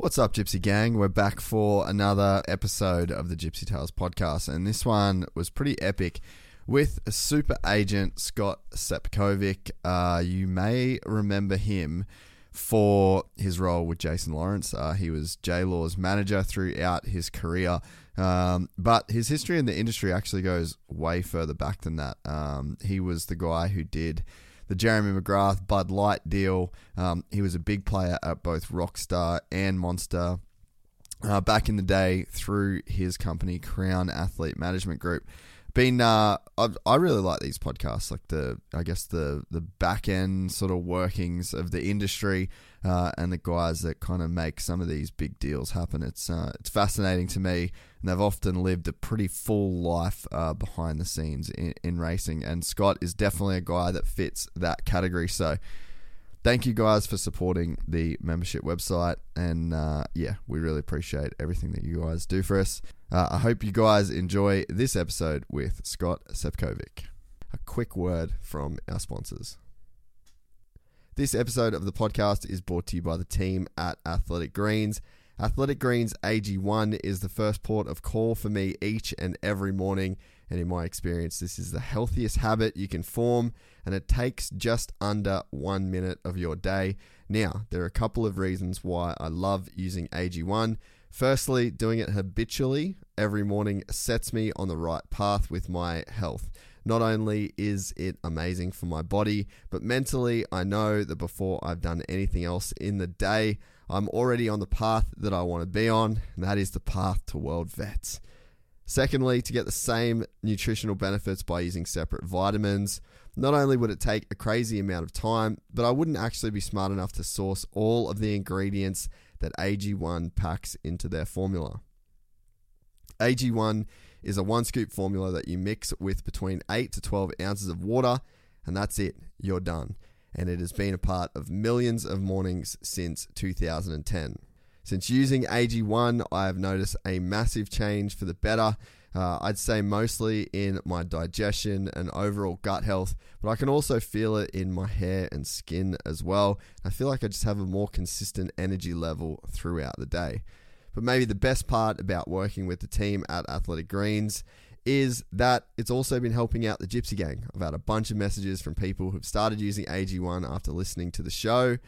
What's up, Gypsy Gang? We're back for another episode of the Gypsy Tales podcast, and this one was pretty epic with super agent Scott Sepkovic. Uh, you may remember him for his role with Jason Lawrence. Uh, he was J Law's manager throughout his career, um, but his history in the industry actually goes way further back than that. Um, he was the guy who did the Jeremy McGrath Bud Light deal. Um, he was a big player at both Rockstar and Monster. Uh, back in the day, through his company Crown Athlete Management Group, been uh, I, really like these podcasts, like the I guess the the back end sort of workings of the industry uh, and the guys that kind of make some of these big deals happen. It's uh, it's fascinating to me, and they've often lived a pretty full life uh, behind the scenes in, in racing. And Scott is definitely a guy that fits that category. So. Thank you guys for supporting the membership website, and uh, yeah, we really appreciate everything that you guys do for us. Uh, I hope you guys enjoy this episode with Scott Sepkovic. A quick word from our sponsors. This episode of the podcast is brought to you by the team at Athletic Greens. Athletic Greens AG1 is the first port of call for me each and every morning. And in my experience, this is the healthiest habit you can form, and it takes just under one minute of your day. Now, there are a couple of reasons why I love using AG1. Firstly, doing it habitually every morning sets me on the right path with my health. Not only is it amazing for my body, but mentally, I know that before I've done anything else in the day, I'm already on the path that I want to be on, and that is the path to World Vets. Secondly, to get the same nutritional benefits by using separate vitamins, not only would it take a crazy amount of time, but I wouldn't actually be smart enough to source all of the ingredients that AG1 packs into their formula. AG1 is a one scoop formula that you mix with between 8 to 12 ounces of water, and that's it, you're done. And it has been a part of millions of mornings since 2010. Since using AG1, I have noticed a massive change for the better. Uh, I'd say mostly in my digestion and overall gut health, but I can also feel it in my hair and skin as well. I feel like I just have a more consistent energy level throughout the day. But maybe the best part about working with the team at Athletic Greens is that it's also been helping out the Gypsy Gang. I've had a bunch of messages from people who've started using AG1 after listening to the show,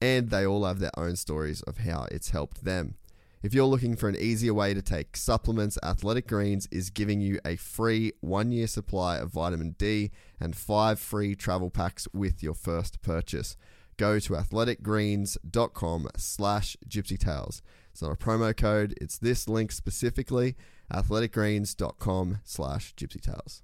and they all have their own stories of how it's helped them. If you're looking for an easier way to take supplements, Athletic Greens is giving you a free one year supply of vitamin D and five free travel packs with your first purchase. Go to athleticgreens.com slash gypsytales. It's not a promo code, it's this link specifically, athleticgreens.com slash gypsytales.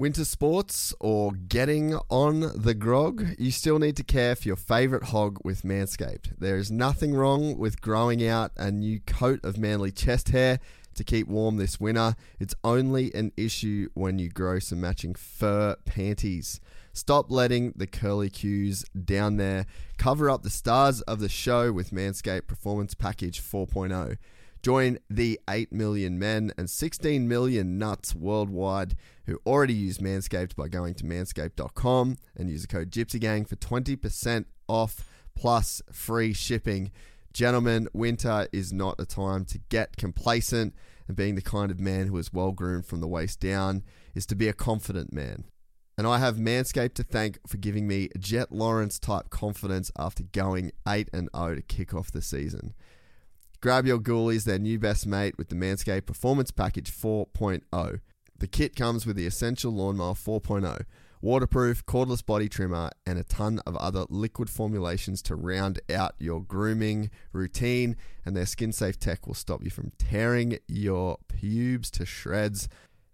Winter sports or getting on the grog, you still need to care for your favorite hog with Manscaped. There is nothing wrong with growing out a new coat of manly chest hair to keep warm this winter. It's only an issue when you grow some matching fur panties. Stop letting the curly cues down there. Cover up the stars of the show with Manscaped Performance Package 4.0. Join the 8 million men and 16 million nuts worldwide who already use Manscaped by going to manscaped.com and use the code GYPSYGANG for 20% off plus free shipping. Gentlemen, winter is not a time to get complacent, and being the kind of man who is well groomed from the waist down is to be a confident man. And I have Manscaped to thank for giving me Jett Lawrence type confidence after going 8 and 0 to kick off the season. Grab your ghoulies, their new best mate, with the Manscaped Performance Package 4.0. The kit comes with the Essential Lawnmower 4.0, waterproof, cordless body trimmer, and a ton of other liquid formulations to round out your grooming routine. And their skin safe tech will stop you from tearing your pubes to shreds.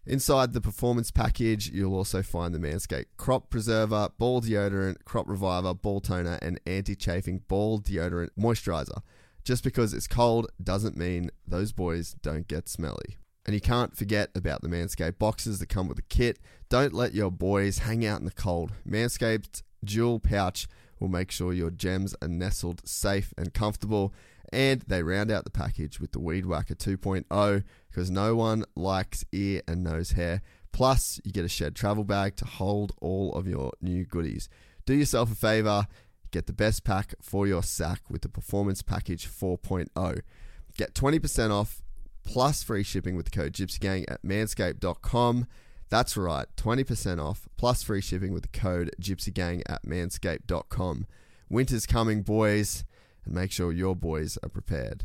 Inside the performance package, you'll also find the Manscaped Crop Preserver, Ball Deodorant, Crop Reviver, Ball Toner, and Anti Chafing Ball Deodorant Moisturizer. Just because it's cold doesn't mean those boys don't get smelly. And you can't forget about the Manscaped boxes that come with the kit. Don't let your boys hang out in the cold. Manscaped's dual pouch will make sure your gems are nestled safe and comfortable. And they round out the package with the Weed Whacker 2.0 because no one likes ear and nose hair. Plus, you get a shed travel bag to hold all of your new goodies. Do yourself a favor, get the best pack for your sack with the Performance Package 4.0. Get 20% off plus free shipping with the code GypsyGang at manscaped.com. That's right, 20% off plus free shipping with the code GypsyGang at manscaped.com. Winter's coming, boys, and make sure your boys are prepared.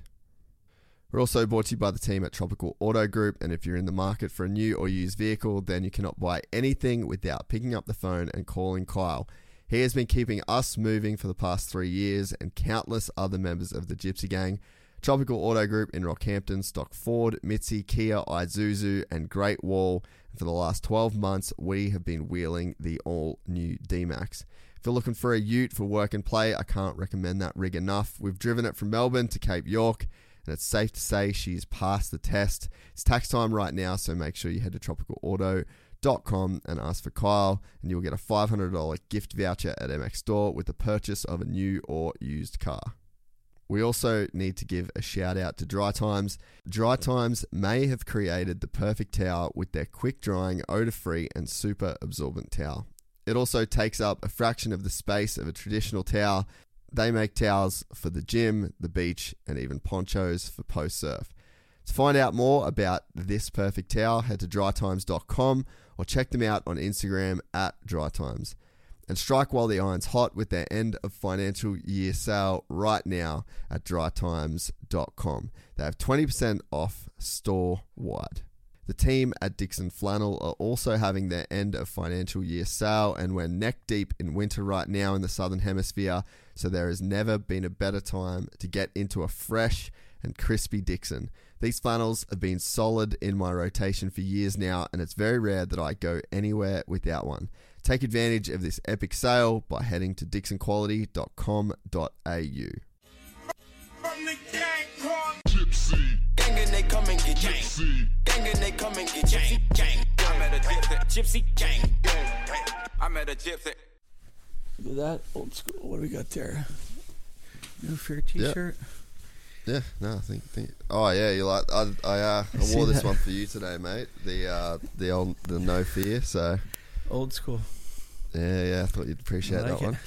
We're also brought to you by the team at Tropical Auto Group, and if you're in the market for a new or used vehicle, then you cannot buy anything without picking up the phone and calling Kyle. He has been keeping us moving for the past three years and countless other members of the Gypsy Gang. Tropical Auto Group in Rockhampton stock Ford, Mitzi, Kia, Isuzu, and Great Wall. And for the last 12 months, we have been wheeling the all new D Max. If you're looking for a ute for work and play, I can't recommend that rig enough. We've driven it from Melbourne to Cape York, and it's safe to say she's passed the test. It's tax time right now, so make sure you head to tropicalauto.com and ask for Kyle, and you'll get a $500 gift voucher at MX Store with the purchase of a new or used car. We also need to give a shout out to DriTimes. Dry Times may have created the perfect towel with their quick drying, odor free, and super absorbent towel. It also takes up a fraction of the space of a traditional towel. They make towels for the gym, the beach, and even ponchos for post surf. To find out more about this perfect towel, head to dritimes.com or check them out on Instagram at dritimes and strike while the iron's hot with their end of financial year sale right now at dritimes.com. They have 20% off store wide. The team at Dixxon Flannel are also having their end of financial year sale, and we're neck deep in winter right now in the Southern Hemisphere, so there has never been a better time to get into a fresh and crispy Dixxon. These flannels have been solid in my rotation for years now, and it's very rare that I go anywhere without one. Take advantage of this epic sale by heading to dixxonquality.com.au. From gang called Gypsy. Gang and they come and get Gypsy. Gang and they come and get gypsy. Gang. I met a gypsy. Gypsy gang. I met a gypsy. Look at that old school. What do we got there? No fear T-shirt. Yeah, no, I think, think oh yeah, you like I I, uh, I wore this that. one for you today, mate. The uh, the old the no fear. So Old school. yeah, yeah, I thought you'd appreciate like that it. one.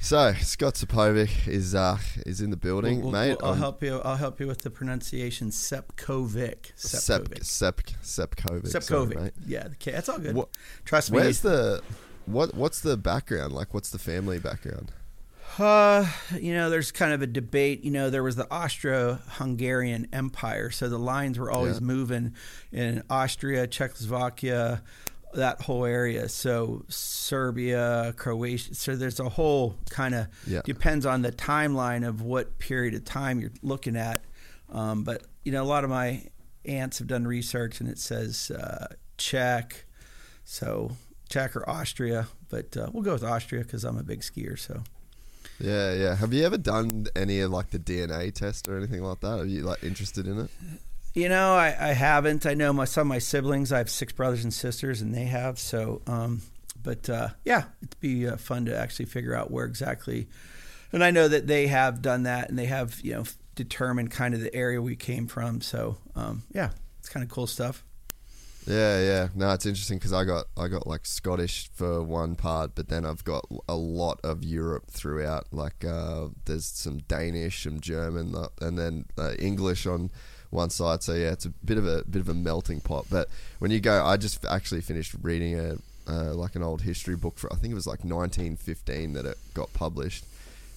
So Scott Sapovic is uh is in the building, We'll- we'll- mate. I'll I'm- help you. I'll help you with the pronunciation. Sepkovic. Sep Sepkovic. Sep Sepkovic. sorry, Sepkovic. mate. Yeah, okay, that's all good. What- Trust me. Where's the what? What's the background? Like, what's the family background? Uh, you know, there's kind of a debate. You know, there was the Austro-Hungarian Empire, so the lines were always Yeah. moving in Austria, Czechoslovakia, that whole area. So Serbia, Croatia. So there's a whole kind of Yeah. depends on the timeline of what period of time you're looking at. Um, but you know, a lot of my aunts have done research, and it says uh, Czech, so Czech or Austria. But uh, we'll go with Austria because I'm a big skier. So. Yeah, yeah. Have you ever done any of like the DNA test or anything like that? Are you like interested in it? You know, I, I haven't. I know my some of my siblings. I have six brothers and sisters, and they have. So, um, but uh, yeah, it'd be uh, fun to actually figure out where exactly. And I know that they have done that, and they have you know determined kind of the area we came from. So, um, yeah, it's kind of cool stuff. Yeah, yeah. No, it's interesting because I got I got like Scottish for one part, but then I've got a lot of Europe throughout. Like uh, there's some Danish, some German, and then uh, English on one side. So yeah, it's a bit of a bit of a melting pot. But when you go, I just actually finished reading a uh, like an old history book for I think it was like 1915 that it got published,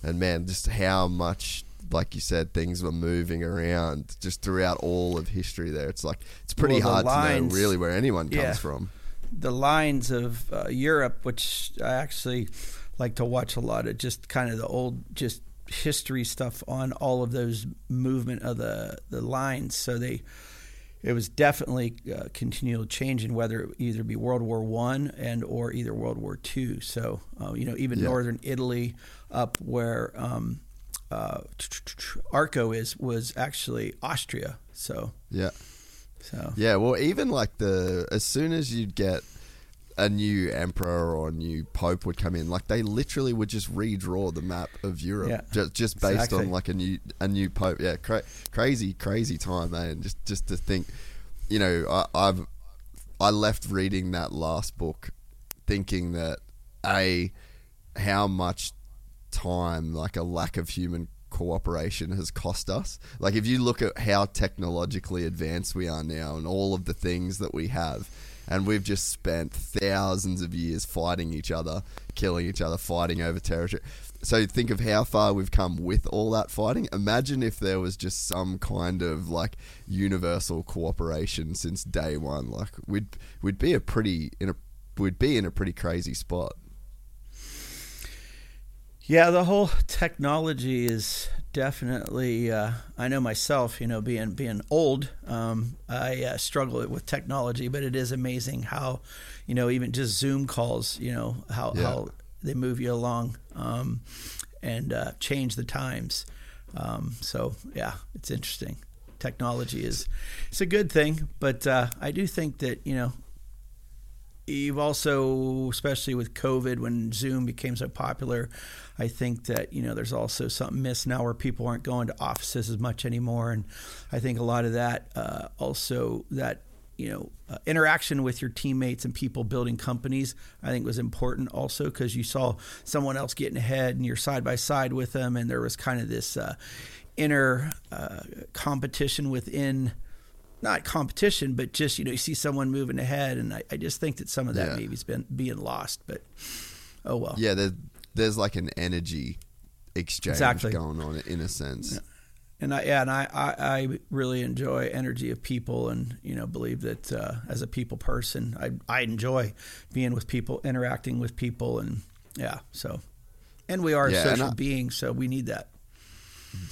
and man, just how much like you said, things were moving around just throughout all of history. There, it's like it's pretty Well, hard to know really where anyone comes from. the lines of uh, Europe, which I actually like to watch a lot of, just kind of the old, just history stuff on all of those movement of the the lines. So they, it was definitely uh, continual changing, whether it either be World War One and or either World War Two. So uh, you know, even Yeah. northern Italy, up where um, uh, Arco is, was actually Austria. So Yeah. so Yeah, well, even like the as soon as you'd get a new emperor or a new pope would come in, like they literally would just redraw the map of Europe Yeah, just just based exactly. on like a new a new pope. Yeah, cra- crazy crazy time, man. Just just to think, you know, I, I've I left reading that last book thinking that a how much time like a lack of human cooperation has cost us. Like if you look at how technologically advanced we are now and all of the things that we have and we've just spent thousands of years fighting each other killing each other fighting over territory. So think of how far we've come with all that fighting. Imagine if there was just some kind of like universal cooperation since day one. Like we'd we'd be a pretty in a we'd be in a pretty crazy spot Yeah, the whole technology is definitely. Uh, I know myself, you know, being being old, um, I uh, struggle with technology, but it is amazing how, you know, even just Zoom calls, you know, how Yeah. how they move you along um, and uh, change the times. Um, so yeah, it's interesting. Technology is it's a good thing, but uh, I do think that you know you've also, especially with COVID, when Zoom became so popular, I think that you know there's also something missed now where people aren't going to offices as much anymore, and I think a lot of that uh, also that you know uh, interaction with your teammates and people building companies I think was important also because you saw someone else getting ahead and you're side by side with them, and there was kind of this uh, inner uh, competition within not competition, but just you know you see someone moving ahead, and I, I just think that some of that Yeah. maybe's been being lost. But oh well. yeah, there's like an energy exchange Exactly. going on in a sense. And I yeah, and I, I, I really enjoy energy of people, and you know believe that uh, as a people person, I I enjoy being with people, interacting with people, and yeah, so. And we are Yeah, social I- beings, so we need that.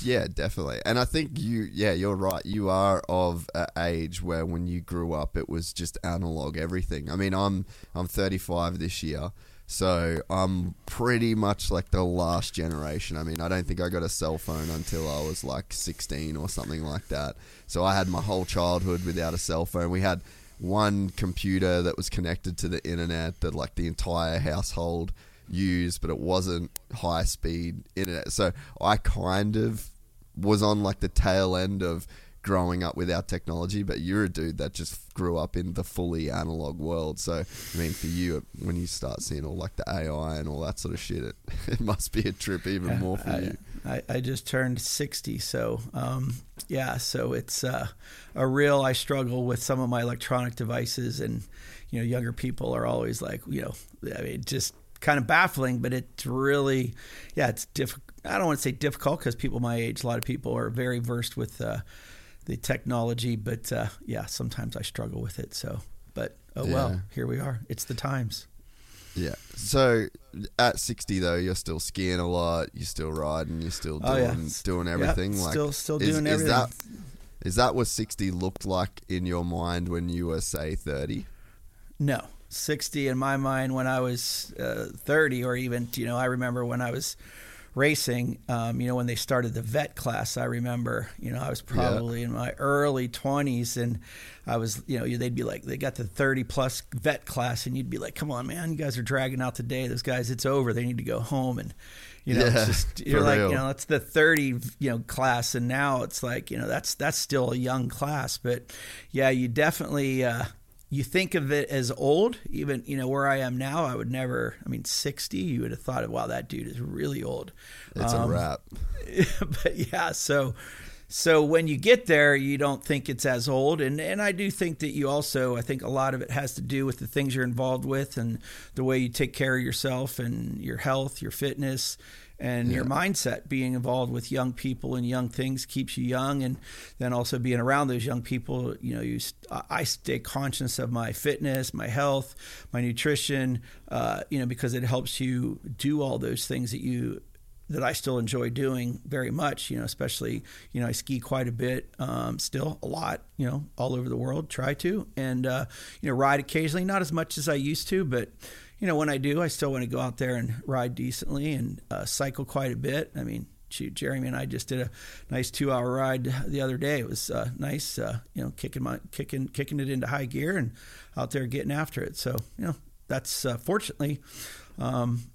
Yeah, definitely. And I think you, yeah, you're right. You are of an age where when you grew up, it was just analog everything. I mean, I'm I'm 35 this year, so I'm pretty much like the last generation. I mean, I don't think I got a cell phone until I was like 16 or something like that. So I had my whole childhood without a cell phone. We had one computer that was connected to the internet that like the entire household used, but it wasn't high speed internet. So I kind of was on like the tail end of growing up without technology, but you're a dude that just grew up in the fully analog world. So I mean, for you, when you start seeing all like the AI and all that sort of shit, it it must be a trip even more for I, you. I, I just turned 60, so um, yeah, so it's uh, a real. I struggle with some of my electronic devices, and you know, younger people are always like, you know, I mean, just kind of baffling, but it's really, yeah, it's difficult. I don't want to say difficult because people my age, a lot of people are very versed with uh, the technology, but uh, yeah, sometimes I struggle with it. So, but oh Yeah. well, here we are. It's the times. Yeah. So at 60 though, you're still skiing a lot. You're still riding. You're still doing Oh, yeah. doing everything. like still- still is, doing is everything. That, is that what 60 looked like in your mind when you were say 30? No, 60 in my mind when I was uh, 30, or even, you know, I remember when I was racing, um, you know, when they started the vet class, I remember, you know, I was probably in my early 20s and I was, you know, they'd be like, they got the 30 plus vet class, and you'd be like, come on, man, you guys are dragging out the day. Those guys, it's over. They need to go home. And, you know, Yeah, it's just, you're like, real. you know, it's the 30, you know, class. And now it's like, you know, that's, that's still a young class. But yeah, you definitely, uh, you think of it as old, even you know where I am now. I would never. I mean, sixty. You would have thought, wow, that dude is really old. It's a Um, wrap. but yeah, so so when you get there, you don't think it's as old, and and I do think that you also. I think a lot of it has to do with the things you're involved with and the way you take care of yourself and your health, your fitness. And your mindset being involved with young people and young things keeps you young. And then also being around those young people you know you i stay conscious of my fitness my health my nutrition uh, you know because it helps you do all those things that you that I still enjoy doing very much, you know, especially, you know, I ski quite a bit, um, still a lot, you know, all over the world, try to, and, uh, you know, ride occasionally, not as much as I used to, but, you know, when I do, I still want to go out there and ride decently and uh, cycle quite a bit. I mean, shoot, Jeremy and I just did a nice two-hour ride the other day. It was uh, nice, uh, you know, kicking my kicking kicking it into high gear and out there getting after it. So, you know, that's uh, fortunately. Um,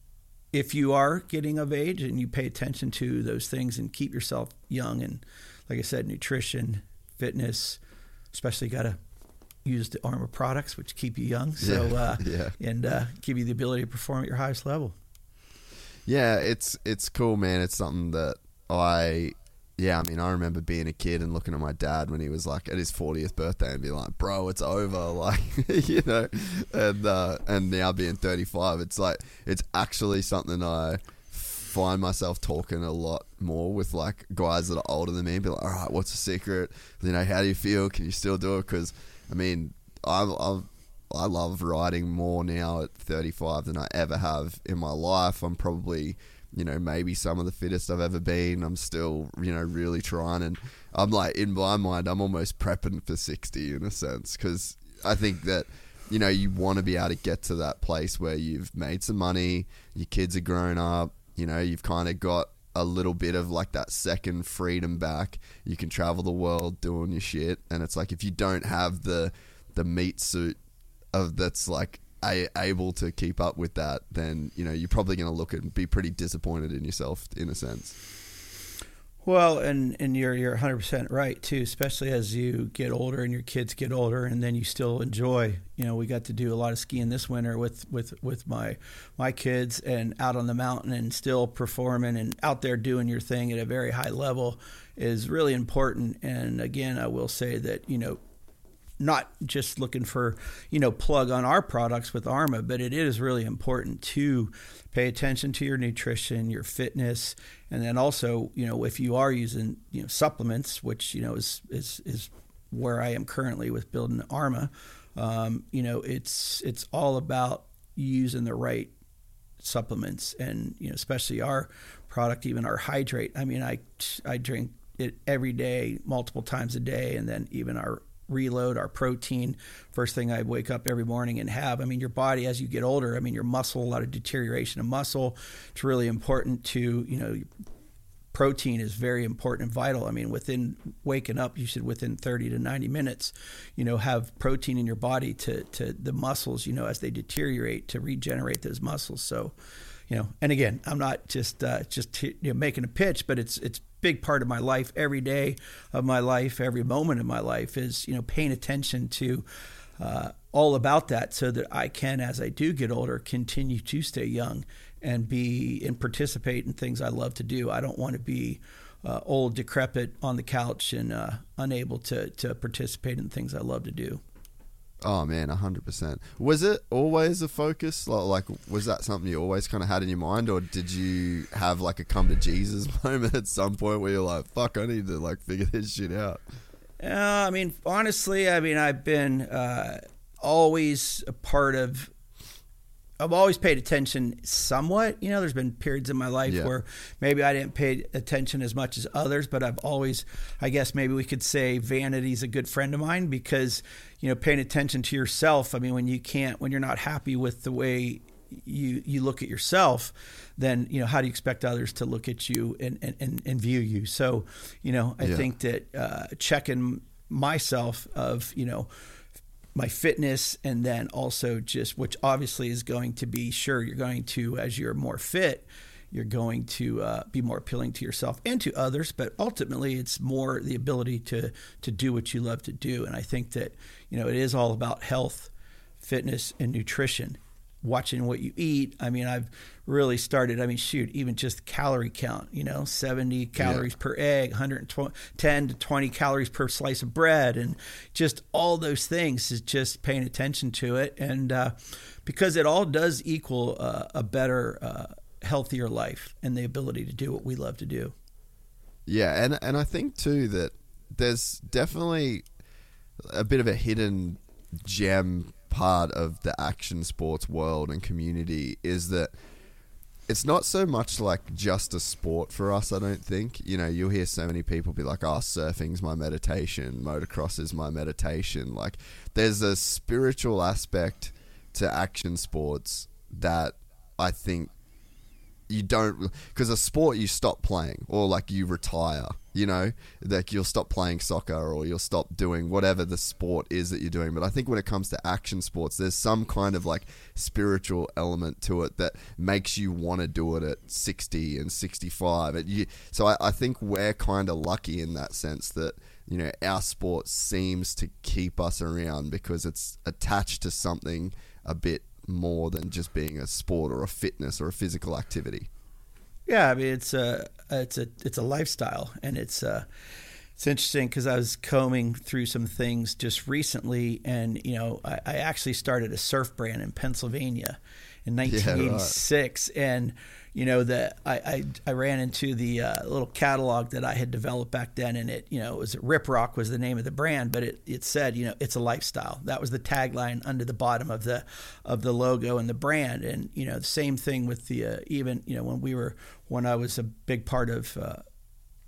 if you are getting of age and you pay attention to those things and keep yourself young and like I said, nutrition, fitness, especially got to use the Arma products, which keep you young. So, Yeah, uh, yeah. and uh, give you the ability to perform at your highest level. Yeah, it's it's cool, man. It's something that I, yeah, I mean, I remember being a kid and looking at my dad when he was like at his fortieth birthday and be like, "Bro, it's over," like you know, and uh, and now being thirty five, it's like it's actually something I find myself talking a lot more with like guys that are older than me. Be like, "All right, what's the secret? You know, how do you feel? Can you still do it?" Because I mean, I've, I've I love riding more now at 35 than I ever have in my life. I'm probably, you know, maybe some of the fittest I've ever been. I'm still, you know, really trying. And I'm like, in my mind, I'm almost prepping for 60 in a sense because I think that, you know, you want to be able to get to that place where you've made some money, your kids are grown up, you know, you've kind of got a little bit of like that second freedom back. You can travel the world doing your shit. And it's like, if you don't have the, the meat suit of that's like a, able to keep up with that, then you know you're probably going to look and be pretty disappointed in yourself in a sense. Well, and and you're you're 100 percent right too. Especially as you get older and your kids get older, and then you still enjoy. You know, we got to do a lot of skiing this winter with with with my my kids and out on the mountain and still performing and out there doing your thing at a very high level is really important. And again, I will say that you know not just looking for you know plug on our products with Arma, but it is really important to pay attention to your nutrition, your fitness, and then also you know if you are using you know supplements, which you know is is is where I am currently with building Arma. Um, you know, it's it's all about using the right supplements and you know especially our product even our hydrate i mean i i drink it every day multiple times a day and then even our reload our protein first thing i wake up every morning and have i mean your body as you get older i mean your muscle a lot of deterioration of muscle it's really important to you know protein is very important and vital. I mean, within waking up, you should within 30 to 90 minutes, you know, have protein in your body to to the muscles, you know, as they deteriorate to regenerate those muscles. So, you know, and again, I'm not just uh, just you know, making a pitch, but it's it's big part of my life every day of my life, every moment of my life is you know paying attention to. Uh, all about that so that I can, as I do get older, continue to stay young and be and participate in things I love to do. I don't want to be uh, old, decrepit on the couch and uh, unable to to participate in things I love to do. Oh man, hundred percent. Was it always a focus? Like, like, was that something you always kind of had in your mind, or did you have like a come to Jesus moment at some point where you're like, "Fuck, I need to like figure this shit out"? Uh, I mean, honestly, I mean, I've been uh, always a part of. I've always paid attention somewhat. You know, there's been periods in my life Yeah. where maybe I didn't pay attention as much as others, but I've always, I guess maybe we could say vanity's a good friend of mine because, you know, paying attention to yourself. I mean, when you can't, when you're not happy with the way you you look at yourself, then you know how do you expect others to look at you and and, and, view you? So, you know, I Yeah. think that uh, checking myself of you know my fitness and then also just which obviously is going to be sure you're going to as you're more fit you're going to uh, be more appealing to yourself and to others but ultimately it's more the ability to to do what you love to do. And i think that you know it is all about health fitness and nutrition watching what you eat. I mean i've really started i mean shoot even just calorie count you know 70 calories per egg 110 to 20 calories per slice of bread. And just all those things is just paying attention to it. And uh, because it all does equal uh, a better uh, healthier life and the ability to do what we love to do. Yeah, and and I think too that there's definitely a bit of a hidden gem part of the action sports world and community is that it's not so much like just a sport for us, I don't think. You know, you'll hear so many people be like, oh, surfing's my meditation, motocross is my meditation. Like, there's a spiritual aspect to action sports that I think you don't because a sport you stop playing or like you retire you know like you'll stop playing soccer or you'll stop doing whatever the sport is that you're doing. But i think when it comes to action sports there's some kind of like spiritual element to it that makes you want to do it at 60 and 65 it, you, so I, I think we're kind of lucky in that sense that you know our sport seems to keep us around because it's attached to something a bit more than just being a sport or a fitness or a physical activity. Yeah, I mean it's a it's a it's a lifestyle, and it's uh, it's interesting because I was combing through some things just recently, and you know I, I actually started a surf brand in Pennsylvania in 1986, yeah, right. and you know that I, I, I ran into the uh, little catalog that I had developed back then, and it you know it was Rip Rock was the name of the brand, but it, it said you know it's a lifestyle. That was the tagline under the bottom of the of the logo and the brand, and you know the same thing with the uh, even you know when we were when I was a big part of uh,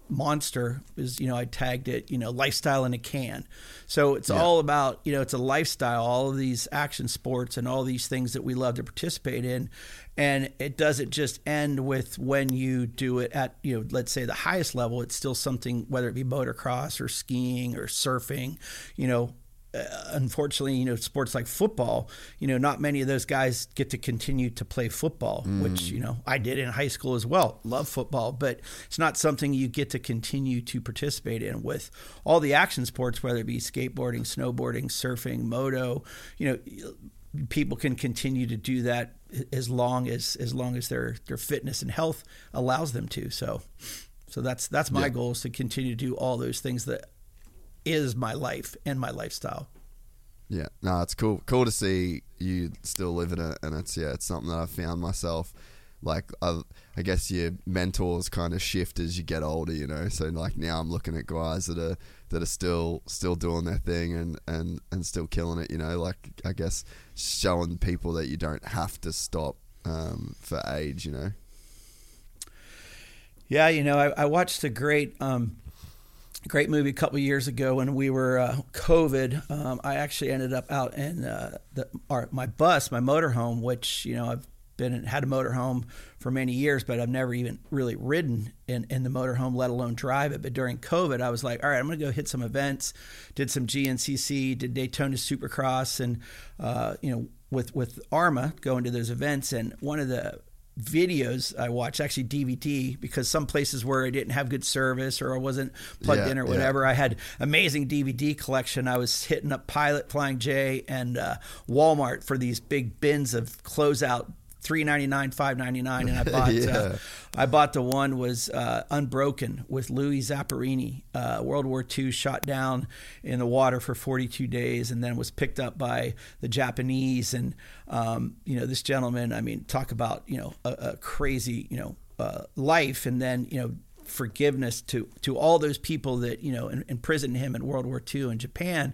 monster is you know i tagged it you know lifestyle in a can so it's yeah. all about you know it's a lifestyle all of these action sports and all these things that we love to participate in and it doesn't just end with when you do it at you know let's say the highest level it's still something whether it be motocross or skiing or surfing you know uh, unfortunately, you know, sports like football, you know, not many of those guys get to continue to play football, mm. which, you know, I did in high school as well. Love football, but it's not something you get to continue to participate in with all the action sports, whether it be skateboarding, snowboarding, surfing, moto, you know, people can continue to do that as long as as long as their their fitness and health allows them to. So so that's that's my yeah. goal is to continue to do all those things that is my life and my lifestyle. Yeah, no, it's cool. Cool to see you still living it, and it's yeah, it's something that I found myself. Like I, I guess your mentors kind of shift as you get older, you know. So like now I'm looking at guys that are that are still still doing their thing and and and still killing it, you know. Like I guess showing people that you don't have to stop um, for age, you know. Yeah, you know, I, I watched a great um, great movie a couple years ago when we were uh, COVID. Um, I actually ended up out in uh, the, our, my bus, my motorhome, which you know I've been had a motorhome for many years, but I've never even really ridden in, in the motorhome, let alone drive it. But during COVID, I was like, all right, I'm going to go hit some events. Did some GNCC, did Daytona Supercross, and uh, you know with with Arma going to those events. And one of the videos I watched, actually DVD, because some places where I didn't have good service or I wasn't plugged yeah, in or whatever, yeah. I had amazing DVD collection. I was hitting up Pilot, Flying J, and uh, Walmart for these big bins of closeout three ninety nine, five ninety nine, and I bought yeah. uh, I bought the one was uh, Unbroken with Louis Zamperini, uh, World War II, shot down in the water for forty two days, and then was picked up by the Japanese, and um, you know this gentleman. I mean, talk about you know a, a crazy you know uh, life, and then you know forgiveness to to all those people that you know imprisoned him in World War II in Japan,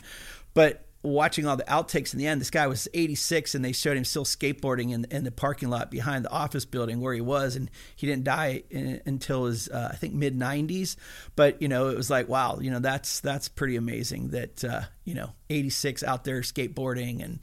but watching all the outtakes in the end, this guy was 86 and they showed him still skateboarding in, in the parking lot behind the office building where he was. And he didn't die in, until his, uh, I think, mid 90s. But, you know, it was like, wow, you know, that's that's pretty amazing that, uh, you know, 86 out there skateboarding. And,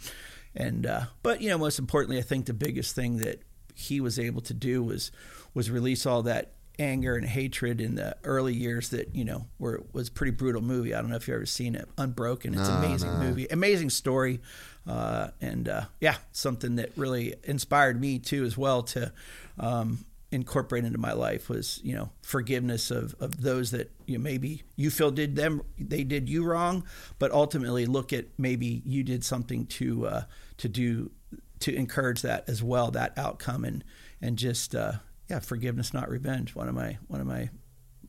and uh, but, you know, most importantly, I think the biggest thing that he was able to do was was release all that anger and hatred in the early years that you know were was pretty brutal movie. I don't know if you've ever seen it, Unbroken. It's an amazing no. movie, amazing story, uh, and uh, yeah, something that really inspired me too as well to um, incorporate into my life was you know forgiveness of of those that you know, maybe you feel did them they did you wrong, but ultimately look at maybe you did something to uh, to do to encourage that as well that outcome and and just uh, yeah, forgiveness, not revenge. One of my one of my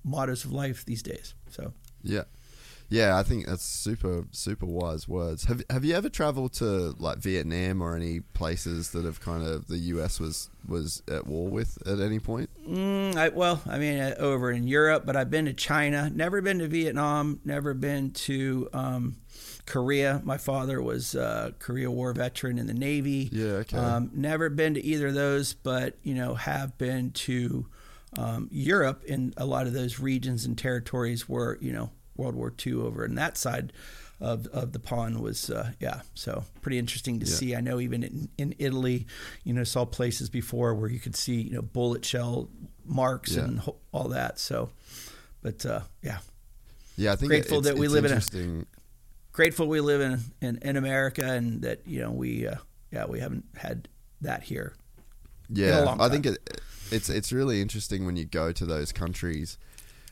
mottos of life these days. So yeah, Yeah, I think that's super super wise words. Have Have you ever traveled to like Vietnam or any places that have kind of the U.S. was was at war with at any point? Mm, I, well, I mean, uh, over in Europe, but I've been to China. Never been to Vietnam. Never been to um, Korea. My father was a Korea War veteran in the Navy. Yeah, okay. Um, never been to either of those, but you know, have been to um, Europe in a lot of those regions and territories where you know World War II over in that side of of the pond was uh, yeah so pretty interesting to Yeah. see. I know even in, in Italy, you know, saw places before where you could see you know bullet shell marks Yeah. and ho- all that. So, but uh, yeah, Yeah, I think Grateful it's, that we live in a- interesting. Grateful we live in in, in America and that you know we uh, yeah we haven't had that here. Yeah, long I think it, it's it's really interesting when you go to those countries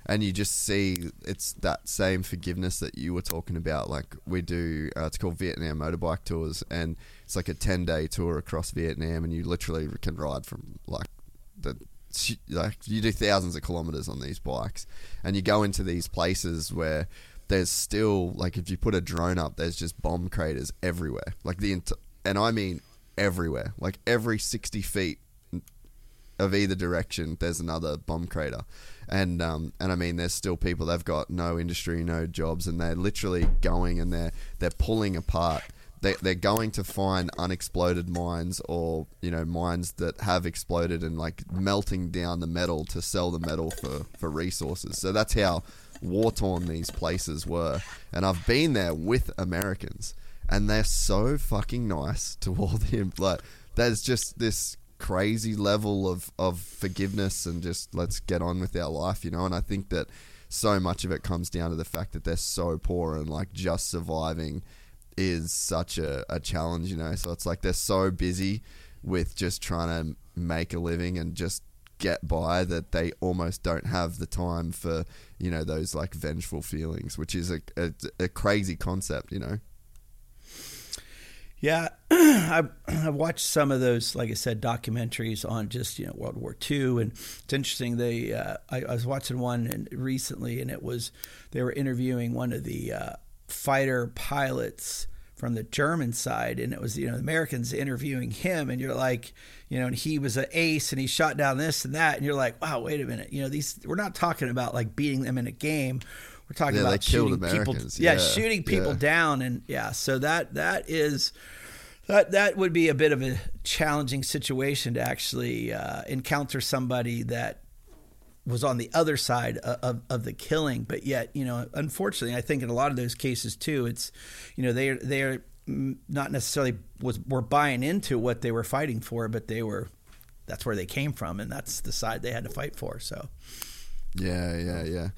and you just see it's that same forgiveness that you were talking about. Like we do, uh, it's called Vietnam motorbike tours, and it's like a ten day tour across Vietnam, and you literally can ride from like the like you do thousands of kilometers on these bikes, and you go into these places where there's still like if you put a drone up, there's just bomb craters everywhere, like the ent- and I mean everywhere, like every sixty feet of either direction, there's another bomb crater, and um, and I mean, there's still people they've got no industry, no jobs, and they're literally going and they're they're pulling apart. They they're going to find unexploded mines or you know mines that have exploded and like melting down the metal to sell the metal for for resources. So that's how war torn these places were, and I've been there with Americans, and they're so fucking nice to all the like. There's just this crazy level of, of forgiveness and just let's get on with our life, you know. And I think that so much of it comes down to the fact that they're so poor and like just surviving is such a, a challenge, you know. So it's like they're so busy with just trying to make a living and just get by that they almost don't have the time for, you know, those like vengeful feelings, which is a, a, a crazy concept, you know. Yeah, I've, I've watched some of those, like I said, documentaries on just you know World War II, and it's interesting. They, uh, I, I was watching one and recently, and it was they were interviewing one of the uh, fighter pilots from the German side, and it was you know the Americans interviewing him, and you're like, you know, and he was an ace, and he shot down this and that, and you're like, wow, wait a minute, you know, these we're not talking about like beating them in a game. We're talking Yeah, about shooting people, yeah, Yeah, shooting people yeah. down, and yeah, so that that is that that would be a bit of a challenging situation to actually uh, encounter somebody that was on the other side of, of, the killing, but yet you know, unfortunately, I think in a lot of those cases too, it's you know they they are not necessarily was were buying into what they were fighting for, but they were that's where they came from, and that's the side they had to fight for. So Yeah, yeah, yeah.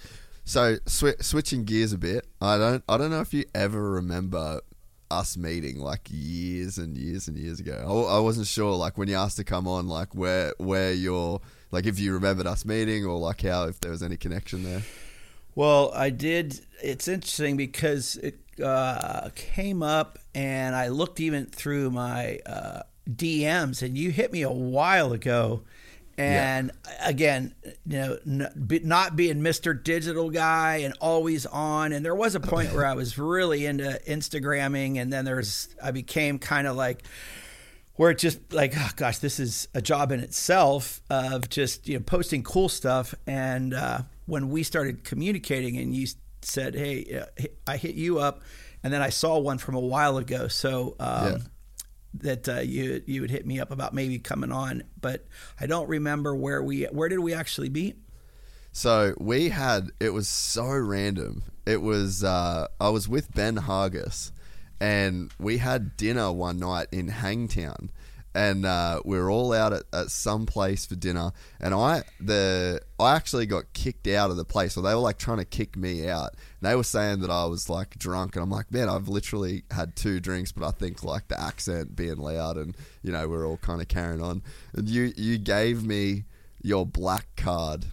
So swi- switching gears a bit, I don't, I don't know if you ever remember us meeting like years and years and years ago. I, I wasn't sure, like when you asked to come on, like where, where you're, like if you remembered us meeting or like how if there was any connection there. Well, I did. It's interesting because it uh, came up, and I looked even through my uh, DMs, and you hit me a while ago. And again, you know, not being Mr. Digital guy and always on, and there was a point where I was really into Instagramming, and then there's I became kind of like where it just like oh gosh this is a job in itself of just you know posting cool stuff and uh, when we started communicating and you said hey uh, i hit you up and then i saw one from a while ago so um, Yeah. that uh, you you would hit me up about maybe coming on but i don't remember where we where did we actually meet So we had it was so random. It was uh, I was with Ben Hargis, and we had dinner one night in Hangtown, and uh, we were all out at, at some place for dinner. And I the I actually got kicked out of the place, or they were like trying to kick me out. And they were saying that I was like drunk, and I'm like, man, I've literally had two drinks, but I think like the accent being loud, and you know we're all kind of carrying on. And you you gave me your black card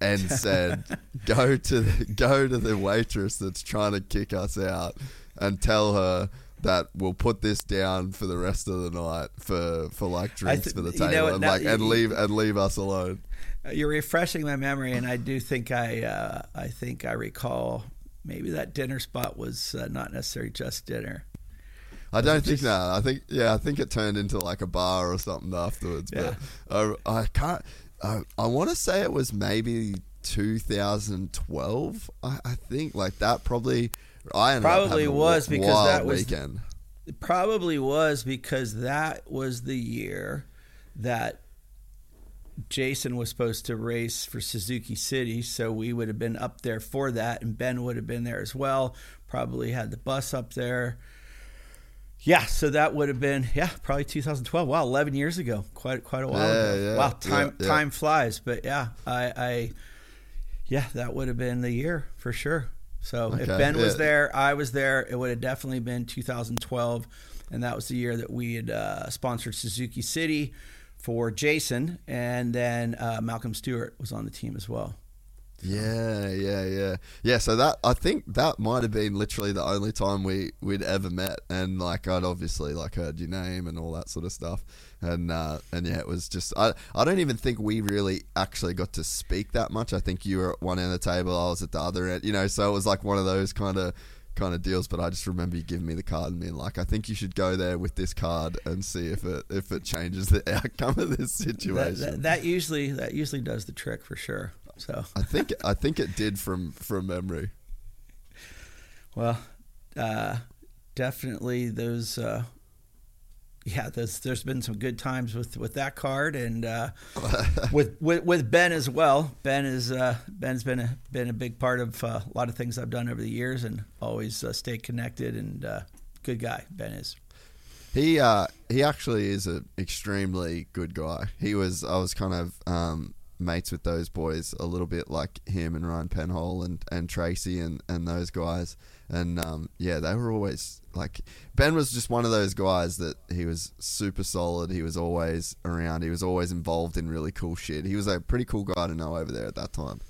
and said, "Go to the, go to the waitress that's trying to kick us out, and tell her that we'll put this down for the rest of the night for for like drinks th- for the you know table and now like and leave and leave us alone." Uh, You're refreshing my memory, and I do think I uh, I think I recall maybe that dinner spot was uh, not necessarily just dinner. I don't think that. I think yeah, I think it turned into like a bar or something afterwards. But uh, I can't. I, I want to say it was maybe 2012. I, I think like that probably. I Probably was because that was- weekend. Probably was because that was the year that Jason was supposed to race for Suzuki City, so we would have been up there for that, and Ben would have been there as well. Probably had the bus up there. Yeah, so that would have been yeah, probably 2012. Wow, 11 years ago, quite quite a while Yeah, ago. yeah, wow, time yeah. time flies, but yeah, I, I yeah, that would have been the year for sure. So if Okay, Ben was yeah. there, I was there. It would have definitely been 2012, and that was the year that we had uh, sponsored Suzuki City for Jason, and then uh, Malcolm Stewart was on the team as well. Yeah, yeah, yeah, yeah. So that I think that might have been literally the only time we we'd ever met, and like I'd obviously like heard your name and all that sort of stuff, and uh, and yeah, it was just I I don't even think we really actually got to speak that much. I think you were at one end of the table, I was at the other end, you know. So it was like one of those kind of kind of deals. But I just remember you giving me the card and being like, I think you should go there with this card and see if it if it changes the outcome of this That, situation. that, that usually that usually does the trick for sure. So I think I think it did from from memory. well, uh, definitely those. Uh, yeah, there's there's been some good times with, with that card and uh, with, with with Ben as well. Ben is uh, Ben's been a been a big part of uh, a lot of things I've done over the years and always uh, stay connected and uh, good guy. Ben is. He uh, he actually is an extremely good guy. He was I was kind of um, mates with those boys a little bit like him and Ryan Penhole and, and Tracy and, and those guys. And um, yeah, they were always like Ben was just one of those guys that he was super solid. He was always around. He was always involved in really cool shit. He was a pretty cool guy to know over there at that time.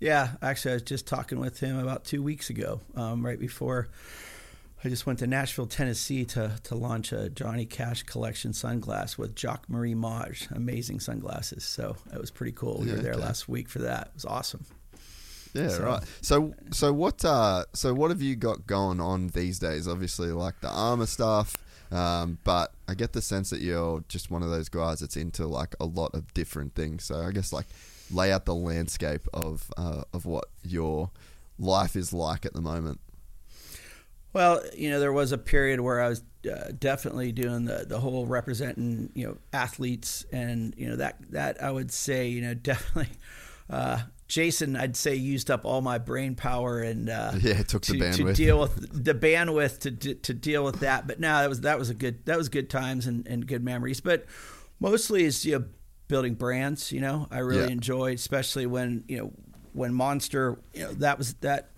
Yeah, actually, I was just talking with him about two weeks ago, um, right before I just went to Nashville, Tennessee to, to launch a Johnny Cash collection sunglass with Jacques Marie Mage. Amazing sunglasses. So that was pretty cool. We Yeah, were there okay. last week for that. It was awesome. Yeah, So- right. So, so what? Uh, so what have you got going on these days? Obviously, like the Arma stuff, um, but I get the sense that you're just one of those guys that's into like a lot of different things. So I guess like lay out the landscape of uh, of what your life is like at the moment. Well, you know, there was a period where I was uh, definitely doing the the whole representing, you know, athletes, and you know that that I would say, you know, definitely. Uh, Jason, I'd say, used up all my brain power and uh, Yeah, it took the to, to deal with the bandwidth to to to deal with that. But no, that was that was a good that was good times and, and good memories. But mostly is you know building brands. You know, I really Yeah. enjoyed, especially when you know when Monster. You know, that was that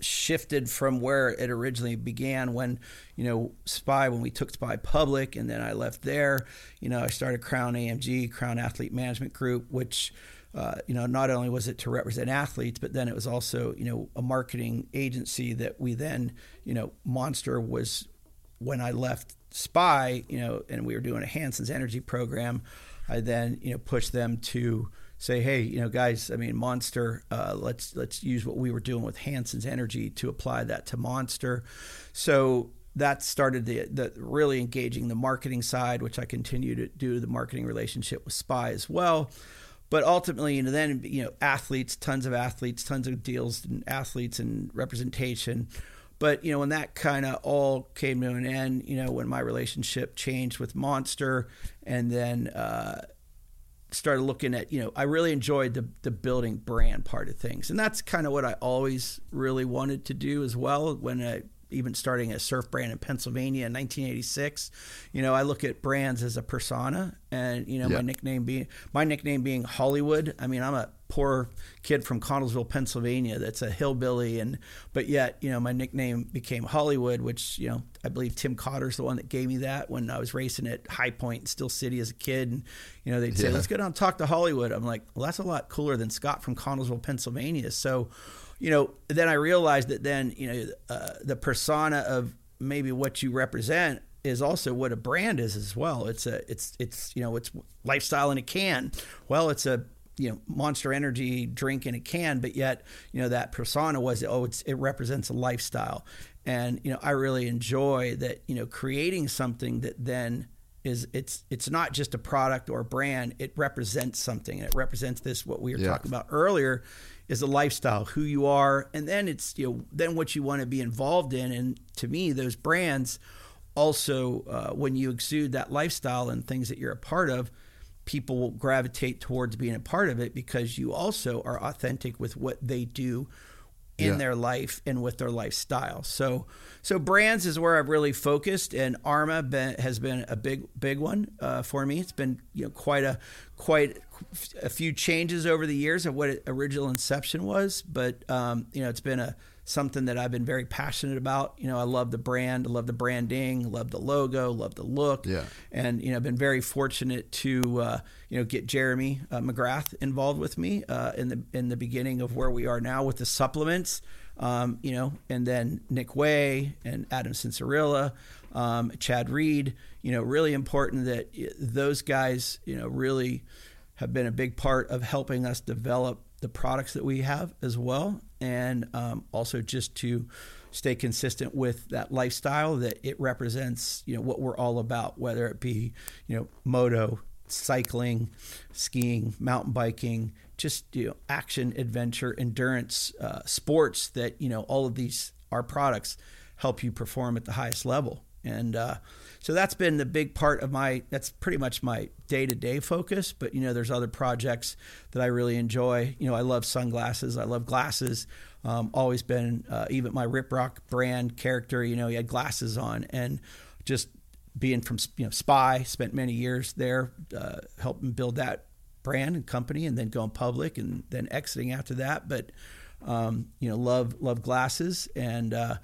shifted from where it originally began when you know spy when we took spy public and then i left there you know i started crown amg crown athlete management group which uh, you know not only was it to represent athletes but then it was also you know a marketing agency that we then you know monster was when i left spy you know and we were doing a hansen's energy program i then you know pushed them to say, hey, you know, guys, I mean, Monster, uh, let's let's use what we were doing with Hansen's Energy to apply that to Monster. So that started the, the really engaging the marketing side, which I continue to do the marketing relationship with Spy as well. But ultimately, you know, then you know, athletes, tons of athletes, tons of deals and athletes and representation. But you know, when that kind of all came to an end, you know, when my relationship changed with Monster, and then uh, started looking at you know I really enjoyed the the building brand part of things, and that's kind of what I always really wanted to do as well. When I even starting a surf brand in Pennsylvania in 1986, you know I look at brands as a persona, and you know Yeah. my nickname being my nickname being Hollywood. I mean I'm a poor kid from Connellsville, Pennsylvania, that's a hillbilly, and but yet you know my nickname became Hollywood, which you know I believe Tim Cotter's the one that gave me that when I was racing at High Point in Steel City as a kid, and you know they'd say Yeah. let's go down and talk to Hollywood. I'm like, well that's a lot cooler than Scott from Connellsville, Pennsylvania. So, you know, then I realized that then you know uh, the persona of maybe what you represent is also what a brand is as well. It's a it's it's you know it's lifestyle in a can. Well, it's a you know Monster Energy drink in a can, but yet you know that persona was oh it's, it represents a lifestyle, and you know I really enjoy that you know creating something that then is it's it's not just a product or a brand it represents something and it represents this what we were Yeah. talking about earlier is a lifestyle who you are and then it's you know then what you want to be involved in. And to me those brands also uh, when you exude that lifestyle and things that you're a part of people will gravitate towards being a part of it because you also are authentic with what they do in Yeah. their life and with their lifestyle. So, so brands is where I've really focused, and Arma been, has been a big, big one uh, for me. It's been you know quite a quite a few changes over the years of what original inception was, but um, you know it's been a something that I've been very passionate about. You know, I love the brand, I love the branding, love the logo, love the look, Yeah. and you know, I've been very fortunate to uh, you know get Jeremy uh, McGrath involved with me uh, in the in the beginning of where we are now with the supplements. Um, you know, and then Nick Wey and Adam Cianciarulo, um, Chad Reed. You know, really important that those guys, you know, really have been a big part of helping us develop the products that we have as well, and um, also just to stay consistent with that lifestyle that it represents. You know what we're all about, whether it be you know moto, cycling, skiing, mountain biking, just you know action, adventure, endurance, uh, sports. That you know all of these our products help you perform at the highest level, and uh, so that's been the big part of my. That's pretty much my day to day focus. But you know, there's other projects that I really enjoy. You know, I love sunglasses. I love glasses. Um, always been uh, even my Rip Rock brand character. You know, he had glasses on, and just being from you know Spy, spent many years there, uh, helping build that brand and company, and then going public, and then exiting after that. But um, you know, love love glasses, and uh,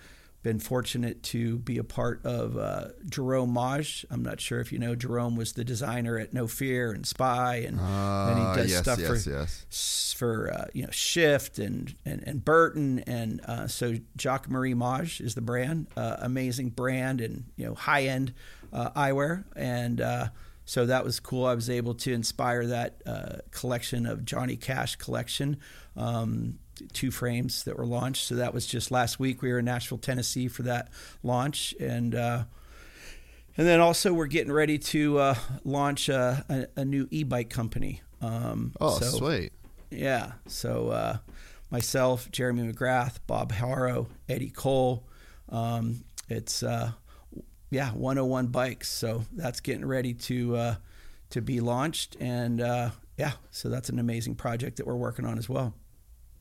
been fortunate to be a part of uh, Jerome Mage. I'm not sure if you know Jerome was the designer at No Fear and Spy, and then Ah, he does yes, stuff yes, for yes. for uh, you know Shift and and, and Burton and uh, so Jacques Marie Mage is the brand, uh, amazing brand and you know high end uh, eyewear and. Uh, so that was cool. I was able to inspire that uh, collection of Johnny Cash collection, um, two frames that were launched. So that was just last week. We were in Nashville, Tennessee for that launch, and uh, and then also we're getting ready to uh, launch a, a, a new e-bike company. Um, Oh, so- sweet. yeah. So uh, myself, Jeremy McGrath, Bob Harrow, Eddie Cole. Um, it's uh, yeah, 101 bikes. So that's getting ready to uh, to be launched, and uh, yeah, so that's an amazing project that we're working on as well.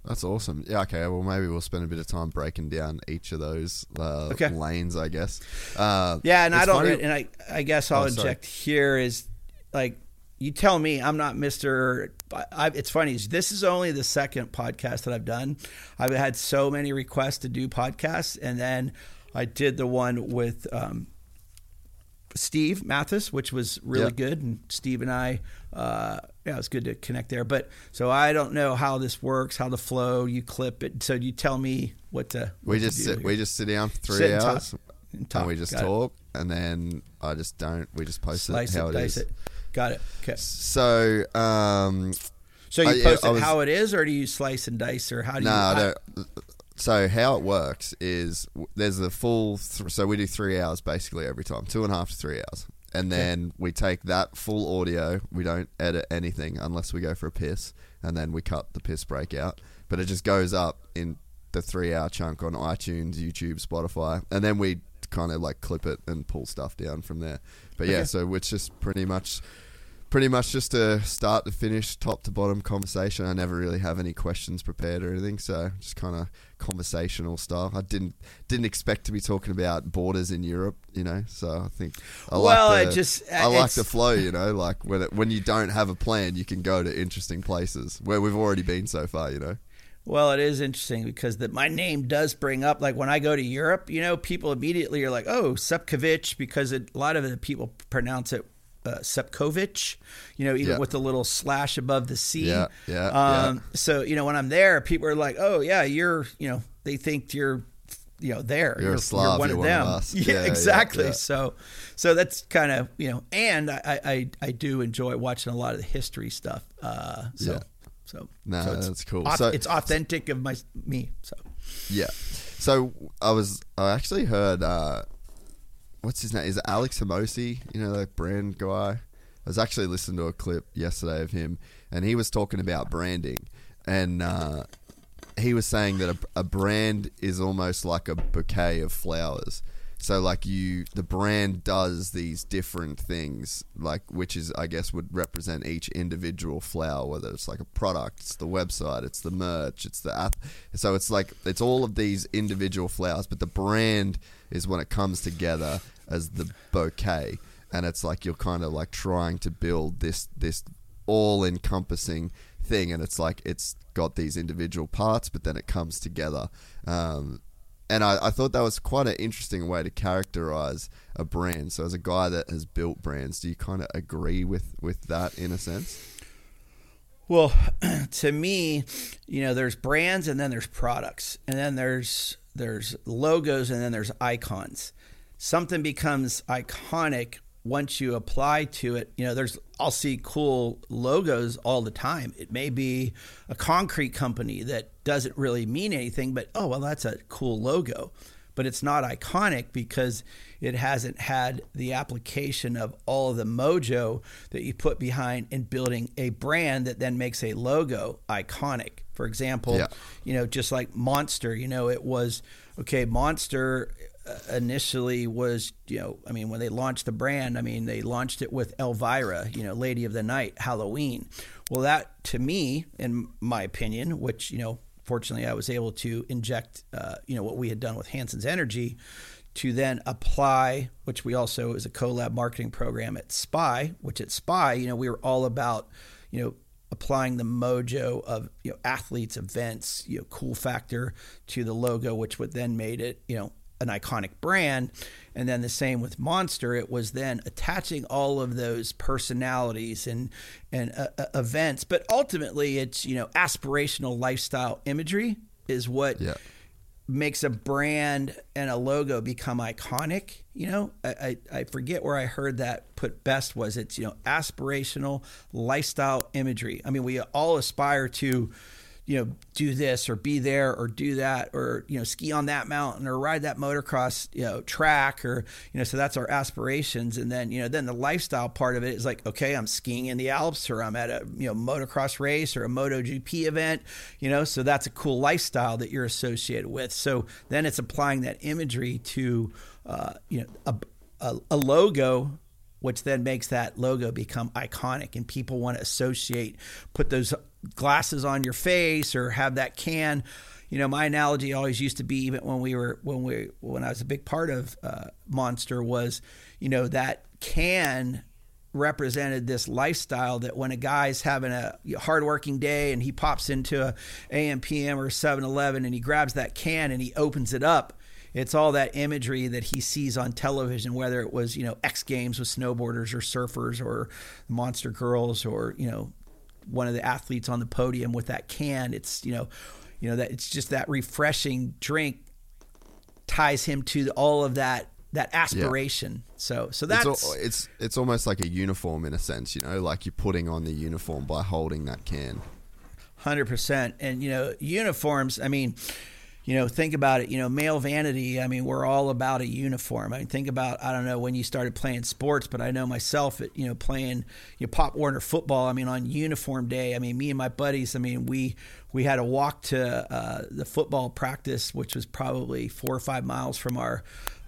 That's awesome. Yeah, okay. Well, maybe we'll spend a bit of time breaking down each of those uh, Okay. lanes, I guess. Uh, Yeah, and I don't. funny- And I, I guess I'll Oh, sorry. inject here is like you tell me I'm not Mister. It's funny. This is only the second podcast that I've done. I've had so many requests to do podcasts, and then I did the one with um, Steve Matthes, which was really good. And Steve and I, uh, yeah, it's good to connect there. But so I don't know how this works, how the flow. You clip it, so you tell me what to. we what to just do sit, here. we just sit down for three Sit and talk. hours, And talk. and we just Got it. talk, and then I just don't. We just post slice it it, how it dice is. it. Got it. Okay. So, um, So you I- post I it was- how it is, or do you slice and dice, or how do no, you? Don't. So how it works is there's a full. Th- so we do three hours basically every time, two and a half to three hours, and then we take that full audio. We don't edit anything unless we go for a piss, and then we cut the piss break out. But it just goes up in the three hour chunk on iTunes, YouTube, Spotify, and then we kind of like clip it and pull stuff down from there. But yeah, Okay. so it's just pretty much pretty much just a start to finish, top to bottom conversation. I never really have any questions prepared or anything, so just kind of conversational style. I didn't didn't expect to be talking about borders in Europe, you know. So I think I Well, like I just- uh, I like the flow, you know. Like when it, when you don't have a plan, you can go to interesting places where we've already been so far, you know. Well, it is interesting because that my name does bring up like when I go to Europe, you know, people immediately are like, "Oh, Sepkovich," because it, a lot of the people pronounce it uh, Sepkovich, you know, even Yeah. with the little slash above the C. Yeah, yeah, Um, yeah. So you know, when I'm there, people are like, "Oh, yeah, you're," you know, they think you're. You know, there You're a Slav, one you're of one of them. us. Yeah, Yeah, exactly. yeah. So, so that's kind of you know, and I, I I do enjoy watching a lot of the history stuff. Uh, so Yeah. So No, so it's that's cool. So- it's authentic of my me. So Yeah. So I was I actually heard uh what's his name? Is it Alex Hormozi? You know that brand guy? I was actually listening to a clip yesterday of him and he was talking about branding and uh he was saying that a, a brand is almost like a bouquet of flowers. So like you the brand does these different things like which is I guess would represent each individual flower whether it's like a product, it's the website, it's the merch, it's the app. So it's like it's all of these individual flowers but the brand is when it comes together as the bouquet. And it's like you're kind of like trying to build this this all encompassing thing. And it's like it's got these individual parts but then it comes together. Um, and I, I thought that was quite an interesting way to characterize a brand. So as a guy that has built brands do you kind of agree with with that in a sense? Well, to me, you know, there's brands and then there's products, and then there's there's logos and then there's icons. Something becomes iconic once you apply to it. You know, there's I'll see cool logos all the time. It may be a concrete company that doesn't really mean anything, but oh well, that's a cool logo. But it's not iconic because it hasn't had the application of all of the mojo that you put behind in building a brand that then makes a logo iconic. For example, Yeah. you know, just like Monster, you know, it was okay, Monster initially was, you know, I mean, when they launched the brand, I mean, they launched it with Elvira, you know, Lady of the Night, Halloween. Well, that to me, in my opinion, which, you know, fortunately I was able to inject, uh, you know, what we had done with Hansen's Energy to then apply, which we also is a collab marketing program at Spy, which at Spy, you know, we were all about, you know, applying the mojo of you know athletes, events, you know, cool factor to the logo, which would then made it, you know, an iconic brand. And then the same with Monster, it was then attaching all of those personalities and and uh, uh, events, but ultimately it's you know aspirational lifestyle imagery is what Yeah. makes a brand and a logo become iconic. You know, I, I, I forget where I heard that put best was it's, you know, aspirational lifestyle imagery. I mean, we all aspire to, you know, do this or be there or do that or, you know, ski on that mountain or ride that motocross, you know, track or, you know, so that's our aspirations. And then, you know, then the lifestyle part of it is like, okay, I'm skiing in the Alps or I'm at a, you know, motocross race or a MotoGP event, you know, so that's a cool lifestyle that you're associated with. So then it's applying that imagery to, uh, you know, a, a, a logo which then makes that logo become iconic and people want to associate put those glasses on your face or have that can. You know my analogy always used to be even when we were when we when i was a big part of uh, monster was you know that can represented this lifestyle that when a guy's having a hardworking day and he pops into a AMPM or 7-Eleven and he grabs that can and he opens it up, it's all that imagery that he sees on television, whether it was you know X Games with snowboarders or surfers or Monster Girls or you know one of the athletes on the podium with that can. It's you know you know that it's just that refreshing drink ties him to all of that that aspiration. So so that's it's, it's it's almost like a uniform in a sense you know like you're putting on the uniform by holding that can Hundred percent, and you know uniforms. I mean, you know, think about it. You know, male vanity. I mean, we're all about a uniform. I mean, think about. I don't know when you started playing sports, but I know myself. At you know, playing you know, Pop Warner football. I mean, on uniform day. I mean, me and my buddies. I mean, we we had to walk to uh, the football practice, which was probably four or five miles from our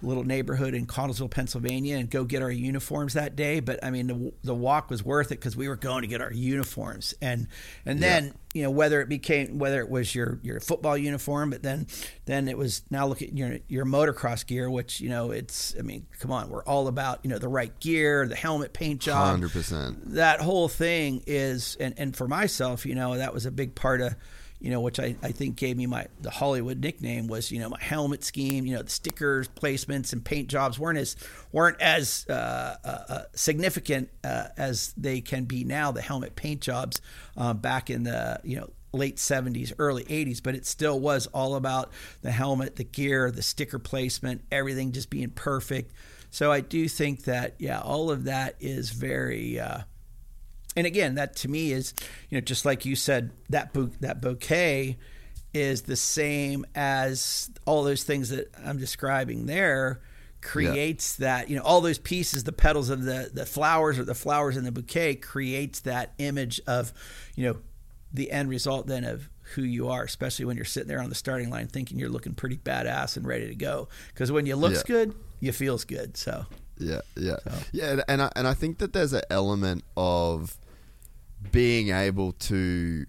little neighborhood in Connellsville, Pennsylvania, and go get our uniforms that day. But I mean, the, the walk was worth it because we were going to get our uniforms, and and then you know whether it became whether it was your your football uniform, but then then it was now look at your your motocross gear, which you know it's I mean, come on, we're all about you know the right gear, the helmet, paint job, 100% that whole thing is and, and for myself you know that was a big part of you know which I, I think gave me my the hollywood nickname was you know my helmet scheme you know the stickers placements and paint jobs weren't as weren't as uh, uh, uh, significant uh, as they can be now the helmet paint jobs uh, back in the you know late 70s early 80s but it still was all about the helmet the gear the sticker placement everything just being perfect. So i do think that yeah all of that is very uh, and again, that to me is, you know, just like you said, that bou- that bouquet is the same as all those things that I'm describing there creates that you know all those pieces the petals of the the flowers or the flowers in the bouquet creates that image of you know the end result then of who you are especially when you're sitting there on the starting line thinking you're looking pretty badass and ready to go. Because when you looks Yeah. good you feels good so. Yeah, yeah, yeah, and I, and I think that there's an element of being able to,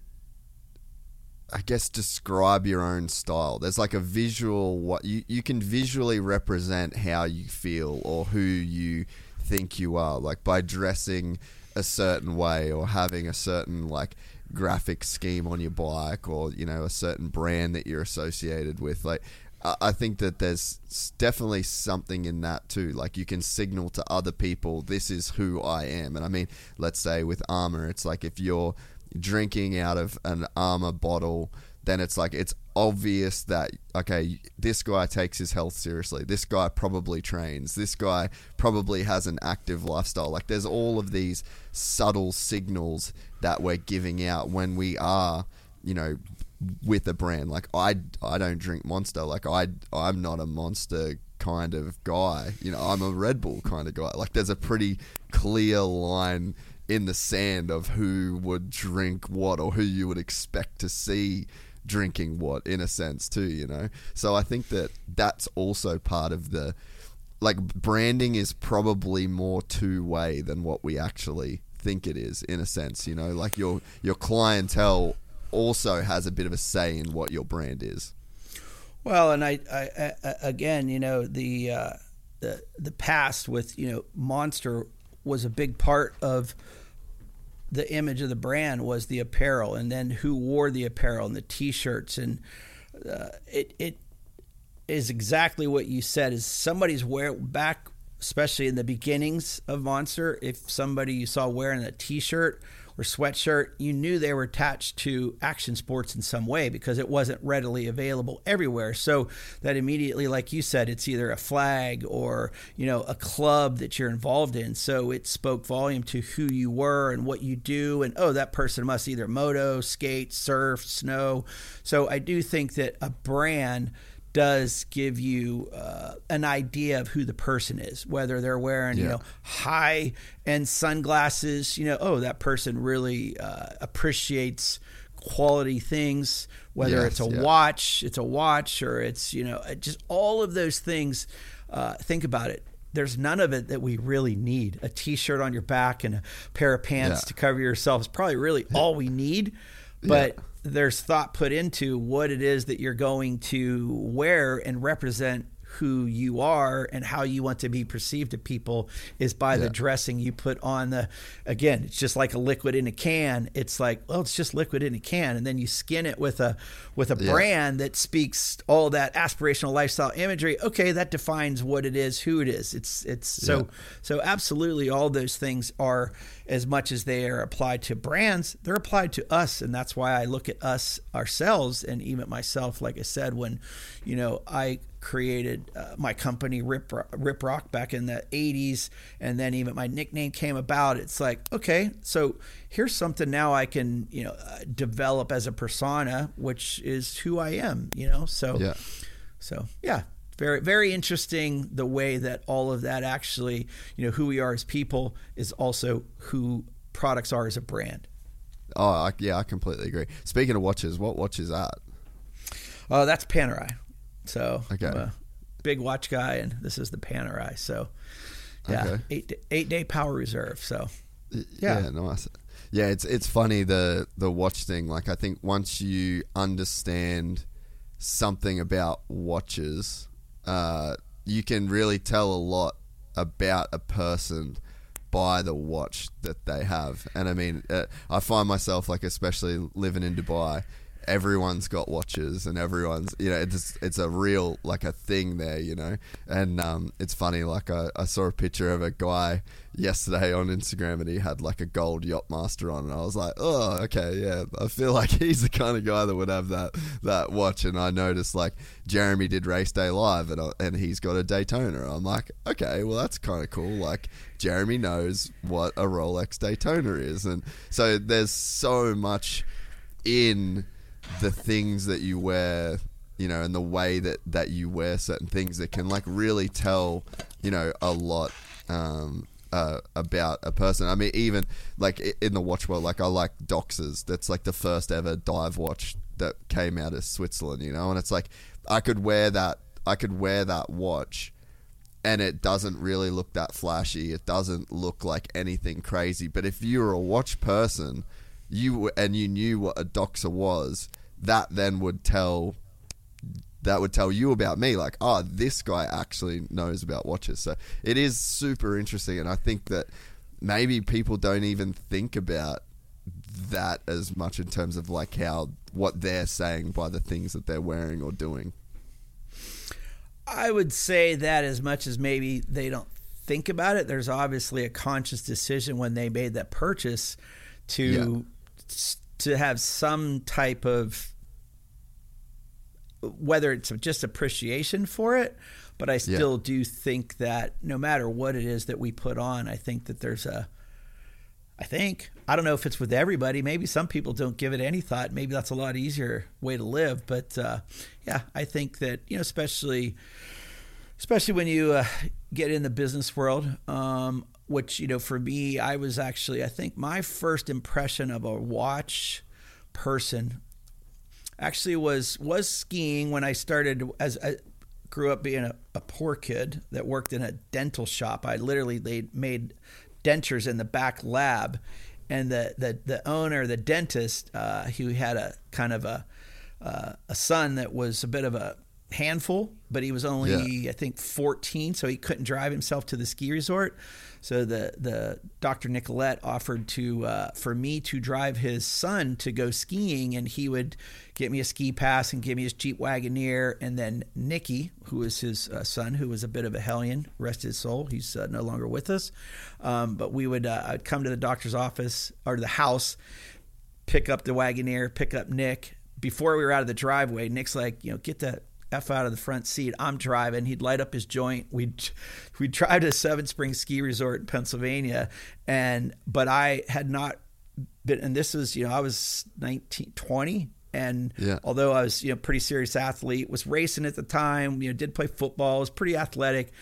I guess, describe your own style. There's like a visual what you you can visually represent how you feel or who you think you are, like by dressing a certain way or having a certain like graphic scheme on your bike or you know a certain brand that you're associated with like I think that there's definitely something in that too. Like you can signal to other people, this is who I am. And I mean, let's say with Arma, it's like if you're drinking out of an Arma bottle, then it's like it's obvious that okay, this guy takes his health seriously. This guy probably trains. This guy probably has an active lifestyle. Like there's all of these subtle signals that we're giving out when we are, you know, with a brand. Like I, I don't drink Monster. Like I, I'm not a Monster kind of guy. You know, I'm a Red Bull kind of guy. Like there's a pretty clear line in the sand of who would drink what or who you would expect to see drinking what in a sense too you know so i think that that's also part of the like branding is probably more two way than what we actually think it is in a sense you know like your your clientele also has a bit of a say in what your brand is Well, and I, I, I again, you know, the uh, the the past with you know Monster was a big part of the image of the brand was the apparel, and then who wore the apparel and the T-shirts, and uh, it it is exactly what you said. Is somebody's wear back, especially in the beginnings of Monster. If somebody you saw wearing a T-shirt or sweatshirt, you knew they were attached to action sports in some way because it wasn't readily available everywhere. So that immediately, like you said, it's either a flag or you know a club that you're involved in. So it spoke volume to who you were and what you do, and oh, that person must either moto, skate, surf, snow. So I do think that a brand does give you uh, an idea of who the person is, whether they're wearing, you know, high end sunglasses, you know, oh, that person really uh, appreciates quality things, whether Yes, it's a yeah. watch, it's a watch, or it's, you know, just all of those things. Uh, think about it. There's none of it that we really need. A t shirt on your back and a pair of pants Yeah. to cover yourself is probably really all we need. But there's thought put into what it is that you're going to wear and represent who you are and how you want to be perceived to people is by the dressing you put on the again it's just like a liquid in a can. It's like well it's just liquid in a can. And then you skin it with a with a Yeah. brand that speaks all that aspirational lifestyle imagery. Okay that defines what it is who it is. It's it's so Yeah. so absolutely all those things are as much as they are applied to brands they're applied to us. And that's why I look at us ourselves and even myself like I said when you know I created uh, my company Rip Rip Rock back in the 80s and then even my nickname came about it's like okay so here's something now I can you know uh, develop as a persona which is who I am you know so Yeah. so yeah, very very interesting the way that all of that actually, you know, who we are as people is also who products are as a brand. oh I, yeah i completely agree speaking of watches what watch is that Oh, that's Panerai. So Okay. I'm a big watch guy, and this is the Panerai. So yeah, Okay. eight eight day power reserve. So Yeah. yeah, nice. Yeah, it's it's funny the the watch thing. Like I think once you understand something about watches, uh, you can really tell a lot about a person by the watch that they have. And I mean, uh, I find myself like, especially living in Dubai, everyone's got watches and everyone's you know it's it's a real like a thing there you know? And um, it's funny like I, I saw a picture of a guy yesterday on Instagram and he had like a gold yachtmaster on and I was like oh okay yeah I feel like he's the kind of guy that would have that that watch. And I noticed like Jeremy did race day live and, I, and he's got a Daytona. I'm like okay well that's kind of cool like Jeremy knows what a Rolex Daytona is. And so there's so much in the things that you wear, you know, and the way that that you wear certain things that can like really tell, you know, a lot um, uh, about a person. I mean, even like in the watch world, like I like Doxas. That's like the first ever dive watch that came out of Switzerland, you know, and it's like I could wear that. I could wear that watch. And it doesn't really look that flashy. It doesn't look like anything crazy. But if you were a watch person, you and you knew what a Doxa was, that then would tell that would tell you about me. Like oh this guy actually knows about watches. So it is super interesting. And i think that maybe people don't even think about that as much in terms of like how what they're saying by the things that they're wearing or doing. I would say that as much as maybe they don't think about it, there's obviously a conscious decision when they made that purchase to to have some type of whether it's just appreciation for it, but I still do think that no matter what it is that we put on, I think that there's a I think I don't know if it's with everybody. Maybe some people don't give it any thought. Maybe that's a lot easier way to live. But uh, yeah, I think that you know, especially especially when you uh, get in the business world, um, which you know, for me, I was actually I think my first impression of a watch person actually was was skiing when I started as I grew up being a, a poor kid that worked in a dental shop. I literally they made dentures in the back lab, and the the, the owner, the dentist, uh, he had a kind of a uh, a son that was a bit of a handful, but he was only I think 14, so he couldn't drive himself to the ski resort. So the the Dr. Nicolette offered to uh, for me to drive his son to go skiing, and he would get me a ski pass and give me his Jeep Wagoneer, and then Nicky, who was his uh, son, who was a bit of a hellion, rest his soul, he's uh, no longer with us. Um, but we would uh, I'd come to the doctor's office or to the house, pick up the Wagoneer, pick up Nick. Before we were out of the driveway, Nick's like, you know, get the F out of the front seat. I'm driving. He'd light up his joint. We'd we'd drive to Seven Springs Ski Resort in Pennsylvania, and but I had not been. And this was you know I was 19, 20, and Yeah. although I was you know pretty serious athlete, was racing at the time. You know did play football. Was pretty athletic,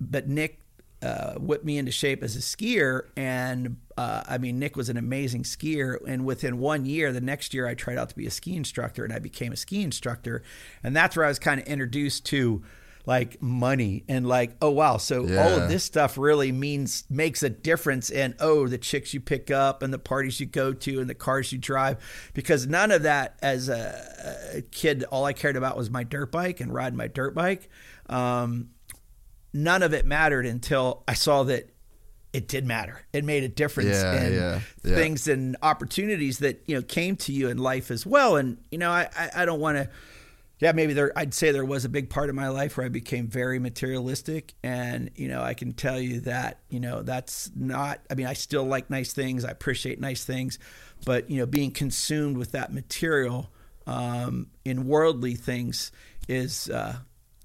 but Nick uh, whipped me into shape as a skier. And uh, I mean, Nick was an amazing skier. And within one year, the next year, I tried out to be a ski instructor and I became a ski instructor. And that's where I was kind of introduced to like money and like, oh, wow. So all of this stuff really means, makes a difference in, oh, the chicks you pick up and the parties you go to and the cars you drive. Because none of that as a, a kid, all I cared about was my dirt bike and riding my dirt bike. Um, none of it mattered until I saw that it did matter. It made a difference Yeah, in yeah, yeah. things and opportunities that you know came to you in life as well. And you know, I I, I don't want to. Yeah, maybe there. I'd say there was a big part of my life where I became very materialistic, and you know, I can tell you that you know that's not. I mean, I still like nice things. I appreciate nice things, but you know, being consumed with that material um, in worldly things is. Uh,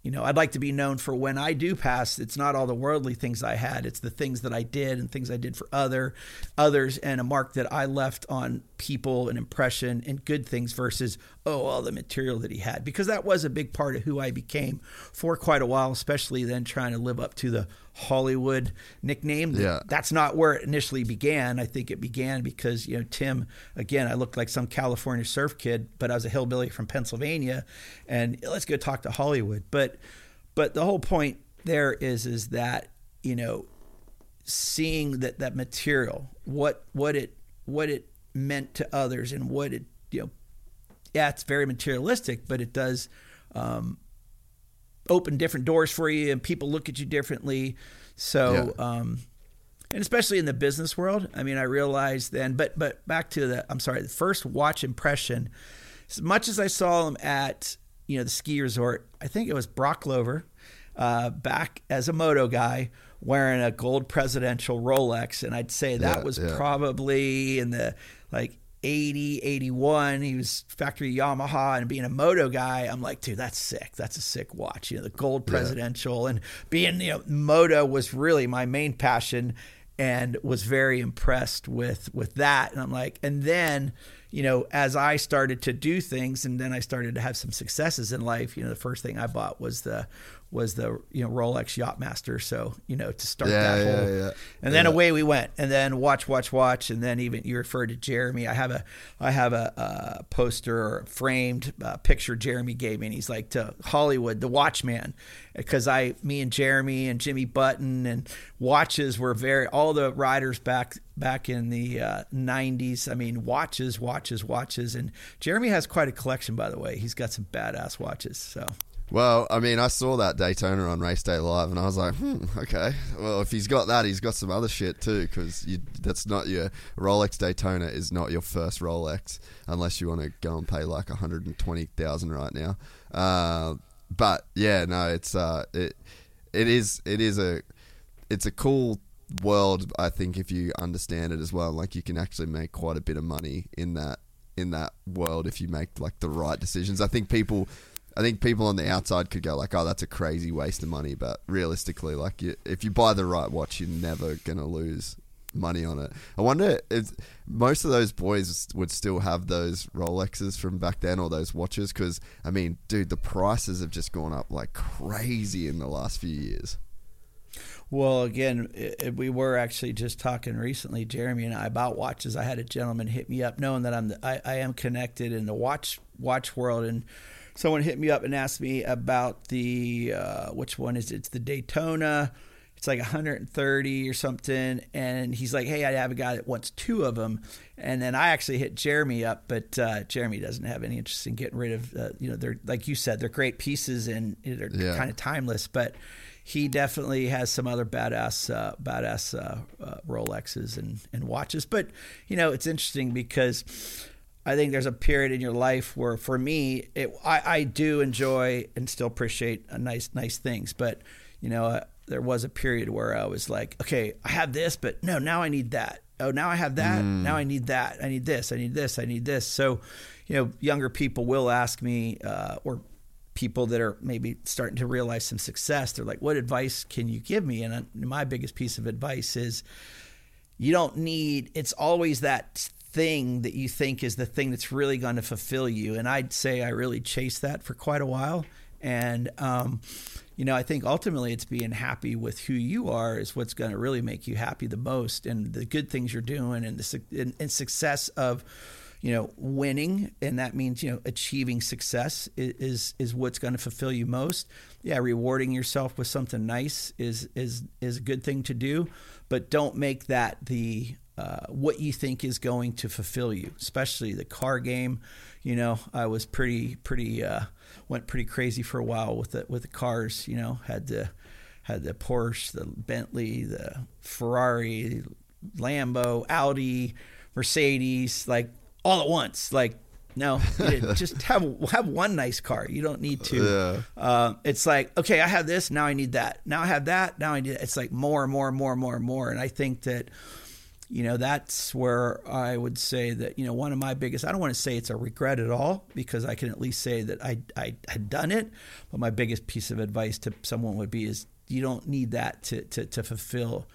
you know, I'd like to be known for when I do pass. It's not all the worldly things I had; it's the things that I did and things I did for other others, and a mark that I left on people, an impression, and good things versus oh, all the material that he had. Because that was a big part of who I became for quite a while, especially then trying to live up to the Hollywood nickname. Yeah. That's not where it initially began. I think it began because, you know, Tim, again, I looked like some California surf kid, but I was a hillbilly from Pennsylvania and let's go talk to Hollywood. But but the whole point there is is that, you know, seeing that that material, what what it what it meant to others and what it, you know, yeah, it's very materialistic, but it does um, open different doors for you and people look at you differently. So, um, and especially in the business world, I mean, I realized then, but, but back to the, I'm sorry, the first watch impression as much as I saw him at you know the ski resort, I think it was Broc Glover uh, back as a moto guy wearing a gold presidential Rolex, and I'd say that Yeah, was yeah. probably in the like 80, 81. He was factory Yamaha and being a moto guy, I'm like, dude, that's sick. That's a sick watch. You know, the gold presidential and being, you know, moto was really my main passion and was very impressed with with that. And I'm like, and then, you know, as I started to do things and then I started to have some successes in life, you know, the first thing I bought was the was the you know Rolex Yachtmaster. So you know to start Yeah, that yeah, whole, yeah. and then away we went. And then watch, watch, watch, and then even you referred to Jeremy. I have a I have a, uh poster or framed uh, picture Jeremy gave me, and he's like to Hollywood, the Watchman, because I, me and Jeremy and Jimmy Button and watches were very all the riders back back in the uh, 90s. I mean, watches, watches, watches, and Jeremy has quite a collection, by the way. He's got some badass watches. So. Well, I mean, I saw that Daytona on Race Day Live, and I was like, hmm, okay. Well, if he's got that, he's got some other shit too, because that's not your Rolex Daytona is not your first Rolex, unless you want to go and pay like one hundred and twenty thousand right now. Uh, but yeah, no, it's uh, it it is it is a it's a cool world. I think if you understand it as well, like you can actually make quite a bit of money in that in that world if you make like the right decisions. I think people. I think people on the outside could go like, "Oh, that's a crazy waste of money," but realistically, like, you, if you buy the right watch, you're never gonna lose money on it. I wonder if most of those boys would still have those Rolexes from back then or those watches, because I mean, dude, the prices have just gone up like crazy in the last few years. Well, again, i i- we were actually just talking recently, Jeremy and I, about watches. I had a gentleman hit me up, knowing that I'm the, I, I am connected in the watch watch world, and someone hit me up and asked me about the uh, which one is it? It's the Daytona. It's like 130 or something, and he's like, "Hey, I have a guy that wants two of them." And then I actually hit Jeremy up, but uh, Jeremy doesn't have any interest in getting rid of. Uh, you know, they're like you said, they're great pieces and they're Yeah. kind of timeless, but he definitely has some other badass uh, badass uh, uh, Rolexes and, and watches. But you know, it's interesting because I think there's a period in your life where, for me, it, I, I do enjoy and still appreciate a nice nice things. But you know, uh, there was a period where I was like, okay, I have this, but no, now I need that. Oh, now I have that. Now I need that. I need this. I need this. I need this. So, you know, younger people will ask me, uh, or people that are maybe starting to realize some success, they're like, "What advice can you give me?" And uh, my biggest piece of advice is, you don't need. It's always that thing that you think is the thing that's really going to fulfill you. And I'd say I really chased that for quite a while. And um, you know, I think ultimately it's being happy with who you are is what's going to really make you happy the most, and the good things you're doing, and the suc- and, and success of you know winning and that means you know achieving success i- is is what's going to fulfill you most yeah rewarding yourself with something nice is is is a good thing to do but don't make that the uh, what you think is going to fulfill you especially the car game you know i was pretty pretty uh, went pretty crazy for a while with the with the cars you know had the had the Porsche, the Bentley, the Ferrari, Lambo, Audi, Mercedes, like all at once. Like, no, just have have one nice car. You don't need to. Yeah. Uh, it's like, okay, I have this. Now I need that. Now I have that. Now I need. It's like more and more and more and more and more. And I think that you know that's where i would say that you know one of my biggest i don't want to say it's a regret at all because i can at least say that i, I had done it but my biggest piece of advice to someone would be is you don't need that to, to, to fulfill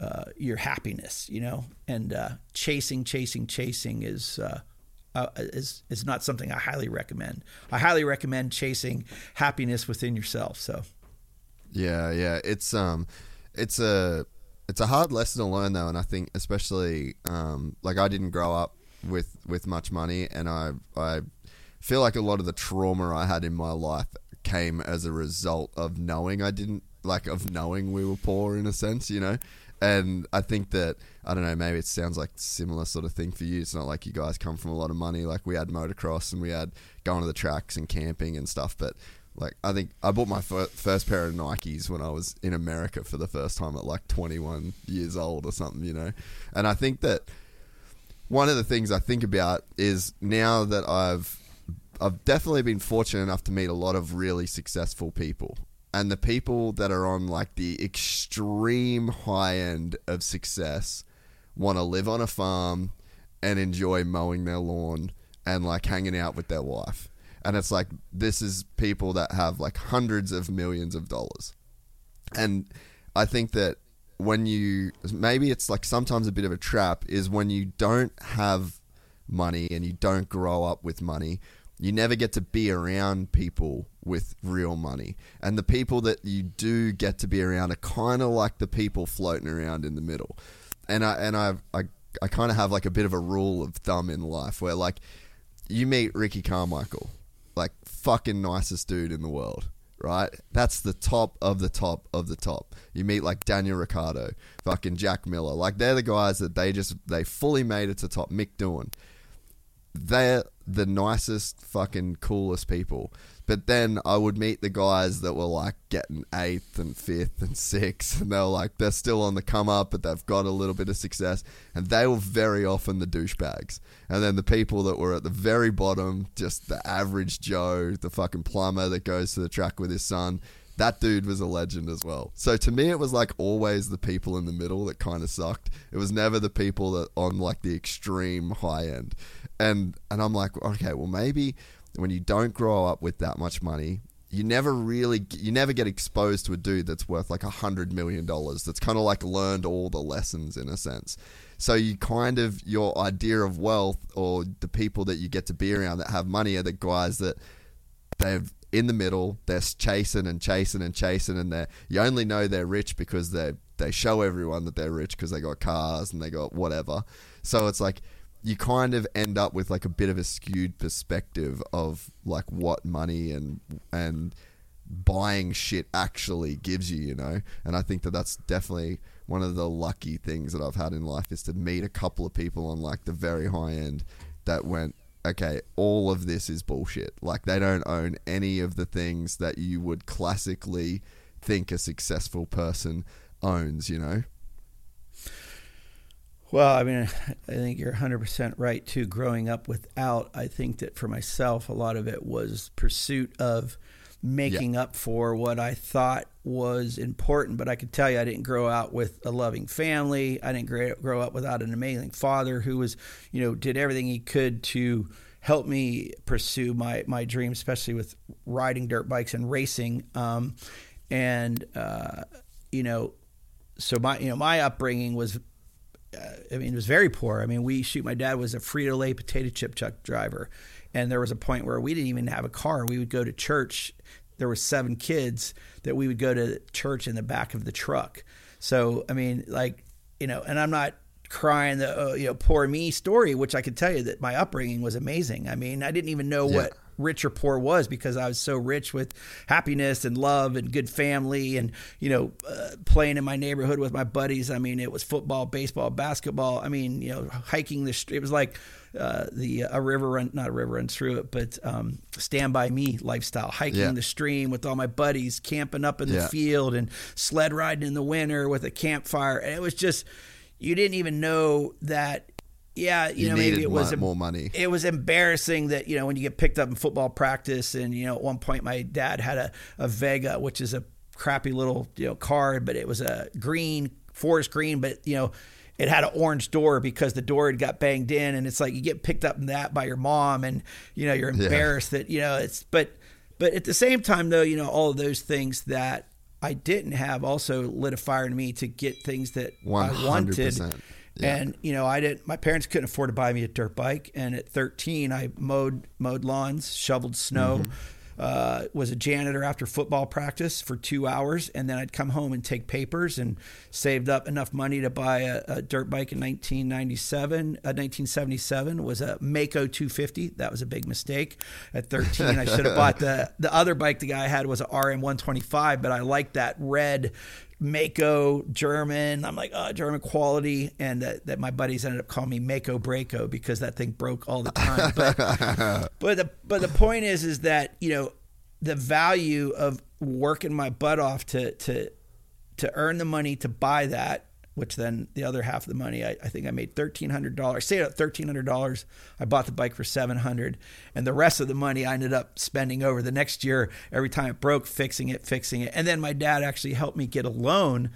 uh, your happiness you know and uh, chasing chasing chasing is uh, uh, is is not something I highly recommend. I highly recommend chasing happiness within yourself. So Yeah, yeah. It's um it's a it's a hard lesson to learn though and I think especially um like I didn't grow up with with much money and I I feel like a lot of the trauma I had in my life came as a result of knowing I didn't like of knowing we were poor in a sense, you know. And I think that I don't know, maybe it sounds like similar sort of thing for you. It's not like you guys come from a lot of money. Like we had motocross and we had going to the tracks and camping and stuff. But like I think I bought my fir- first pair of Nikes when I was in America for the first time at like 21 years old or something, you know. And I think that one of the things I think about is now that I've I've definitely been fortunate enough to meet a lot of really successful people. And the people that are on like the extreme high end of success want to live on a farm and enjoy mowing their lawn and like hanging out with their wife. And it's like this is people that have like hundreds of millions of dollars. And I think that when you maybe it's like sometimes a bit of a trap is when you don't have money and you don't grow up with money, you never get to be around people with real money. And the people that you do get to be around are kind of like the people floating around in the middle. And I and I I, I kind of have like a bit of a rule of thumb in life where like you meet Ricky Carmichael, like fucking nicest dude in the world, right? That's the top of the top of the top. You meet like Daniel Ricciardo, fucking Jack Miller, like they're the guys that they just they fully made it to top. Mick Doohan, they're the nicest, fucking coolest people. But then I would meet the guys that were like getting eighth and fifth and sixth, and they're like they're still on the come up, but they've got a little bit of success, and they were very often the douchebags. And then the people that were at the very bottom, just the average Joe, the fucking plumber that goes to the track with his son, that dude was a legend as well. So to me, it was like always the people in the middle that kind of sucked. It was never the people that on like the extreme high end. And and I'm like, okay, well maybe when you don't grow up with that much money, you never really you never get exposed to a dude that's worth like a hundred million dollars. That's kind of like learned all the lessons in a sense. So you kind of your idea of wealth or the people that you get to be around that have money are the guys that they've in the middle. They're chasing and chasing and chasing, and they you only know they're rich because they they show everyone that they're rich because they got cars and they got whatever. So it's like you kind of end up with like a bit of a skewed perspective of like what money and and buying shit actually gives you, you know. And I think that that's definitely one of the lucky things that I've had in life is to meet a couple of people on like the very high end that went, okay, all of this is bullshit. Like they don't own any of the things that you would classically think a successful person owns, you know. Well, I mean, I think you're 100% right too. Growing up without, I think that for myself, a lot of it was pursuit of making up for what I thought was important. But I could tell you, I didn't grow out with a loving family. I didn't grow, grow up without an amazing father who was, you know, did everything he could to help me pursue my my dream, especially with riding dirt bikes and racing. Um, and uh, you know, so my you know my upbringing was I mean, it was very poor. I mean, we shoot. My dad was a Frito Lay potato chip truck driver, and there was a point where we didn't even have a car. We would go to church. There were seven kids that we would go to church in the back of the truck. So I mean, like you know, and I'm not crying the uh, you know poor me story, which I could tell you that my upbringing was amazing. I mean, I didn't even know Yeah. what rich or poor was because I was so rich with happiness and love and good family and you know uh, playing in my neighborhood with my buddies. I mean, it was football, baseball, basketball. I mean, you know, hiking the street. It was like uh, the a river run, not a river runs through it, but um, stand by me lifestyle, hiking Yeah. the stream with all my buddies, camping up in the field and sled riding in the winter with a campfire. And it was just you didn't even know that. Yeah, you, You know, maybe it was mo- more money. it was embarrassing that you know when you get picked up in football practice and you know at one point my dad had a, a Vega which is a crappy little you know car but it was a green forest green but you know it had an orange door because the door had got banged in and it's like you get picked up in that by your mom and you know you're embarrassed that you know it's but but at the same time though you know all of those things that I didn't have also lit a fire in me to get things that I wanted 100%. Yeah. and you know, I didn't. My parents couldn't afford to buy me a dirt bike, and at 13, I mowed mowed lawns, shoveled snow, Mm-hmm. uh, was a janitor after football practice for two hours, and then I'd come home and take papers, and saved up enough money to buy a, a dirt bike in 1997. Uh, 1977 was a Maico 250. That was a big mistake. At 13, I should have bought the the other bike the guy had was a RM 125, but I liked that red. Maico German. I'm like, oh, German quality, and that, that my buddies ended up calling me Mako Braco because that thing broke all the time. But but the but the point is is that you know the value of working my butt off to to to earn the money to buy that which then the other half of the money, I, I think I made thirteen hundred dollars. Say at thirteen hundred dollars, I bought the bike for seven hundred, and the rest of the money I ended up spending over the next year. Every time it broke, fixing it, fixing it, and then my dad actually helped me get a loan.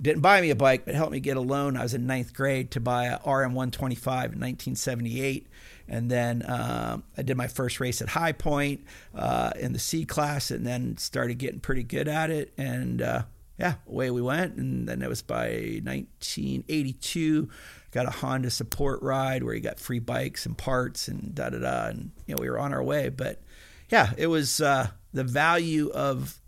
Didn't buy me a bike, but helped me get a loan. I was in ninth grade to buy a RM125 in 1978 and then um, I did my first race at High Point uh, in the C class, and then started getting pretty good at it. And uh, yeah, away we went. And then it was by 1982, got a Honda support ride where you got free bikes and parts and da da da, and you know we were on our way. But yeah, it was uh, the value of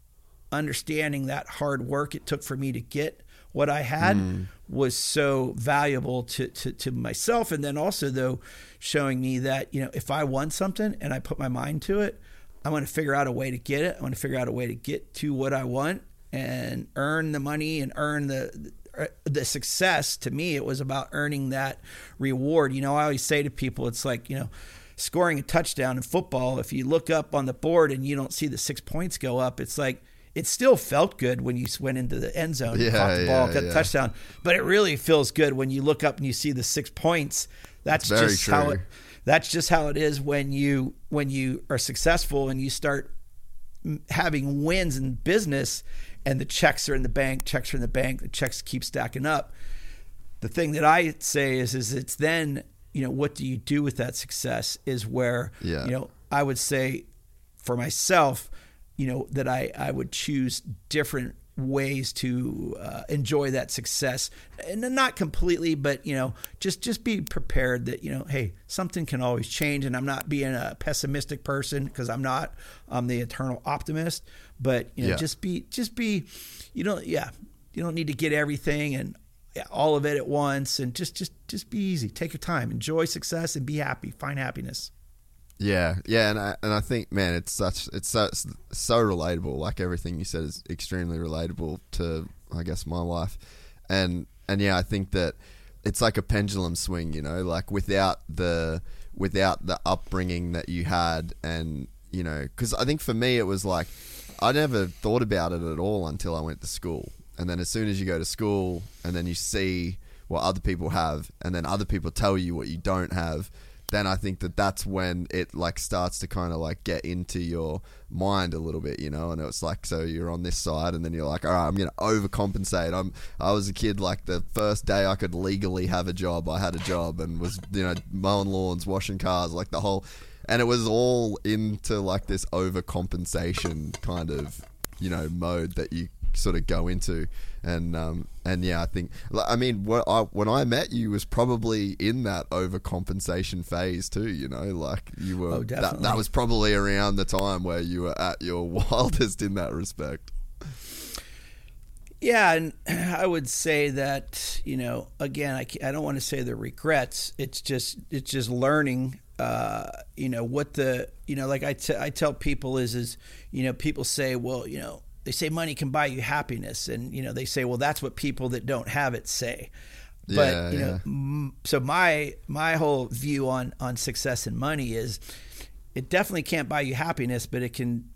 understanding that hard work it took for me to get what I had mm. was so valuable to, to, to myself. And then also, though, showing me that, you know, if I want something and I put my mind to it, I want to figure out a way to get it. I want to figure out a way to get to what I want and earn the money and earn the the success to me it was about earning that reward you know i always say to people it's like you know scoring a touchdown in football if you look up on the board and you don't see the six points go up it's like it still felt good when you went into the end zone, yeah, caught the ball, yeah, got the touchdown. But it really feels good when you look up and you see the six points. That's just how it. That's just how it is when you when you are successful and you start having wins in business, and the checks are in the bank, checks are in the bank, the checks keep stacking up. The thing that I say is, is it's then you know what do you do with that success is where yeah. you know I would say for myself you know that I I would choose different ways to uh, enjoy that success and not completely but you know just just be prepared that you know hey something can always change and i'm not being a pessimistic person because i'm not i'm the eternal optimist but you know yeah. just be just be you don't yeah you don't need to get everything and all of it at once and just just just be easy take your time enjoy success and be happy find happiness yeah, yeah, and I and I think, man, it's such it's so, so relatable. Like everything you said is extremely relatable to, I guess, my life, and and yeah, I think that it's like a pendulum swing. You know, like without the without the upbringing that you had, and you know, because I think for me it was like I never thought about it at all until I went to school, and then as soon as you go to school, and then you see what other people have, and then other people tell you what you don't have then I think that that's when it like starts to kind of like get into your mind a little bit, you know. And it's like so you're on this side, and then you're like, all right, I'm gonna overcompensate. I'm I was a kid like the first day I could legally have a job, I had a job and was you know mowing lawns, washing cars, like the whole, and it was all into like this overcompensation kind of you know mode that you sort of go into and um, and yeah, I think I mean when I, when I met you was probably in that overcompensation phase too. You know, like you were. Oh, that, that was probably around the time where you were at your wildest in that respect. Yeah, and I would say that you know, again, I, I don't want to say the regrets. It's just it's just learning. Uh, you know what the you know like I, t- I tell people is is you know people say well you know they say money can buy you happiness. And you know they say well that's what people that don't have it say. But yeah, you know yeah. so my my whole view on on success and money is it definitely can't buy you happiness but it can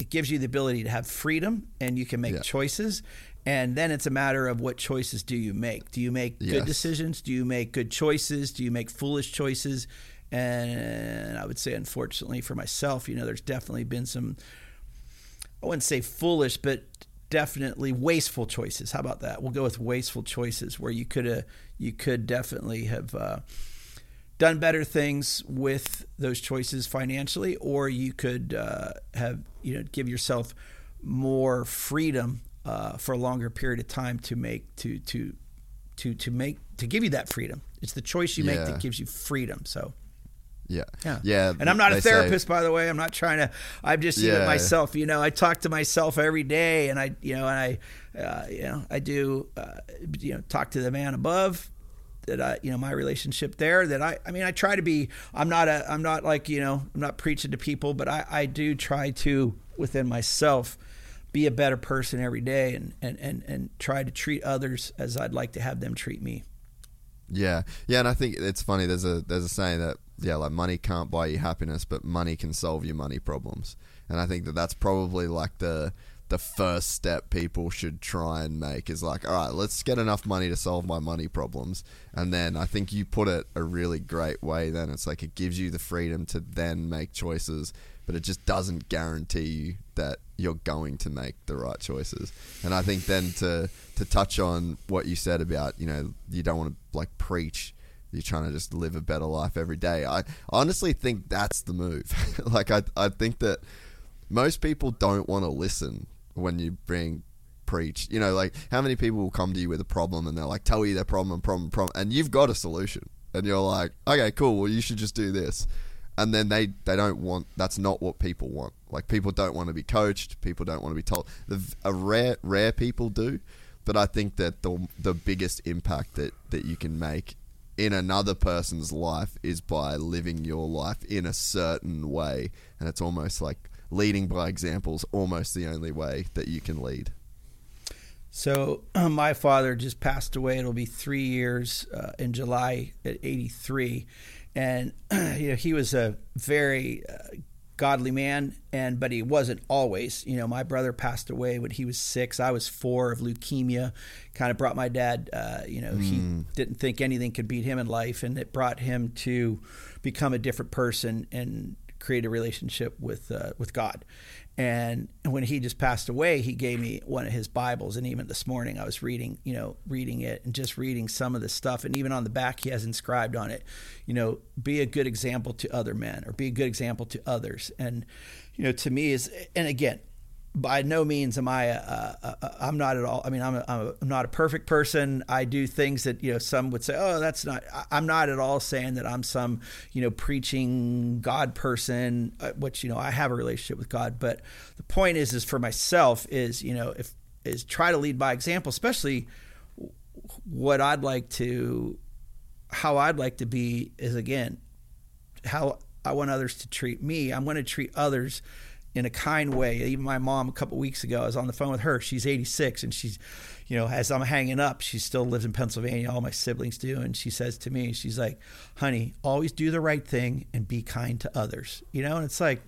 it gives you the ability to have freedom and you can make yeah. choices. And then it's a matter of what choices do you make? Do you make yes. good decisions? Do you make good choices? Do you make foolish choices and i would say unfortunately for myself you know there's definitely been some I wouldn't say foolish, but definitely wasteful choices. How about that? We'll go with wasteful choices where you could have you could definitely have uh, done better things with those choices financially, or you could uh, have you know give yourself more freedom uh, for a longer period of time to make to to to to make to give you that freedom. It's the choice you yeah. make that gives you freedom. So yeah. Yeah. Yeah. And I'm not a therapist, say, by the way. I'm not trying to, I'm just yeah. myself, you know, I talk to myself every day and I, you know, and I, uh, you know, I do, uh, you know, talk to the man above that I, you know, my relationship there that I, I mean, I try to be, I'm not a, I'm not like, you know, I'm not preaching to people, but I, I do try to within myself be a better person every day and, and, and, and try to treat others as I'd like to have them treat me. Yeah, yeah, and I think it's funny. There's a there's a saying that yeah, like money can't buy you happiness, but money can solve your money problems. And I think that that's probably like the the first step people should try and make is like, all right, let's get enough money to solve my money problems. And then I think you put it a really great way. Then it's like it gives you the freedom to then make choices, but it just doesn't guarantee you that you're going to make the right choices. And I think then to to touch on what you said about you know you don't want to like preach. You're trying to just live a better life every day. I honestly think that's the move. like I I think that most people don't want to listen when you bring preach. You know, like how many people will come to you with a problem and they're like tell you their problem, problem, problem, and you've got a solution, and you're like, okay, cool. Well, you should just do this, and then they they don't want. That's not what people want. Like people don't want to be coached. People don't want to be told. The a rare rare people do, but I think that the the biggest impact that that you can make in another person's life is by living your life in a certain way, and it's almost like leading by example is almost the only way that you can lead. So my father just passed away. It'll be three years uh, in July at 83, and you know he was a very uh, godly man, and but he wasn't always. You know, my brother passed away when he was six. I was four of leukemia. Kind of brought my dad. Uh, you know, he didn't think anything could beat him in life, and it brought him to become a different person and create a relationship with uh, with God. And when he just passed away, he gave me one of his Bibles. And even this morning, I was reading, you know, reading it and just reading some of the stuff. And even on the back, he has inscribed on it, you know, be a good example to other men or be a good example to others. And, you know, to me is, and again, by no means am I. I'm not at all. I mean, I'm, a, I'm, a, I'm not a perfect person. I do things that you know some would say, "Oh, that's not." I'm not at all saying that I'm some you know preaching God person, uh, which you know I have a relationship with God. But the point is, is for myself is you know if is try to lead by example, especially what I'd like to, how I'd like to be is again how I want others to treat me. I'm going to treat others in a kind way. Even my mom a couple weeks ago, I was on the phone with her. She's 86 and she's, you know, as I'm hanging up, she still lives in Pennsylvania. All my siblings do. And she says to me, she's like, honey, always do the right thing and be kind to others. You know, and it's like,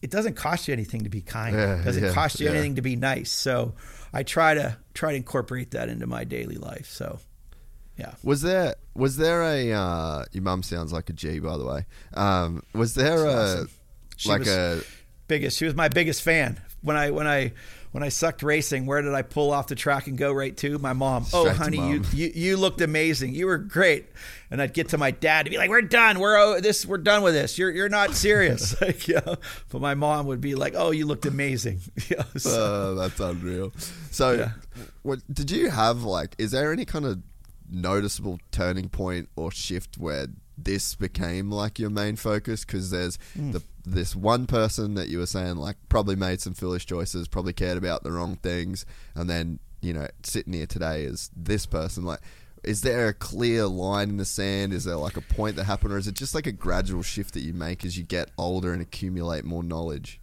it doesn't cost you anything to be kind. Yeah, it doesn't yeah, cost you yeah. anything to be nice. So I try to try to incorporate that into my daily life. So yeah. Was there was there a uh, your mum sounds like a G by the way. Um, was there a awesome. Like was- a biggest. She was my biggest fan. When I when I when I sucked racing, where did I pull off the track and go right to? My mom. oh, Straight honey, mom. you, you you looked amazing. You were great. And I'd get to my dad to be like, "We're done. We're oh, this. We're done with this. You're you're not serious." like, you know? But my mom would be like, "Oh, you looked amazing." You know, so- Uh, that's unreal. So, Yeah. what did you have? Like, is there any kind of noticeable turning point or shift where this became like your main focus? Because there's Hmm. the this one person that you were saying like probably made some foolish choices, probably cared about the wrong things, and then you know sitting here today is this person. Like, is there a clear line in the sand? Is there like a point that happened, or is it just like a gradual shift that you make as you get older and accumulate more knowledge?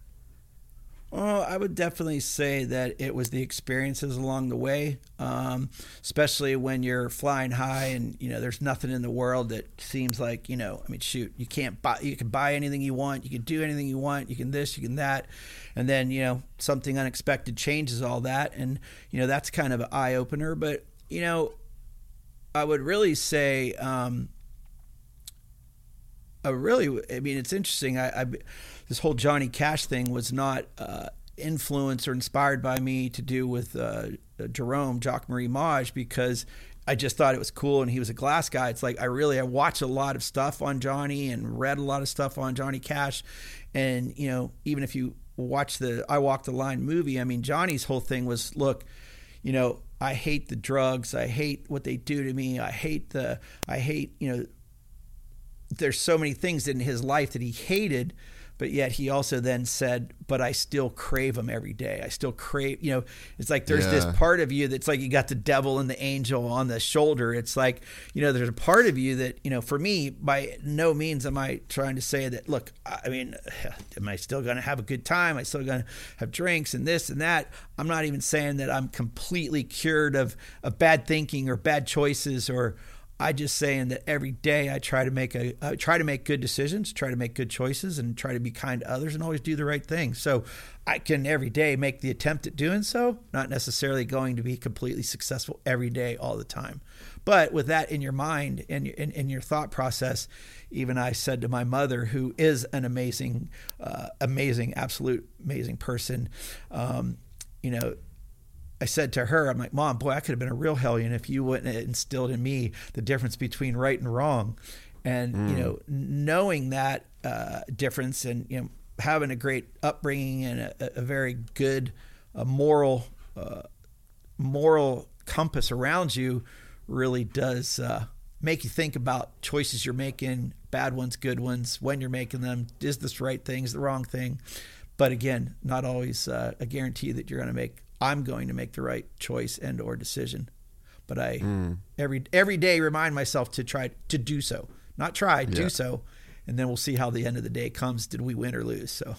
Well, I would definitely say that it was the experiences along the way, um, especially when you're flying high and you know there's nothing in the world that seems like you know. I mean, shoot, you can't buy, you can buy anything you want, you can do anything you want, you can this, you can that, and then you know something unexpected changes all that, and you know that's kind of an eye opener. But you know, I would really say. Um, I really, I mean, it's interesting. I, I this whole Johnny Cash thing was not uh, influenced or inspired by me to do with uh, Jerome Jacques Marie Mage because I just thought it was cool and he was a glass guy. It's like I really I watched a lot of stuff on Johnny and read a lot of stuff on Johnny Cash, and you know even if you watch the I Walk the Line movie, I mean Johnny's whole thing was look, you know I hate the drugs, I hate what they do to me, I hate the I hate you know there's so many things in his life that he hated but yet he also then said but i still crave them every day. I still crave you know it's like there's this part of you that's like you got the devil and the angel on the shoulder. It's like you know there's a part of you that you know for me by no means am i trying to say that look i mean am i still going to have a good time? Am i still going to have drinks and this and that? I'm not even saying that i'm completely cured of of bad thinking or bad choices or I just saying that every day I try to make a I try to make good decisions, try to make good choices, and try to be kind to others, and always do the right thing. So I can every day make the attempt at doing so. Not necessarily going to be completely successful every day, all the time, but with that in your mind and in, in your thought process, even I said to my mother, who is an amazing, uh, amazing, absolute amazing person, um, you know, I said to her, I'm like, Mom, boy, I could have been a real hellion if you wouldn't have instilled in me the difference between right and wrong. And, Mm. you know, knowing that uh, difference and, you know, having a great upbringing and a, a very good uh, moral, uh, moral compass around you really does uh, make you think about choices you're making, bad ones, good ones, when you're making them. Is this the right thing? Is the wrong thing? But again, not always uh, a guarantee that you're going to make. I'm going to make the right choice and or decision. But I every every day remind myself to try to do so. Not try, Yeah. do so, and then we'll see how the end of the day comes. Did we win or lose? So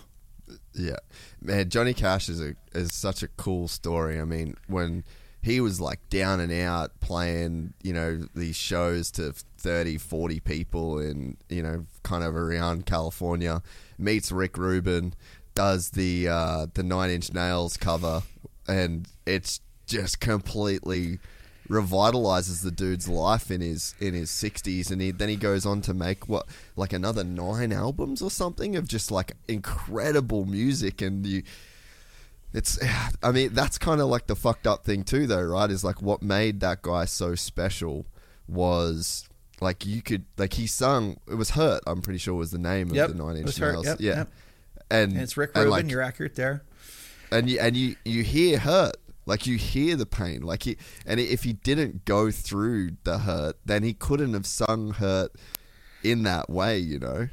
Yeah, man, Johnny Cash is a is such a cool story. I mean, when he was like down and out playing, you know, these shows to 30, 40 people in, you know, kind of around California, meets Rick Rubin, does the uh, the Nine Inch Nails cover, and it's just completely revitalizes the dude's life in his in his 60s and he, then he goes on to make what like another nine albums or something of just like incredible music and you it's i mean that's kind of like the fucked up thing too though right is like what made that guy so special was like you could like he sung it was hurt i'm pretty sure was the name Yep, of the nine inch nails yep, yeah yep. and, and it's Rick Rubin. like, you're accurate there. And you and you you hear hurt like you hear the pain like he and if he didn't go through the hurt then he couldn't have sung hurt in that way you know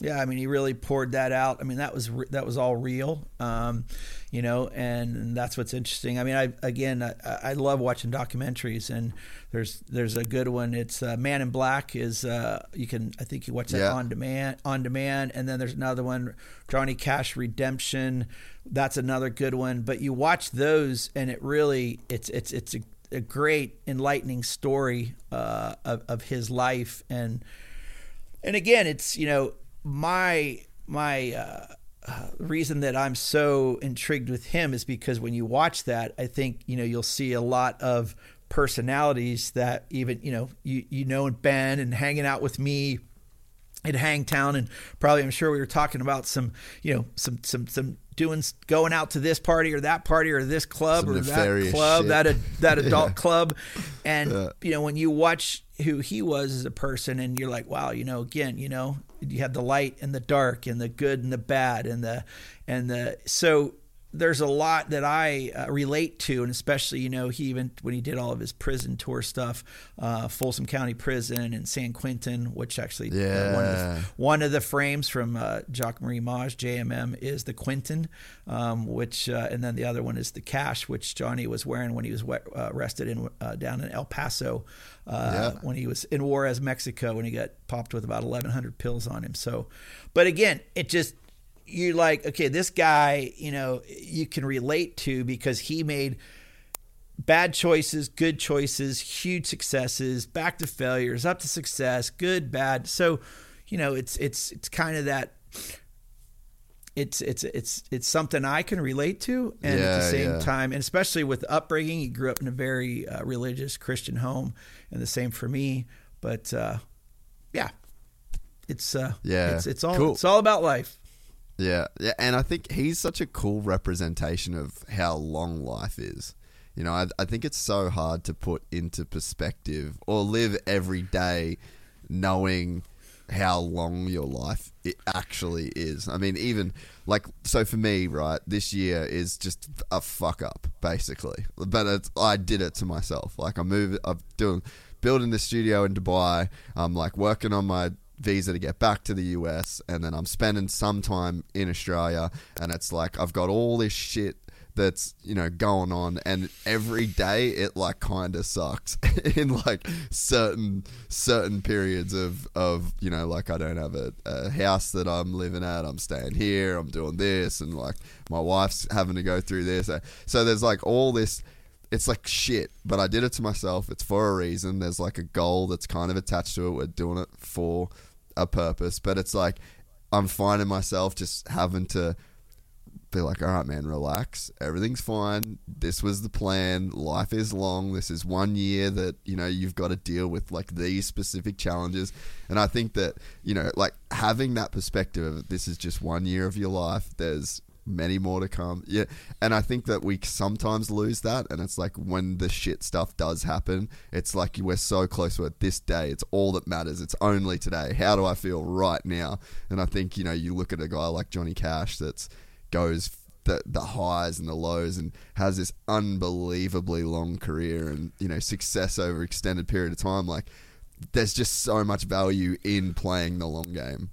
Yeah, I mean, he really poured that out. I mean, that was that was all real, um, you know, and that's what's interesting. I mean, I again, I, I love watching documentaries, and there's there's a good one. It's uh, Man in Black. Is uh, you can I think you watch that Yeah. on demand on demand, and then there's another one, Johnny Cash Redemption. That's another good one. But you watch those, and it really it's it's it's a, a great enlightening story uh, of of his life and and again, it's you know my my uh, uh, reason that I'm so intrigued with him is because when you watch that, I think you know you'll see a lot of personalities that even you know you you know and Ben and hanging out with me at Hangtown, and probably I'm sure we were talking about some you know some some some doing going out to this party or that party or this club Some or that club shit. that that adult Yeah. club and you know when you watch who he was as a person and you're like wow you know again you know you have the light and the dark and the good and the bad and the and the so there's a lot that I uh, relate to, and especially you know he even when he did all of his prison tour stuff, uh, Folsom County Prison and San Quentin, which actually uh, one of the Yeah. one of the frames from uh, Jacques Marie Mage JMM is the Quentin, um, which uh, and then the other one is the Cash, which Johnny was wearing when he was we- uh, arrested in uh, down in El Paso uh, Yeah. when he was in Juarez, Mexico, when he got popped with about 1,100 pills on him. So, but again, it just you're like, okay, this guy, you know, you can relate to because he made bad choices, good choices, huge successes, back to failures, up to success, good, bad. So, you know, it's it's it's kind of that it's it's it's it's something I can relate to, and at the same yeah. time, and especially with upbringing, he grew up in a very uh, religious Christian home, and the same for me. But uh, yeah, it's uh, Yeah, it's it's all cool. it's all about life. Yeah, yeah, and I think he's such a cool representation of how long life is. You know, I, I think it's so hard to put into perspective or live every day knowing how long your life it actually is. I mean, even like so for me, right? This year is just a fuck up, basically. But I did it to myself. Like I move, I'm doing building the studio in Dubai. I'm like working on my visa to get back to the US, and then I'm spending some time in Australia, and it's like I've got all this shit that's you know going on and every day it like kind of sucks in like certain certain periods of of you know like i don't have a, a house that i'm living at i'm staying here i'm doing this and like my wife's having to go through this so there's like all this it's like shit, but I did it to myself. It's for a reason. There's like a goal that's kind of attached to it. We're doing it for a purpose, but it's like I'm finding myself just having to be like, all right, man, relax. Everything's fine. This was the plan. Life is long. This is one year that, you know, you've got to deal with like these specific challenges. And I think that, you know, like having that perspective of this is just one year of your life. There's many more to come. Yeah. And I think that we sometimes lose that. And it's like when the shit stuff does happen, it's like we're so close to it this day. It's all that matters. It's only today. How do I feel right now? And I think, you know, you look at a guy like Johnny Cash that's goes the the highs and the lows and has this unbelievably long career and, you know, success over extended period of time. Like there's just so much value in playing the long game.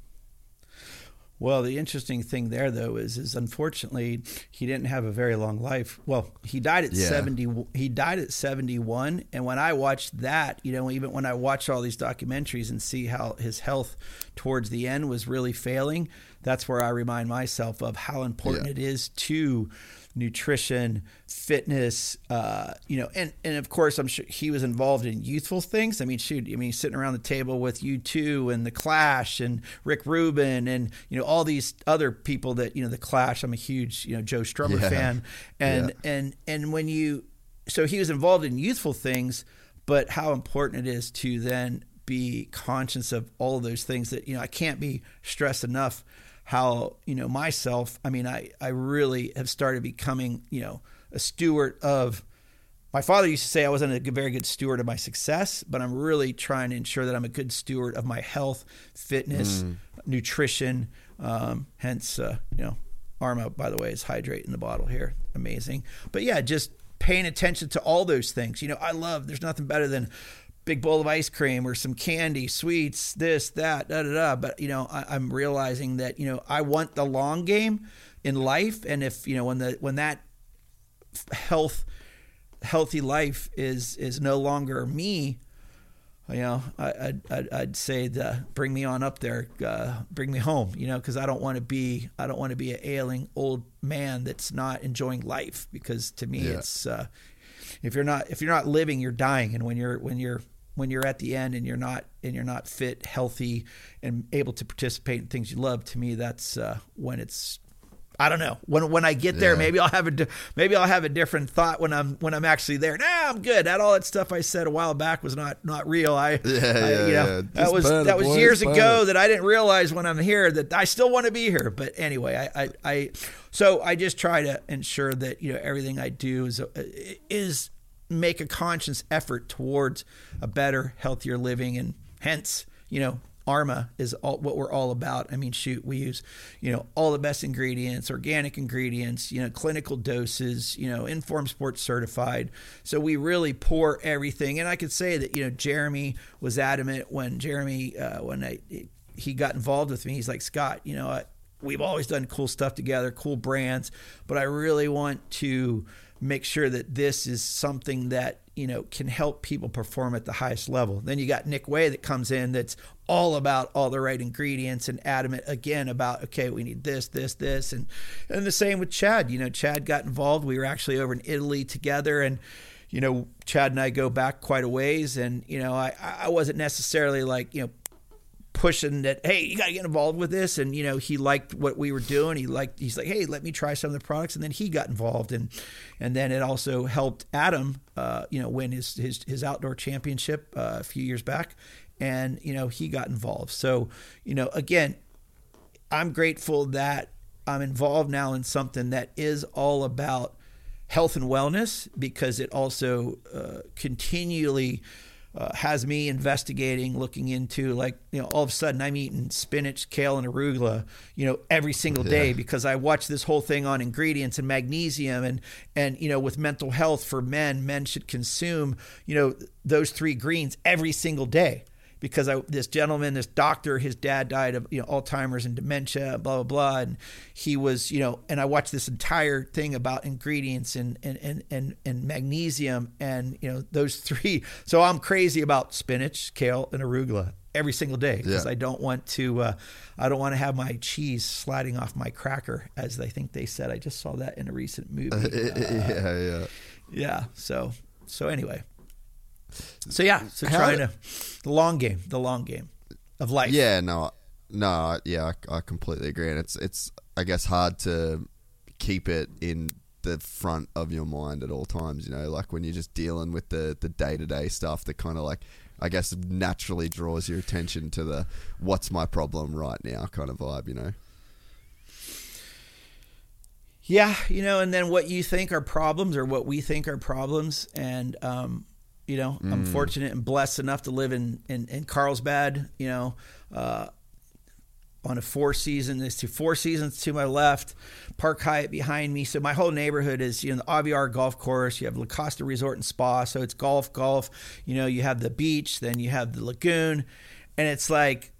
Well, the interesting thing there, though, is is unfortunately he didn't have a very long life. Well, he died at Yeah. seventy. He died at seventy one, and when I watched that, you know, even when I watch all these documentaries and see how his health towards the end was really failing, that's where I remind myself of how important Yeah. it is to nutrition, fitness, uh, you know, and, and of course, I'm sure he was involved in youthful things. I mean, shoot, I mean, sitting around the table with U2 and the Clash and Rick Rubin and, you know, all these other people that, you know, the Clash, I'm a huge, you know, Joe Strummer Yeah. fan. And, Yeah. and, and when you, so he was involved in youthful things, but how important it is to then be conscious of all of those things that, you know, I can't be stressed enough how you know myself i mean i i really have started becoming you know a steward of my father used to say i wasn't a very good steward of my success but i'm really trying to ensure that i'm a good steward of my health fitness nutrition um, hence uh, you know arm arma by the way is hydrate in the bottle here. Amazing. But yeah just paying attention to all those things. You know i love there's nothing better than big bowl of ice cream or some candy, sweets, this, that, da da da. But you know, I, I'm realizing that you know I want the long game in life, and if you know when the when that health healthy life is is no longer me you know I, I'd, I'd, I'd say the, bring me on up there uh, bring me home you know because i don't want to be i don't want to be an ailing old man that's not enjoying life because to me Yeah. it's uh, if you're not if you're not living you're dying and when you're when you're when you're at the end and you're not and you're not fit healthy and able to participate in things you love to me that's uh, when it's I don't know. When when I get there, Yeah. maybe I'll have a maybe I'll have a different thought when I'm when I'm actually there. Nah, I'm good. That all that stuff I said a while back was not not real. I, Yeah, I- yeah, you know, yeah. that was it, that was boys, years ago it. that I didn't realize when I'm here that I still want to be here. But anyway, I I, I so I just try to ensure that you know everything I do is is make a conscious effort towards a better, healthier living, and hence you know Arma is all what we're all about. I mean, shoot, we use, you know, all the best ingredients, organic ingredients, you know, clinical doses, you know, Informed Sport certified. So we really pour everything. And I could say that, you know, Jeremy was adamant when Jeremy, uh, when I, he got involved with me, he's like, Scott, you know, I, we've always done cool stuff together, cool brands, but I really want to make sure that this is something that you know can help people perform at the highest level. Then you got Nick Wey that comes in that's all about all the right ingredients and adamant again about okay we need this this this and and the same with Chad. You know Chad got involved. We were actually over in Italy together and you know Chad and I go back quite a ways and you know I I wasn't necessarily like you know pushing that hey you got to get involved with this. And you know he liked what we were doing. He liked he's like hey let me try some of the products. And then he got involved. And and then it also helped adam uh, you know win his his, his outdoor championship uh, a few years back. And you know he got involved. So you know again i'm grateful that i'm involved now in something that is all about health and wellness because it also uh, continually uh, has me investigating, looking into like you know all of a sudden I'm eating spinach, kale, and arugula, you know, every single day because I watch this whole thing on ingredients and magnesium and and you know with mental health for men, men should consume you know those three greens every single day because I, this gentleman, this doctor, his dad died of you know Alzheimer's and dementia, blah blah blah, and he was you know, and I watched this entire thing about ingredients and and and and, and magnesium and you know those three. So I'm crazy about spinach, kale, and arugula every single day because Yeah. I don't want to uh, I don't want to have my cheese sliding off my cracker as I think they said. I just saw that in a recent movie. Uh, yeah, yeah. yeah. So so anyway. So yeah. So How- trying to the long game, the long game of life. Yeah, no, no, yeah, I, I completely agree, and it's it's I guess hard to keep it in the front of your mind at all times. You know, like when you're just dealing with the the day to day stuff that kind of like I guess naturally draws your attention to the what's my problem right now kind of vibe. You know. Yeah, you know, and then what you think are problems or what we think are problems. And, um, you know, I'm fortunate and blessed enough to live in, in, in Carlsbad, you know, uh, on a four season, there's two four seasons to my left, Park Hyatt behind me. So my whole neighborhood is, you know, the Aviara Golf Course. You have La Costa Resort and Spa. So it's golf, golf. You know, you have the beach, then you have the lagoon. And it's like,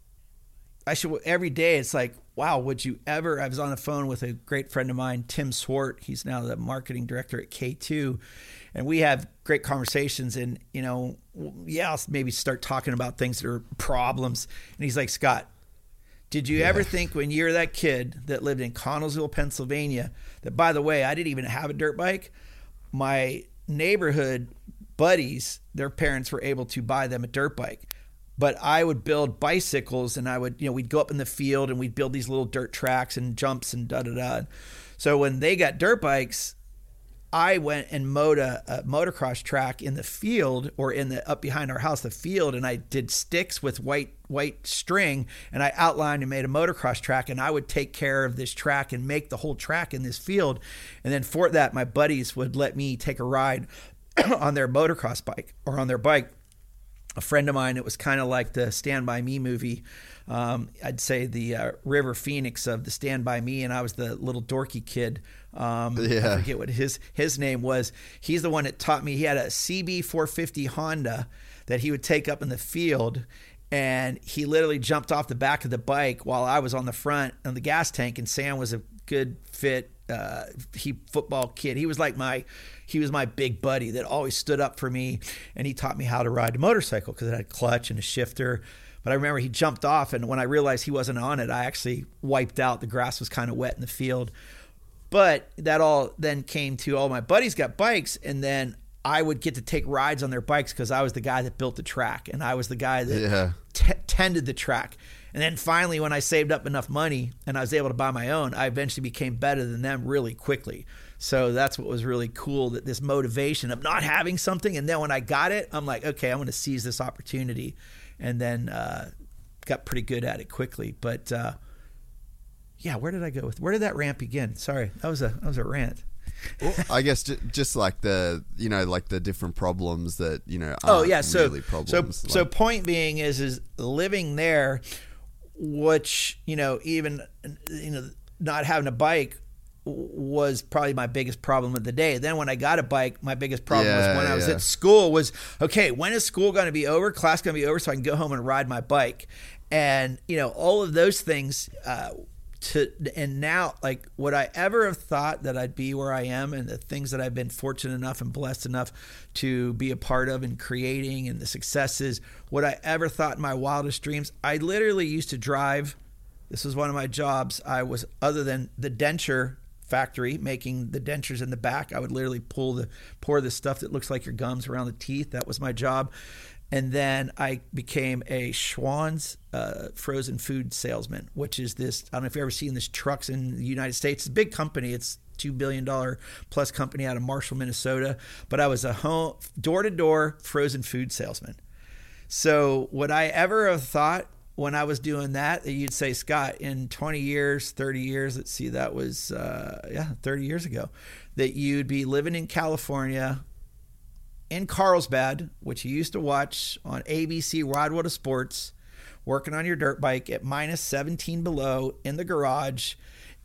I should every day. It's like, wow, would you ever? I was on the phone with a great friend of mine, Tim Swart. He's now the marketing director at K2, and we have great conversations. And you know, yeah, I'll maybe start talking about things that are problems. And he's like, Scott, did you ever think when you're that kid that lived in Connellsville, Pennsylvania, that by the way, I didn't even have a dirt bike? My neighborhood buddies, their parents were able to buy them a dirt bike. But I would build bicycles and I would, you know, we'd go up in the field and we'd build these little dirt tracks and jumps and da da da. So when they got dirt bikes, I went and mowed a, a motocross track in the field or in the up behind our house, the field, and I did sticks with white white string, and I outlined and made a motocross track, and I would take care of this track and make the whole track in this field, and then for that, my buddies would let me take a ride on their motocross bike or on their bike a friend of mine. It was kind of like the Stand By Me movie. Um, I'd say the uh, River Phoenix of the Stand By Me, and I was the little dorky kid. Um, Yeah. I forget what his his name was. He's the one that taught me. He had a CB 450 Honda that he would take up in the field. And he literally jumped off the back of the bike while I was on the front on the gas tank. And Sam was a good fit uh, he football kid. He was like my he was my big buddy that always stood up for me, and he taught me how to ride a motorcycle because it had a clutch and a shifter. But I remember he jumped off, and when I realized he wasn't on it, I actually wiped out. The grass was kind of wet in the field. But that all then came to all my buddies got bikes, and then I would get to take rides on their bikes because I was the guy that built the track, and I was the guy that Yeah. t- tended the track. And then finally, when I saved up enough money and I was able to buy my own, I eventually became better than them really quickly. So that's what was really cool that this motivation of not having something. And then when I got it, I'm like, okay, I'm going to seize this opportunity. And then uh, got pretty good at it quickly. But uh, yeah, where did I go with? Where did that rant begin? Sorry, that was a that was a rant. I guess ju- just like the you know like the different problems that you know. Oh yeah, so really problems. so so point being is is living there, which you know even you know not having a bike was probably my biggest problem of the day. Then when I got a bike, my biggest problem Yeah, was when I was yeah. at school was okay, when is school going to be over? Class going to be over so I can go home and ride my bike. And you know, all of those things uh to and now like would I ever have thought that I'd be where I am and the things that I've been fortunate enough and blessed enough to be a part of and creating and the successes would I ever thought in my wildest dreams? I literally used to drive. This was one of my jobs. I was other than the denture factory making the dentures in the back I would literally pull the pour the stuff that looks like your gums around the teeth. That was my job and then I became a Schwan's uh, frozen food salesman, which is this. I don't know if you've ever seen this trucks in the United States. It's a big company. It's two billion dollar plus company out of Marshall, Minnesota. But I was a home door to door frozen food salesman. So would I ever have thought when I was doing that that you'd say, Scott, in 20 years, 30 years, let's see, that was uh, yeah, 30 years ago, that you'd be living in California in Carlsbad, which you used to watch on ABC Wide World of Sports, working on your dirt bike at minus 17 below in the garage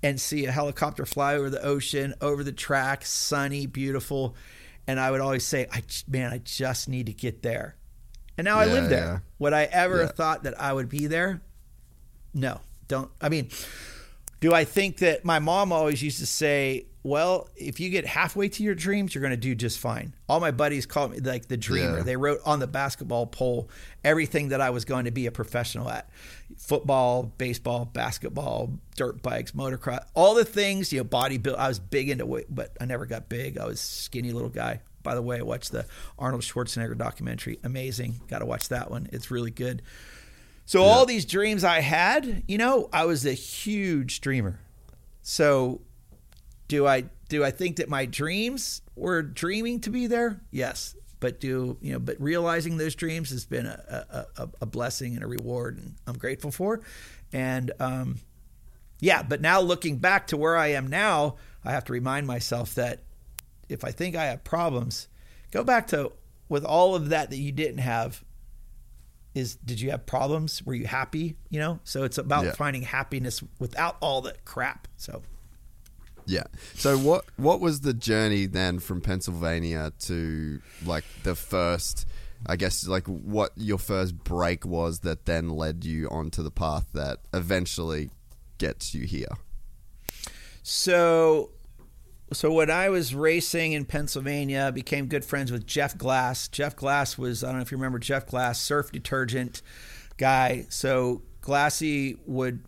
and see a helicopter fly over the ocean, over the track, sunny, beautiful. And I would always say, I, man, I just need to get there. And now I live there. yeah. Would I ever Yeah. have thought that I would be there? No, don't. I mean, do I think that my mom always used to say, well, if you get halfway to your dreams, you're going to do just fine. All my buddies called me like the dreamer. Yeah. They wrote on the basketball pole everything that I was going to be a professional at football, baseball, basketball, dirt bikes, motocross, all the things, you know, bodybuild. I was big into weight, but I never got big. I was skinny little guy. by the way, I watched the Arnold Schwarzenegger documentary. Amazing. Got to watch that one. It's really good. So all these dreams I had, you know, I was a huge dreamer. So do I do I think that my dreams were dreaming to be there? Yes. But do you know? But realizing those dreams has been a a, a, blessing and a reward, and I'm grateful for. And um, yeah, but now looking back to where I am now, I have to remind myself that if I think I have problems, go back to with all of that that you didn't have. Is did you have problems? Were you happy? You know, so it's about Yeah. finding happiness without all the crap. So Yeah. So what what was the journey then from Pennsylvania to like the first I guess like what your first break was that then led you onto the path that eventually gets you here. So, so when I was racing in Pennsylvania, became good friends with Jeff Glass. Jeff Glass was I don't know if you remember Jeff Glass, surf detergent guy. So Glassy would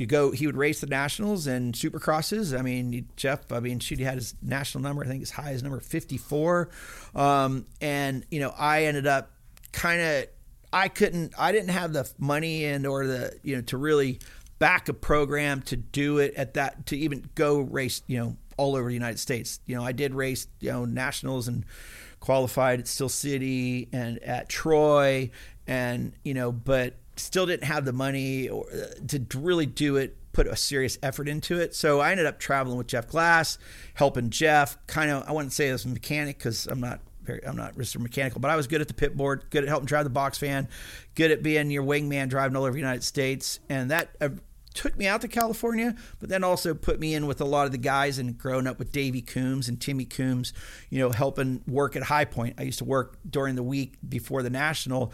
you go he would race the nationals and supercrosses. I mean Jeff, I mean shoot, he had his national number. I think as high as number fifty four, um, and you know I ended up kind of I couldn't I didn't have the money and or the you know to really back a program to do it at that to even go race you know all over the United States. You know I did race you know nationals and qualified at Steel City and at Troy and you know but still didn't have the money or uh, to really do it put a serious effort into it so i ended up traveling with jeff glass helping jeff kind of i wouldn't say as a mechanic because i'm not very i'm not mr mechanical but i was good at the pit board good at helping drive the box fan good at being your wingman driving all over the united states and that uh, took me out to California, but then also put me in with a lot of the guys and growing up with Davey Coombs and Timmy Coombs, you know, helping work at High Point. I used to work during the week before the national,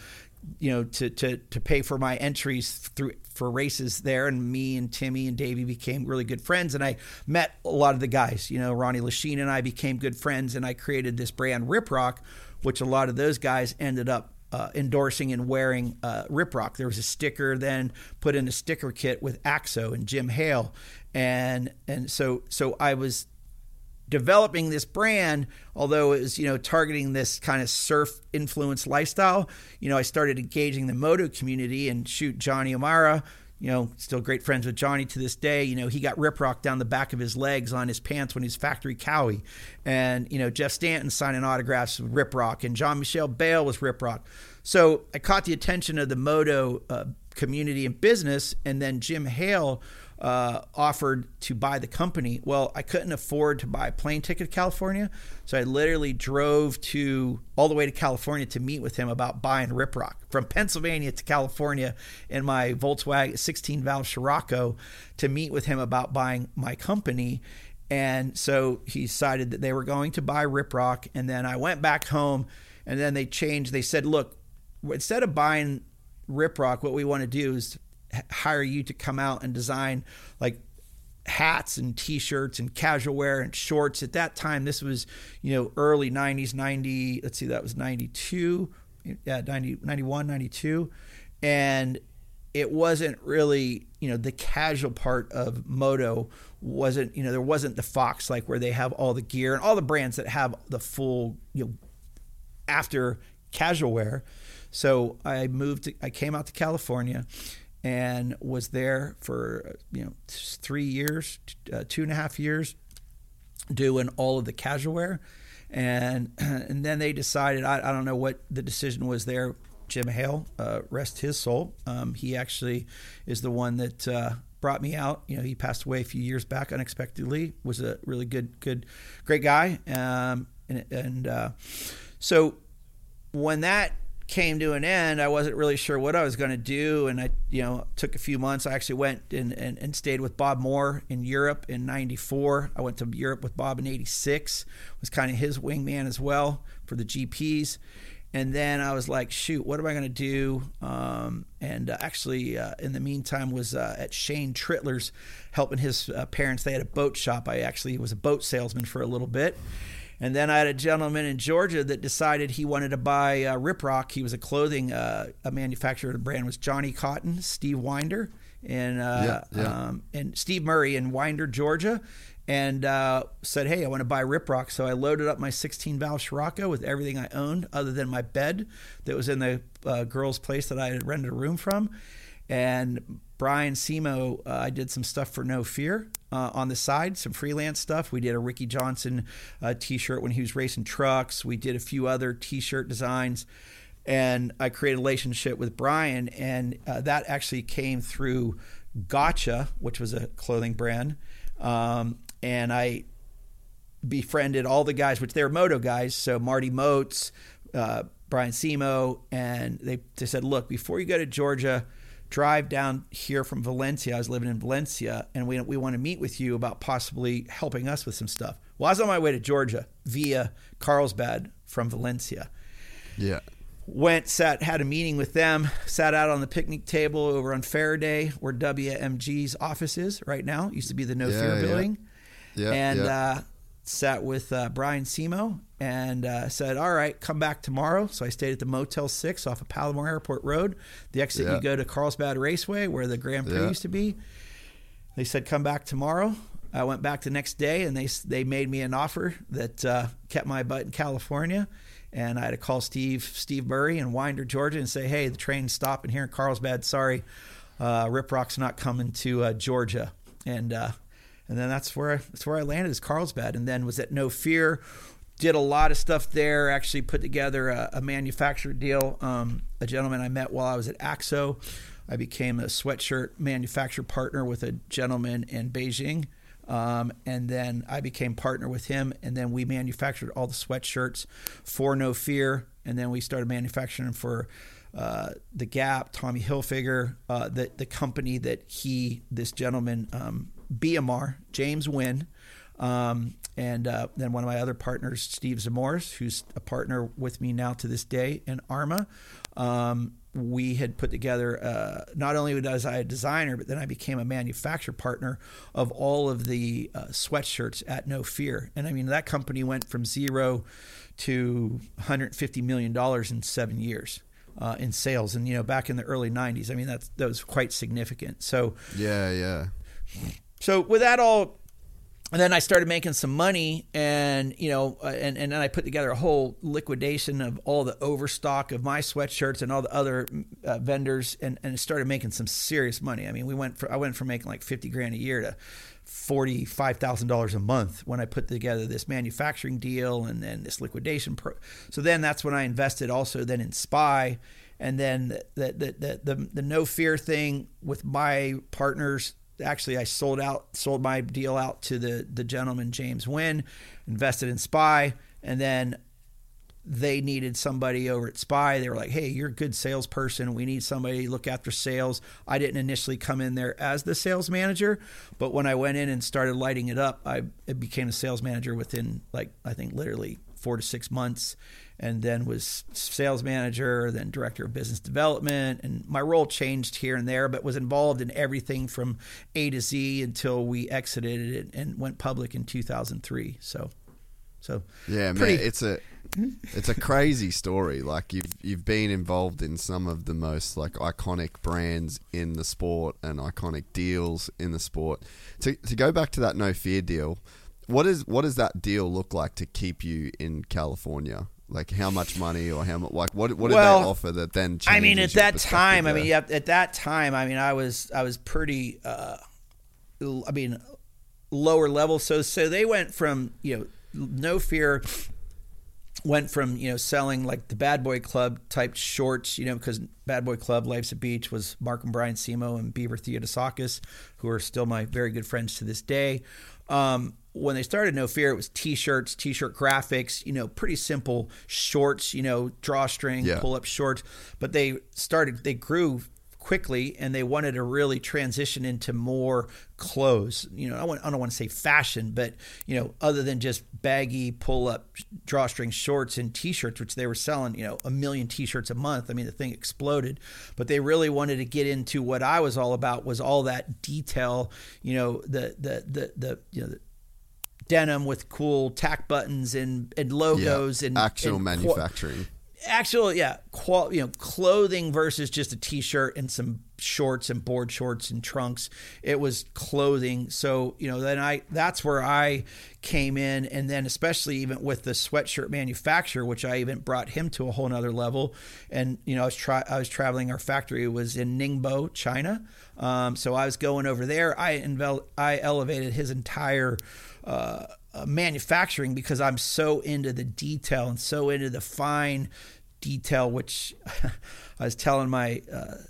you know, to to to pay for my entries through for races there. And me and Timmy and Davey became really good friends. And I met a lot of the guys. You know, Ronnie Lechien and I became good friends, and I created this brand Rip Rock, which a lot of those guys ended up uh, endorsing and wearing uh, Rip Rock. There was a sticker then put in a sticker kit with Axo and Jim Hale, and and so so I was developing this brand, although it was you know targeting this kind of surf influenced lifestyle. You know, I started engaging the moto community and shoot Johnny O'Mara. You know, still great friends with Johnny to this day. You know, he got rip rock down the back of his legs on his pants when he's factory Kawi. And, you know, Jeff Stanton signing autographs with rip rock and Jean-Michel Bayle was rip rock. So I caught the attention of the moto uh, community and business. And then Jim Hale uh, offered to buy the company. Well, I couldn't afford to buy a plane ticket to California, so I literally drove to all the way to California to meet with him about buying Rip Rock from Pennsylvania to California in my Volkswagen 16 valve Scirocco to meet with him about buying my company. And so he decided that they were going to buy Rip Rock, and then I went back home, and then they changed. They said, "Look, instead of buying Rip Rock, what we want to do is hire you to come out and design like hats and t-shirts and casual wear and shorts at that time this was you know early 90s 90 let's see that was 92 yeah 90 91 92 and it wasn't really you know the casual part of moto wasn't you know there wasn't the fox like where they have all the gear and all the brands that have the full you know after casual wear. So I moved. To, I came out to California, and was there for you know three years, uh, two and a half years, doing all of the casual wear, and and then they decided. I, I don't know what the decision was there. Jim Hale, uh, rest his soul. Um, he actually is the one that uh, brought me out. You know, he passed away a few years back unexpectedly. Was a really good, good, great guy. Um, and and uh, so when that came to an end, I wasn't really sure what I was going to do, and I, you know, took a few months. I actually went and, and, and stayed with Bob Moore in Europe in '94. I went to Europe with Bob in '86. Was kind of his wingman as well for the GPs. And then I was like, shoot, what am I going to do? Um, and uh, actually, uh, in the meantime, was uh, at Shane Trittler's helping his uh, parents. They had a boat shop. I actually was a boat salesman for a little bit. And then I had a gentleman in Georgia that decided he wanted to buy uh, Rip Rock. He was a clothing uh, a manufacturer. The brand was Johnny Cotton, Steve Winder, and uh, Yeah, yeah. Um, and Steve Murray in Winder, Georgia. and uh, said, "Hey, I want to buy Riprock." So I loaded up my 16 valve Scirocco with everything I owned, other than my bed that was in the uh, girl's place that I had rented a room from. And Brian Simo, uh, I did some stuff for No Fear uh, on the side, some freelance stuff. We did a Ricky Johnson uh, T-shirt when he was racing trucks. We did a few other T-shirt designs, and I created a relationship with Brian, and uh, that actually came through Gotcha, which was a clothing brand, um, and I befriended all the guys, which they're moto guys. So Marty Moates, uh, Brian Simo, and they, they said, look, before you go to Georgia, drive down here from Valencia. I was living in Valencia, and we, we want to meet with you about possibly helping us with some stuff. Well, I was on my way to Georgia via Carlsbad from Valencia Yeah. went sat had a meeting with them sat out on the picnic table over on Faraday where WMG's office is right now used to be the No Yeah, Fear yeah. building Yeah. and yeah. uh, sat with uh, Brian Simo and uh, said all right come back tomorrow so I stayed at the Motel 6 off of Palomar Airport Road the exit Yeah. you go to Carlsbad Raceway where the Grand Prix Yeah. used to be they said come back tomorrow. I went back the next day, and they they made me an offer that uh, kept my butt in California. And I had to call Steve Steve Burry in Winder, Georgia, and say, "Hey, the train's stopping here in Carlsbad. Sorry, uh, Rip Rock's not coming to uh, Georgia." And uh, and then that's where I, that's where I landed is Carlsbad, and then was at No Fear. Did a lot of stuff there. Actually, put together a, a manufacturer deal. Um, a gentleman I met while I was at AXO. I became a sweatshirt manufacturer partner with a gentleman in Beijing. Um, and then I became partner with him, and then we manufactured all the sweatshirts for No Fear, and then we started manufacturing for uh, the Gap, Tommy Hilfiger, uh, the the company that he, this gentleman, um, BMR, James Wynn, um, and uh, then one of my other partners, Steve Zamores, who's a partner with me now to this day in Arma. Um, we had put together uh, not only was I a designer, but then I became a manufacturer partner of all of the uh, sweatshirts at No Fear. And I mean, that company went from zero to 150 million dollars in seven years. Uh, in sales, and you know, back in the early '90s, I mean, that's that was quite significant. So, yeah. Yeah. so with that all, and then I started making some money, and you know, uh, and and then I put together a whole liquidation of all the overstock of my sweatshirts and all the other uh, vendors, and and started making some serious money. I mean, we went for I went from making like fifty grand a year to forty five thousand dollars a month when I put together this manufacturing deal and then this liquidation. Pro- so then that's when I invested also then in Spy, and then the the the the, the no fear thing with my partners actually I sold out sold my deal out to the the gentleman James Wynn, invested in Spy, and then they needed somebody over at Spy. They were like, "Hey, you're a good salesperson. We need somebody to look after sales." I didn't initially come in there as the sales manager, but when I went in and started lighting it up, I became a sales manager within like I think literally four to six months, and then was sales manager, then director of business development, and my role changed here and there, but was involved in everything from A to Z until we exited it and went public in 2003. So, so Yeah, pretty- man, it's a hmm? it's a crazy story. Like you've you've been involved in some of the most like iconic brands in the sport and iconic deals in the sport. To to go back to that no fear deal, what is what does that deal look like to keep you in California? Like how much money or how much like what what did Well, they offer that then? I mean, at that time, I mean, yeah, at that time, I mean, I was, I was pretty, uh, I mean, lower level. So, so they went from, you know, no fear went from, you know, selling like the Bad Boy Club type shorts, you know, because Bad Boy Club, Life's a Beach was Mark and Brian Simo and Beaver Theodosakis, who are still my very good friends to this day. Um, when they started No Fear, it was T-shirts, T-shirt graphics, you know, pretty simple shorts, you know, drawstring, Yeah. pull-up shorts. But they started, they grew quickly, and they wanted to really transition into more clothes. You know, I, want, I don't want to say fashion, but you know, other than just baggy pull-up drawstring shorts and T-shirts, which they were selling, you know, a million T-shirts a month. I mean, the thing exploded. But they really wanted to get into what I was all about was all that detail. You know, the the the the you know. The, denim with cool tack buttons and, and logos Yeah, and actual and qu- manufacturing. actual yeah qual you know clothing versus just a t-shirt and some shorts and board shorts and trunks. It was clothing. So you know then i that's where i came in. And then especially even with the sweatshirt manufacturer which i even brought him to a whole nother level. And you know i was try i was traveling our factory was in ningbo china. Um, so i was going over there. I envel- i elevated his entire uh, manufacturing because I'm so into the detail and so into the fine detail, which I was telling my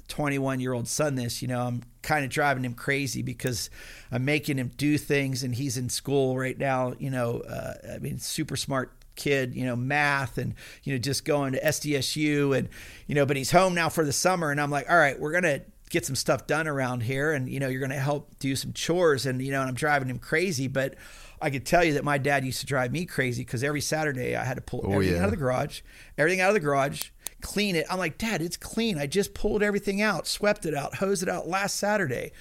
21 uh, year old son this, you know, I'm kind of driving him crazy because I'm making him do things and he's in school right now, you know, uh, I mean, super smart kid, you know, math and, you know, just going to SDSU and, you know, but he's home now for the summer. And I'm like, all right, we're going to get some stuff done around here. And, you know, you're going to help do some chores and, you know, and I'm driving him crazy. But I could tell you that my dad used to drive me crazy because every Saturday I had to pull Oh, everything yeah. out of the garage, everything out of the garage, clean it. I'm like, Dad, it's clean. I just pulled everything out, swept it out, hosed it out last Saturday.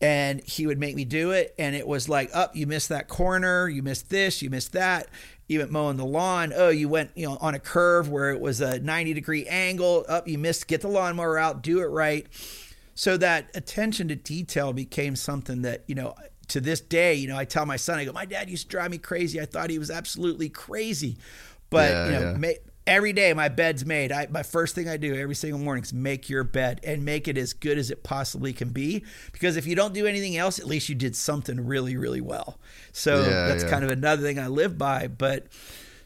And he would make me do it. And it was like, up, you missed that corner, you missed this, you missed that. Even mowing the lawn, oh, you went, you know, on a curve where it was a 90 degree angle. Up, you missed, get the lawnmower out, do it right. So that attention to detail became something that, you know, to this day, you know, I tell my son, I go, my dad used to drive me crazy. I thought he was absolutely crazy. But, Yeah, you know, yeah. ma- every day my bed's made. I, my first thing I do every single morning is make your bed and make it as good as it possibly can be. Because if you don't do anything else, at least you did something really, really well. So Yeah, that's kind of another thing I live by. But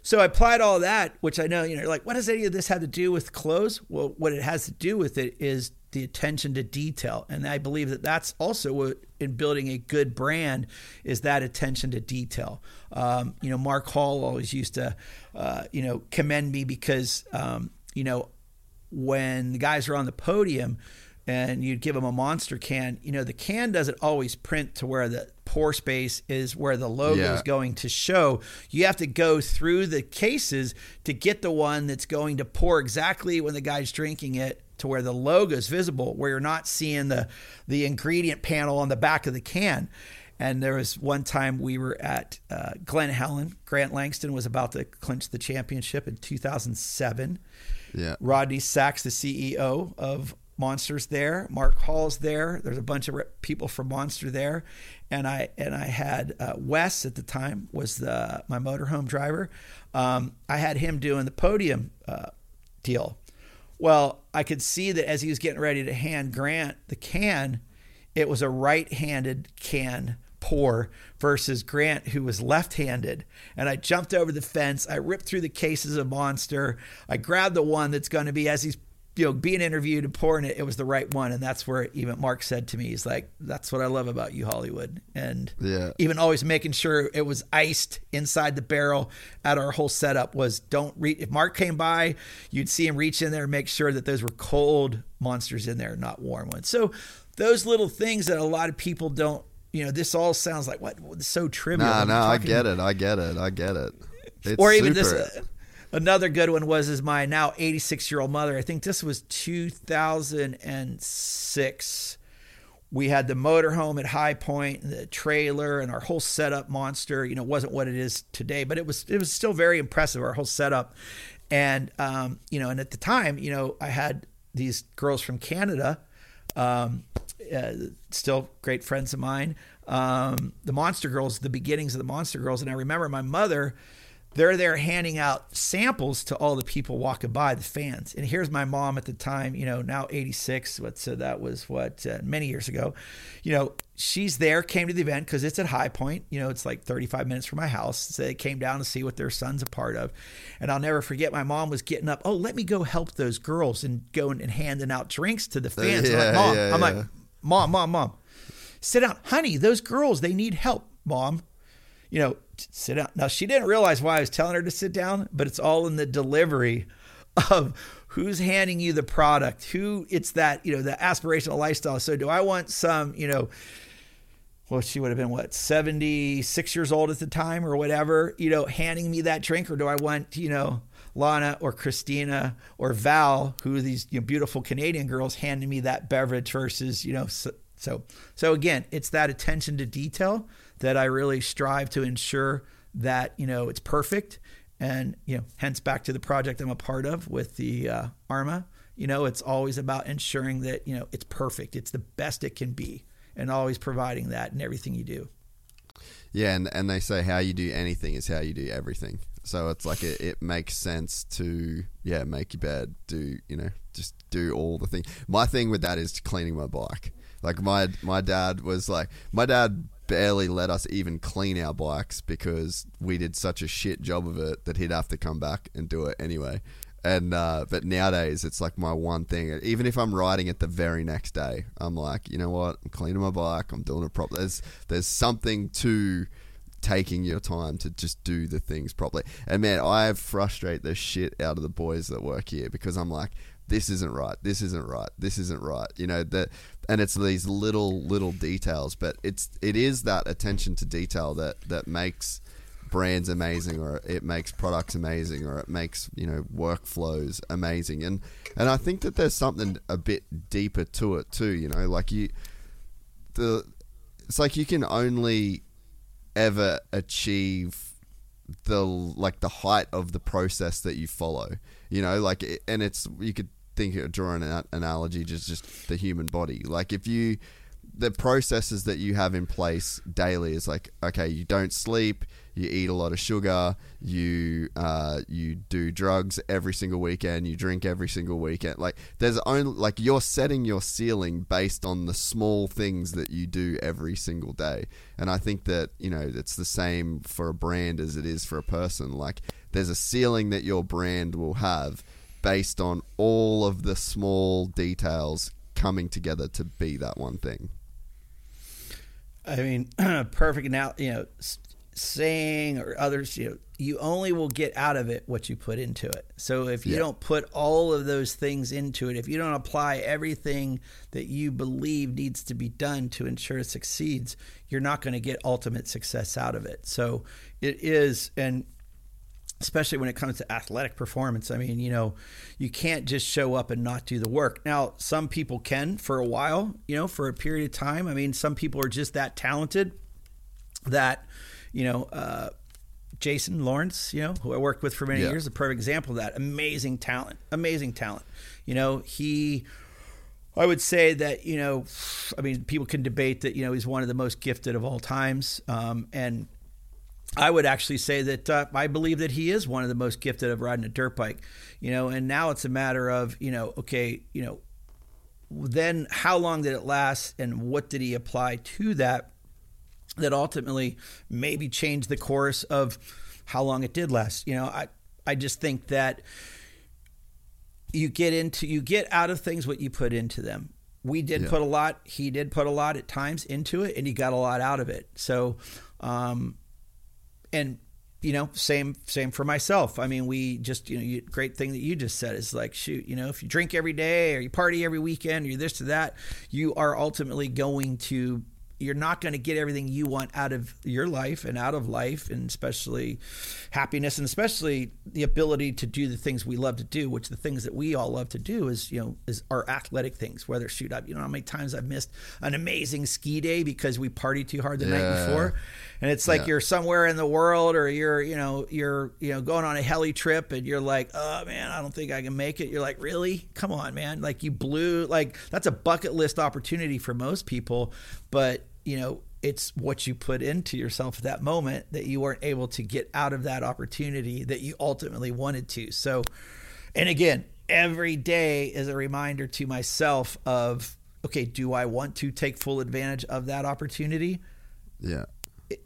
so I applied all that, which I know, you know, like, what does any of this have to do with clothes? Well, what it has to do with it is the attention to detail. And I believe that that's also what, in building a good brand, is that attention to detail. Um, you know, Mark Hall always used to, uh, you know, commend me because, um, you know, when the guys are on the podium and you'd give them a monster can, you know, the can doesn't always print to where the pour space is where the logo Yeah. is going to show. You have to go through the cases to get the one that's going to pour exactly when the guy's drinking it to where the logo is visible, where you're not seeing the the ingredient panel on the back of the can. And there was one time we were at uh, Glen Helen. Grant Langston was about to clinch the championship in 2007. Yeah. Rodney Sacks, the CEO of Monsters, there. Mark Hall's there. There's a bunch of people from Monster there, and I and I had uh, Wes at the time was the my motorhome driver. Um, I had him doing the podium uh, deal. Well, I could see that as he was getting ready to hand Grant the can, it was a right-handed can pour versus Grant, who was left-handed. And I jumped over the fence. I ripped through the cases of Monster. I grabbed the one that's going to be as he's you know being interviewed and pouring it. It was the right one, and that's where even Mark said to me, "He's like, that's what I love about you, Hollywood." And Yeah. even always making sure it was iced inside the barrel at our whole setup was don't reach if Mark came by you'd see him reach in there and make sure that those were cold monsters in there not warm ones so those little things that a lot of people don't you know this all sounds like what so trivial Nah, I'm no, I get it. I get it. I get it. It's or even super. this uh, another good one was is my now 86 year old mother i think this was 2006 we had the motorhome at high point the trailer and our whole setup monster you know wasn't what it is today but it was it was still very impressive our whole setup and um, you know and at the time you know i had these girls from canada um, uh, still great friends of mine. Um, the Monster Girls, the beginnings of the Monster Girls, and I remember my mother. They're there handing out samples to all the people walking by, the fans. And here's my mom at the time, you know, now 86. What so that was what uh, many years ago. You know, she's there, came to the event because it's at High Point. You know, it's like 35 minutes from my house. So they came down to see what their son's a part of. And I'll never forget, my mom was getting up. Oh, let me go help those girls and going and handing out drinks to the fans. I'm like, mom, yeah, I'm yeah. like, mom, mom, mom, sit down, honey. Those girls, they need help, mom. You know, sit down. Now she didn't realize why I was telling her to sit down, but it's all in the delivery of who's handing you the product, who it's that you know the aspirational lifestyle. So do I want some you know well, she would have been what, 76 years old at the time or whatever, you know, handing me that drink? Or do I want, you know, Lana or Christina or Val, who are these you know, beautiful Canadian girls, handing me that beverage versus, you know, so, so, so again, it's that attention to detail that I really strive to ensure that, you know, it's perfect and you know, hence back to the project I'm a part of with the uh, Arma. You know, it's always about ensuring that you know it's perfect, it's the best it can be, and always providing that in everything you do. Yeah, and, and they say how you do anything is how you do everything. So it's like it, it makes sense to yeah make your bed, do you know just do all the things. My thing with that is cleaning my bike. Like my my dad was like my dad barely let us even clean our bikes because we did such a shit job of it that he'd have to come back and do it anyway. And uh, but nowadays it's like my one thing. Even if I'm riding it the very next day, I'm like, you know what? I'm cleaning my bike. I'm doing it properly. There's there's something to taking your time to just do the things properly. And man, I frustrate the shit out of the boys that work here because I'm like, this isn't right. This isn't right. This isn't right. You know that, and it's these little little details, but it's it is that attention to detail that that makes brands amazing or it makes products amazing or it makes you know workflows amazing. And and I think that there's something a bit deeper to it too you know like you the it's like you can only ever achieve the like the height of the process that you follow you know like and it's you could think of draw an analogy just just the human body. Like if you the processes that you have in place daily is like okay you don't sleep you eat a lot of sugar you uh, you do drugs every single weekend you drink every single weekend. Like there's only like you're setting your ceiling based on the small things that you do every single day. And i think that you know it's the same for a brand as it is for a person. Like there's a ceiling that your brand will have based on all of the small details coming together to be that one thing I mean, perfect now. You know, saying or others. You know, you only will get out of it what you put into it. So if you Yeah. don't put all of those things into it, if you don't apply everything that you believe needs to be done to ensure it succeeds, you're not going to get ultimate success out of it. So it is, and especially when it comes to athletic performance. I mean, you know, you can't just show up and not do the work. Now, some people can for a while, you know, for a period of time. I mean, some people are just that talented that, you know, uh, Jason Lawrence, you know, who I worked with for many Yeah. years, a perfect example of that. Amazing talent, amazing talent. You know, he I would say that you know, I mean, people can debate that you know he's one of the most gifted of all times, um, and I would actually say that uh, I believe that he is one of the most gifted of riding a dirt bike. You know, and now it's a matter of you know, okay, you know, then how long did it last, and what did he apply to that? That ultimately maybe changed the course of how long it did last. You know, I I just think that you get into you get out of things what you put into them. We did Yeah. put a lot. He did put a lot at times into it, and he got a lot out of it. So, um, and you know, same same for myself. I mean, we just you know, you, great thing that you just said is like, shoot, you know, if you drink every day or you party every weekend or this to that, you are ultimately going to you're not going to get everything you want out of your life and out of life and especially happiness and especially the ability to do the things we love to do which the things that we all love to do is you know is our athletic things. Whether shoot up you know how many times i've missed an amazing ski day because we partied too hard the night before and it's like Yeah. you're somewhere in the world or you're you know you're you know going on a heli trip and you're like oh man i don't think i can make it. You're like really? Come on man. Like you blew like that's a bucket list opportunity for most people but you know it's what you put into yourself at that moment that you weren't able to get out of that opportunity that you ultimately wanted to. So and again every day is a reminder to myself of okay do i want to take full advantage of that opportunity? Yeah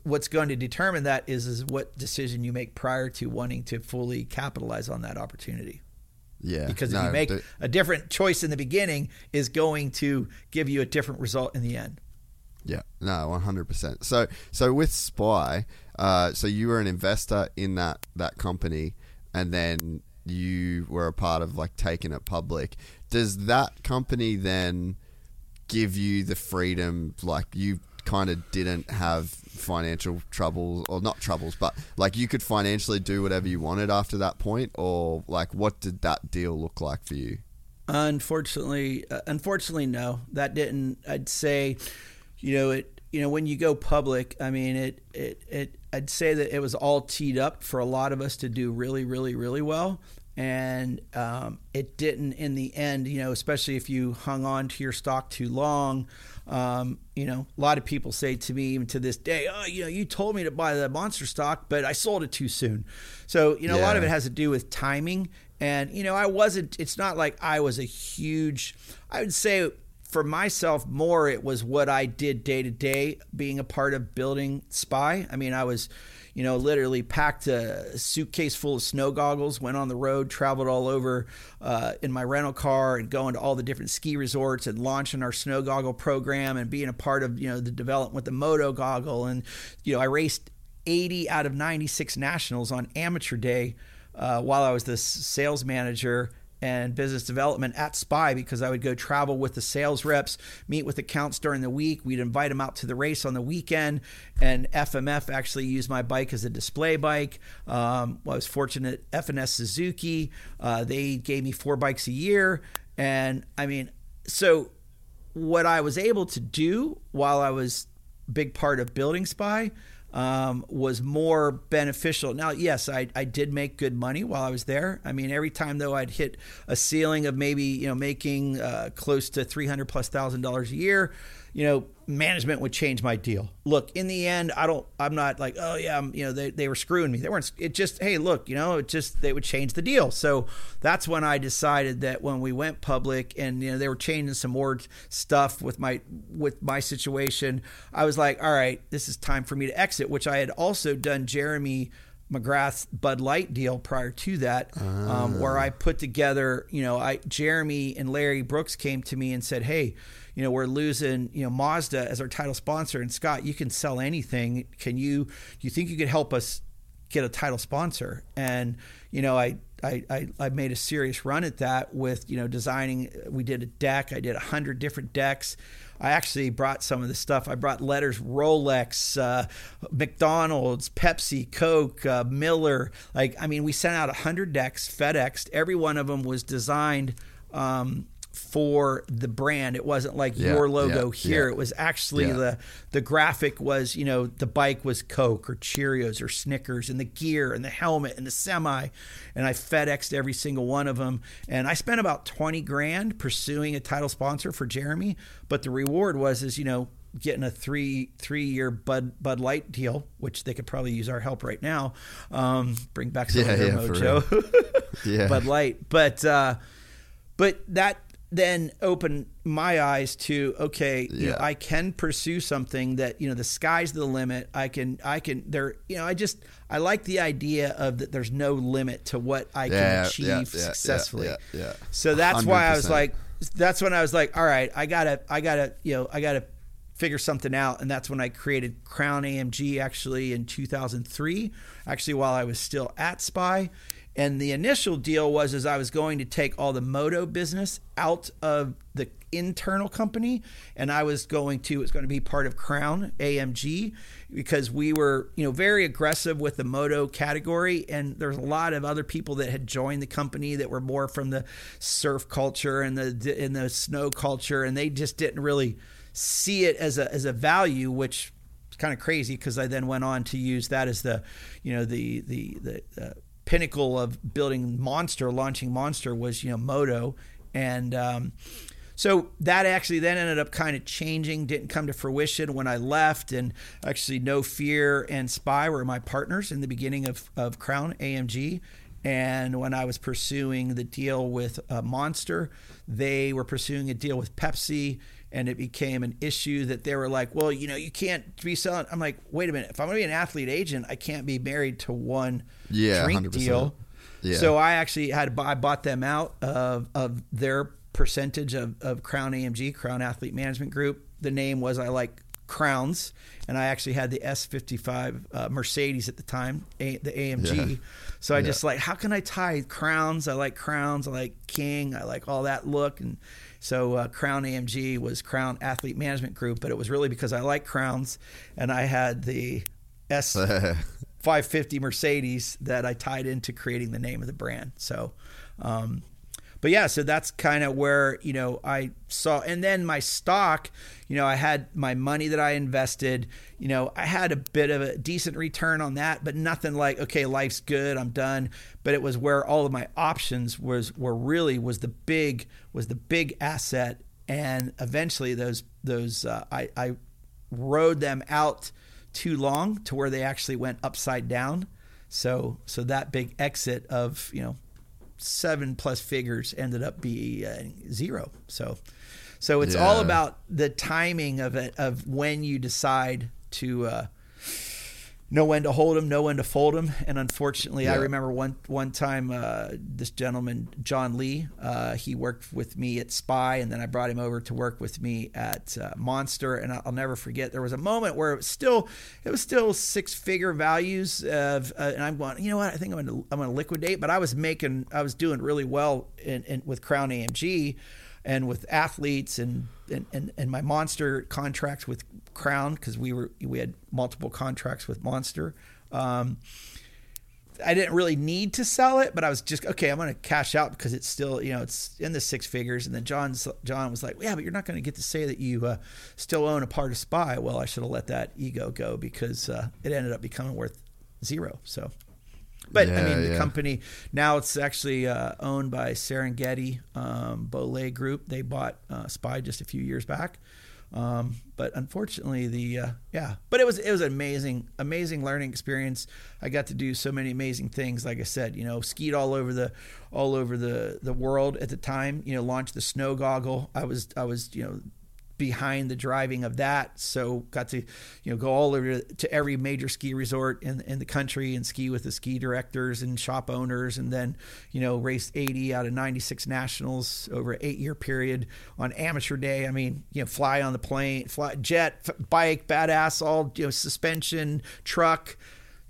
what's going to determine that is is what decision you make prior to wanting to fully capitalize on that opportunity. yeah Because if No, you make the- a different choice in the beginning, is going to give you a different result in the end. Yeah, no, one hundred percent. So, so with Spy, uh, so you were an investor in that that company, and then you were a part of like taking it public. Does that company then give you the freedom, like you kind of didn't have financial troubles, or not troubles, but like you could financially do whatever you wanted after that point, or like what did that deal look like for you? Unfortunately, uh, unfortunately, no, that didn't. I'd say, you know, it. you know, when you go public, I mean, it, it, it, I'd say that it was all teed up for a lot of us to do really, really, really well. And um, it didn't in the end, you know, especially if you hung on to your stock too long. Um, you know, a lot of people say to me, even to this day, oh, you know, you told me to buy the monster stock, but I sold it too soon. So, you know, a lot of it has to do with timing. And, you know, I wasn't, it's not like I was a huge, I would say for myself, more it was what I did day to day, being a part of building Spy. I mean, I was, you know, literally packed a suitcase full of snow goggles, went on the road, traveled all over uh, in my rental car, and going to all the different ski resorts and launching our snow goggle program and being a part of you know the development with the Moto goggle. And you know, I raced 80 out of 96 nationals on amateur day uh, while I was the sales manager and business development at Spy because I would go travel with the sales reps, meet with accounts during the week. We'd invite them out to the race on the weekend. And FMF actually used my bike as a display bike. Um, I was fortunate, FNS Suzuki, uh, they gave me four bikes a year. And I mean, so what I was able to do while I was big part of building Spy um, was more beneficial. Now, yes, I, I did make good money while I was there. I mean, every time though I'd hit a ceiling of maybe you know making uh, close to three hundred plus thousand dollars a year, you know, management would change my deal. Look, in the end, I don't. I'm not like, oh yeah, I'm, you know, they, they were screwing me. They weren't. It just, hey, look, you know, it just they would change the deal. So that's when I decided that when we went public and you know they were changing some more stuff with my with my situation, I was like, all right, this is time for me to exit. Which I had also done Jeremy. McGrath's Bud Light deal prior to that, um, where I put together, you know, I Jeremy and Larry Brooks came to me and said, "Hey, you know, we're losing, you know, Mazda as our title sponsor, and Scott, you can sell anything. Can you? Do you think you could help us get a title sponsor?" And you know, I. I, I, I made a serious run at that with you know designing we did a deck i did a hundred different decks i actually brought some of the stuff i brought letters rolex uh, mcdonald's pepsi coke uh, miller like i mean we sent out a hundred decks fedex every one of them was designed um, for the brand. It wasn't like Yeah, your logo yeah, here. Yeah. it was actually the the graphic was you know the bike was coke or cheerios or snickers and the gear and the helmet and the semi. And i fedexed every single one of them. And i spent about 20 grand pursuing a title sponsor for jeremy. But the reward was is you know getting a three three year bud bud light deal which they could probably use our help right now. Um, bring back some Yeah, of their yeah, mojo. Yeah. bud light. But uh but that then opened my eyes to okay you know, i can pursue something that you know the sky's the limit. I can i can there you know i just i like the idea of that there's no limit to what i Yeah, can achieve yeah, yeah, successfully. yeah, yeah. so that's why i was like that's when i was like all right i gotta i gotta you know i gotta figure something out. And that's when i created crown amg actually in 2003 actually while i was still at spy. And the initial deal was is i was going to take all the moto business out of the internal company and i was going to it's going to be part of crown amg because we were you know very aggressive with the moto category and there's a lot of other people that had joined the company that were more from the surf culture and the and the snow culture and they just didn't really see it as a as a value which is kind of crazy because I then went on to use that as the you know the the the uh, pinnacle of building monster launching monster was you know moto. And um, so that actually then ended up kind of changing didn't come to fruition when i left. And actually no fear and spy were my partners in the beginning of, of crown amg and when i was pursuing the deal with uh, monster they were pursuing a deal with pepsi and it became an issue that they were like, well, you know, you can't be selling. I'm like, wait a minute. If I'm going to be an athlete agent, I can't be married to one Yeah, drink 100%. deal. Yeah. So I actually had I bought them out of of their percentage of, of Crown AMG, Crown Athlete Management Group. The name was I like crowns, and I actually had the S55 uh, Mercedes at the time, a, the AMG. Yeah. So I just like, how can I tie crowns? I like crowns. I like King. I like all that look. And so uh, Crown AMG was Crown Athlete Management Group, but it was really because I like crowns, and I had the S 550 Mercedes that I tied into creating the name of the brand. So, um, but yeah, so that's kind of where you know I saw, and then my stock, you know, I had my money that I invested. You know, I had a bit of a decent return on that, but nothing like okay, life's good, I'm done. But it was where all of my options was were really was the big was the big asset, and eventually those those uh, I I rode them out too long to where they actually went upside down. So so that big exit of you know seven plus figures ended up being uh, zero. So so it's all about the timing of it of when you decide to uh, know when to hold them, know when to fold them. And unfortunately, I remember one one time uh, this gentleman John Lee, uh, he worked with me at Spy, and then I brought him over to work with me at uh, Monster. And I'll, I'll never forget there was a moment where it was still it was still six figure values of, uh, and I'm going, you know what? I think I'm going to I'm going to liquidate. But I was making I was doing really well in, in with Crown AMG and with athletes and and, and, and my monster contracts with crown because we were we had multiple contracts with monster um, i didn't really need to sell it but i was just okay i'm going to cash out because it's still you know it's in the six figures. And then john's john was like yeah but you're not going to get to say that you uh, still own a part of spy. Well i should have let that ego go because uh, it ended up becoming worth zero. So but I Yeah, mean, the yeah. company now it's actually uh, owned by Serengeti um, Bollé Group. They bought uh, Spy just a few years back. Um, but unfortunately, the uh, yeah, but it was it was an amazing amazing learning experience. I got to do so many amazing things. Like I said, you know, skied all over the all over the the world at the time. You know, launched the snow goggle. I was I was you know behind the driving of that. So got to, you know, go all over to every major ski resort in in the country and ski with the ski directors and shop owners, and then, you know, raced 80 out of 96 nationals over an eight year period on amateur day. I mean, you know, fly on the plane, fly jet, f- bike, badass, all you know, suspension, truck,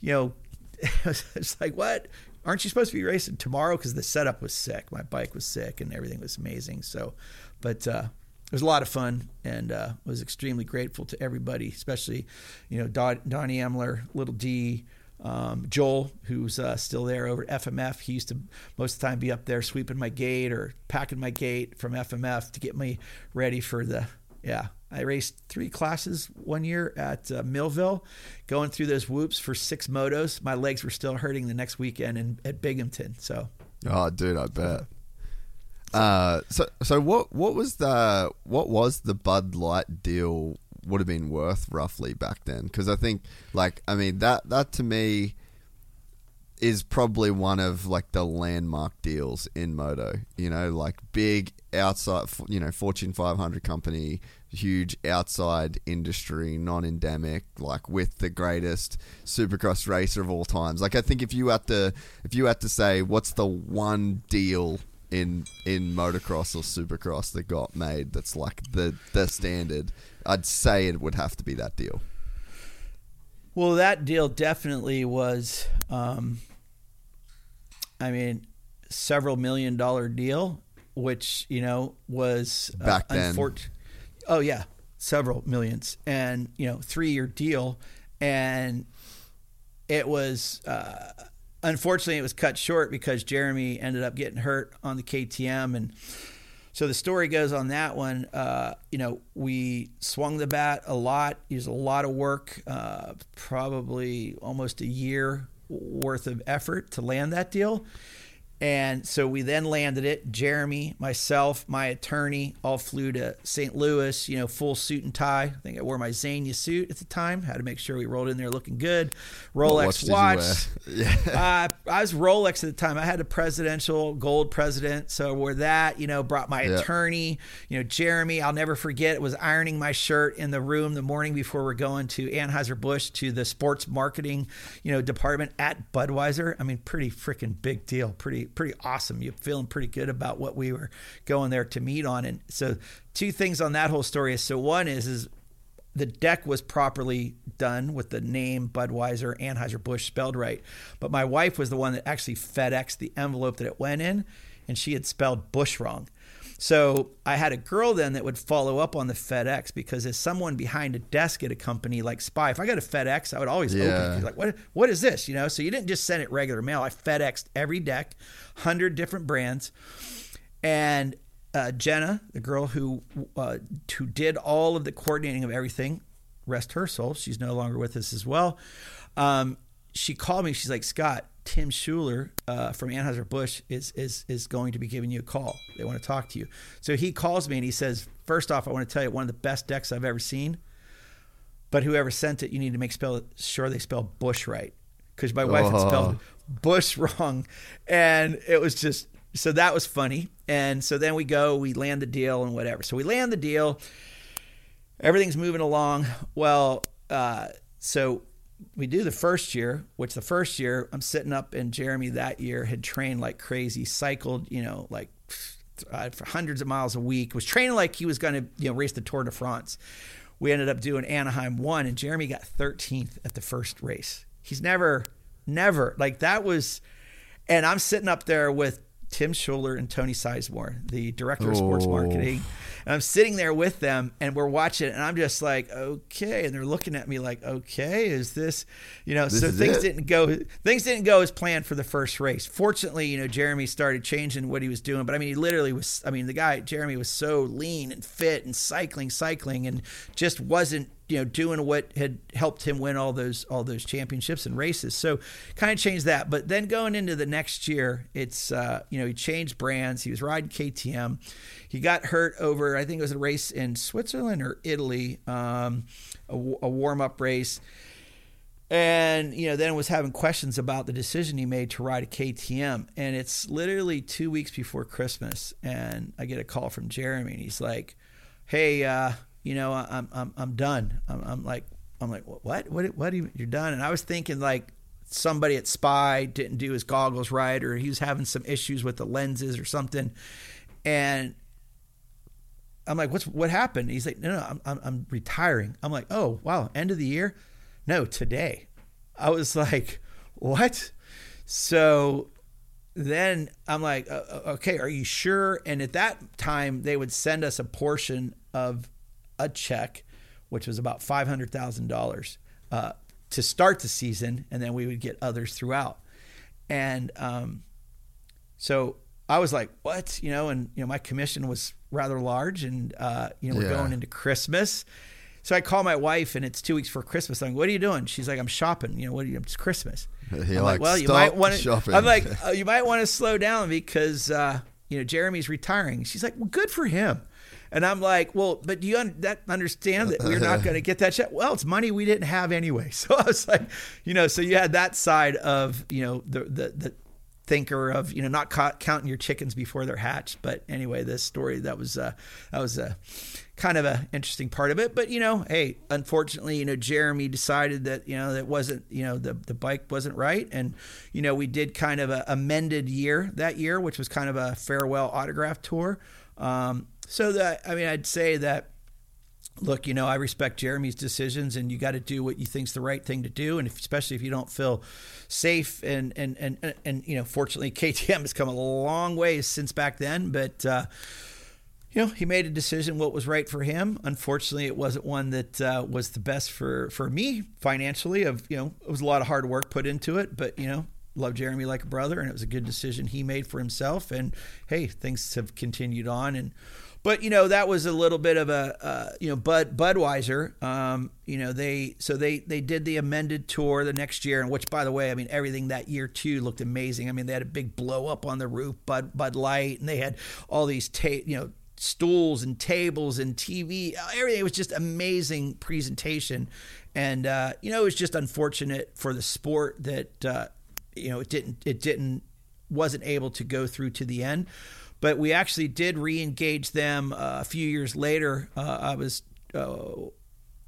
you know, it's like what. Aren't you supposed to be racing tomorrow? Because the setup was sick. My bike was sick, and everything was amazing. So, but uh, was a lot of fun and uh, was extremely grateful to everybody, especially, you know, Don, Donnie Emler, Little D, um, Joel, who's uh, still there over at FMF. He used to most of the time be up there sweeping my gate or packing my gate from FMF to get me ready for the, yeah. I raced three classes one year at uh, Millville, going through those whoops for six motos. My legs were still hurting the next weekend in, at Binghamton. So, Oh, dude, I bet. Uh, so so what what was the what was the Bud Light deal would have been worth roughly back then? Because I think like I mean that that to me is probably one of like the landmark deals in moto. You know, like big outside, you know, Fortune 500 company, huge outside industry, non-endemic, like with the greatest supercross racer of all times. Like I think if you had to, if you had to say what's the one deal in in motocross or supercross that got made that's like the the standard, I'd say it would have to be that deal. Well, that deal definitely was, um, I mean, several million dollar deal, which you know was uh, Back then. oh yeah, several millions, and you know, three year deal, and it was. Uh, unfortunately, it was cut short because Jeremy ended up getting hurt on the KTM, and so the story goes on that one. Uh, you know, we swung the bat a lot, used a lot of work, uh, probably almost a year worth of effort to land that deal. And so we then landed it. Jeremy, myself, my attorney all flew to St. Louis, you know, full suit and tie. I think I wore my Zegna suit at the time. Had to make sure we rolled in there looking good. Rolex watch. Yeah. Uh, I was Rolex at the time. I had a presidential gold president, so I wore that. You know, brought my Yeah. attorney. You know, Jeremy. I'll never forget. Was ironing my shirt in the room the morning before we're going to Anheuser Busch to the sports marketing, you know, department at Budweiser. I mean, pretty freaking big deal. Pretty pretty awesome. You're feeling pretty good about what we were going there to meet on. And so, two things on that whole story is so one is is the deck was properly done with the name Budweiser Anheuser Busch spelled right, but my wife was the one that actually FedExed the envelope that it went in, and she had spelled Bush wrong. So I had a girl then that would follow up on the FedEx because as someone behind a desk at a company like Spy, if I got a FedEx, I would always open Yeah. it. Like, what what is this? You know, so you didn't just send it regular mail. I FedExed every deck, hundred different brands. And uh, Jenna, the girl who uh, who did all of the coordinating of everything, rest her soul, she's no longer with us as well. Um, she called me. She's like, Scott, Tim Schuler uh, from Anheuser Busch is is is going to be giving you a call. They want to talk to you. So he calls me and he says, first off, I want to tell you one of the best decks I've ever seen. But whoever sent it, you need to make spell sure they spell Bush right because my wife had spelled Bush wrong, and it was just so that was funny. And so then we go, we land the deal and whatever. So we land the deal. Everything's moving along. Well, uh, so we do the first year, which the first year I'm sitting up and Jeremy that year had trained like crazy, cycled, you know, like uh, for hundreds of miles a week, was training like he was going to, you know, race the Tour de France. We ended up doing Anaheim one and Jeremy got 13th at the first race. He's never, never like that was, and I'm sitting up there with Tim Schuler and Tony Sizemore, the director of sports Oh. marketing. And I'm sitting there with them and we're watching it and I'm just like, okay. And they're looking at me like, okay, is this, you know, so things it? didn't go, things didn't go as planned for the first race. Fortunately, you know, Jeremy started changing what he was doing, but I mean, he literally was, I mean, the guy, Jeremy was so lean and fit and cycling, cycling and just wasn't, you know, doing what had helped him win all those all those championships and races. So kind of changed that. But then going into the next year, it's uh, you know, he changed brands. He was riding KTM. He got hurt over, I think it was a race in Switzerland or Italy, um, a, a warm up race. And you know, then was having questions about the decision he made to ride a KTM. And it's literally two weeks before Christmas, and I get a call from Jeremy, and he's like, "Hey, uh, you know, I'm I'm I'm done." I'm, I'm like, I'm like, what? What? What? You, you're done? And I was thinking like somebody at Spy didn't do his goggles right, or he was having some issues with the lenses or something. And I'm like, what's what happened? He's like, no, no, I'm, I'm, I'm retiring. I'm like, oh wow, end of the year? No, today. I was like, what? So then I'm like, okay, are you sure? And at that time, they would send us a portion of a check, which was about five hundred thousand dollars uh, to start the season, and then we would get others throughout. And um, so I was like, what? You know, and you know, my commission was rather large, and uh, you know, we're Yeah. going into Christmas. So I call my wife, and it's two weeks before Christmas. I'm like, what are you doing? She's like, I'm shopping. You know, what are you? It's Christmas. You're I'm like, well, you might want to. I'm like, uh, you might want to slow down because uh, you know Jeremy's retiring. She's like, well, good for him. And I'm like, well, but do you un- that understand that we're not going to get that check? Well, it's money we didn't have anyway. So I was like, you know, so you had that side of you know the the the thinker of you know not ca- counting your chickens before they're hatched. But anyway, this story that was uh, that was a kind of a interesting part of it. But you know, hey, unfortunately, you know, Jeremy decided that you know that wasn't you know the the bike wasn't right, and you know we did kind of a amended year that year, which was kind of a farewell autograph tour. Um, so that I mean, I'd say that look, you know, I respect Jeremy's decisions, and you got to do what you think's the right thing to do, and if, especially if you don't feel safe and and and and, you know, fortunately, KTM has come a long way since back then, but. Uh, you know, he made a decision what was right for him. Unfortunately, it wasn't one that uh, was the best for for me financially. Of you know, it was a lot of hard work put into it, but you know, love Jeremy like a brother, and it was a good decision he made for himself. And hey, things have continued on, and but you know that was a little bit of a uh, you know Bud Budweiser. Um, you know they so they they did the amended tour the next year, and which by the way, I mean everything that year too looked amazing. I mean they had a big blow up on the roof, Bud Bud Light, and they had all these ta- you know stools and tables and TV. Everything it was just amazing presentation, and uh, you know it was just unfortunate for the sport that uh, you know it didn't it didn't wasn't able to go through to the end. But we actually did re-engage them uh, a few years later. Uh, I was uh,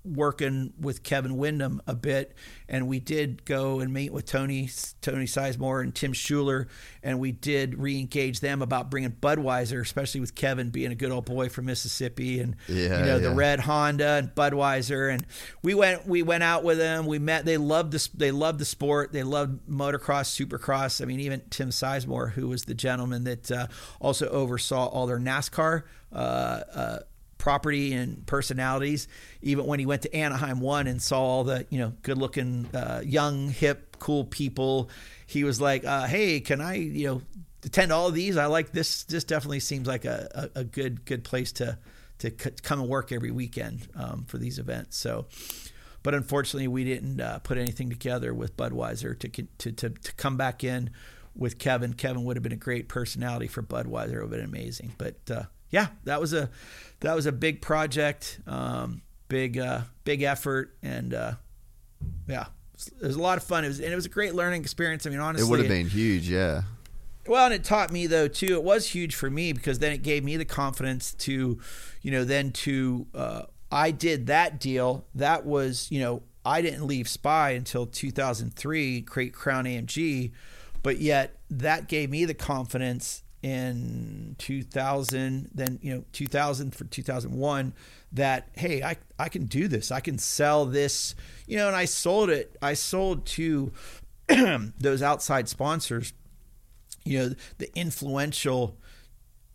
working with Kevin Windham a bit, and we did go and meet with Tony Tony Sizemore and Tim Schuler, and we did re-engage them about bringing Budweiser, especially with Kevin being a good old boy from Mississippi, and Yeah, you know the red Honda and Budweiser, and we went we went out with them. We met. They loved this. They loved the sport. They loved motocross, supercross. I mean, even Tim Sizemore, who was the gentleman that uh, also oversaw all their NASCAR. Uh, uh, property and personalities. Even when he went to Anaheim one and saw all the you know good looking, uh, young, hip, cool people, he was like, uh, "Hey, can I you know attend all of these. I like this. This definitely seems like a, a, a good good place to to c- come and work every weekend um, for these events. So, but unfortunately, we didn't uh, put anything together with Budweiser to, to to to come back in with Kevin. Kevin would have been a great personality for Budweiser. It would have been amazing. But uh, yeah, that was a that was a big project, um, big uh, big effort, and uh, yeah, it was a lot of fun. It was and it was a great learning experience. I mean, honestly, It would have been huge, yeah. well, and it taught me though too. It was huge for me because then it gave me the confidence to, you know, then to uh, I did that deal. That was you know I didn't leave Spy until 2003, create Crown AMG, but yet that gave me the confidence in 2000 then you know 2000 for 2001 that hey I, I can do this i can sell this you know and i sold it i sold to those outside sponsors you know the influential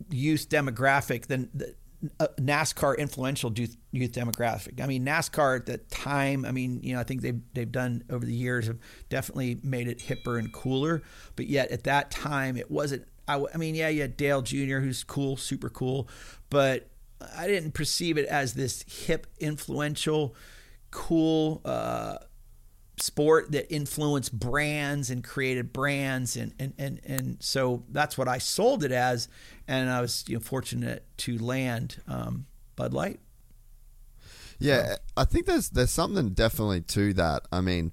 youth demographic then the uh, NASCAR influential youth, youth demographic. I mean NASCAR at the time. I mean you know I think they've they've done over the years have definitely made it hipper and cooler. But yet at that time it wasn't. I, mean yeah you had Dale Jr. who's cool, super cool, but I didn't perceive it as this hip, influential, cool. Uh, sport that influenced brands and created brands and and and, and so that's what I sold it as and I was you know fortunate to land um, Bud Light. Yeah, I think there's there's something definitely to that. I mean,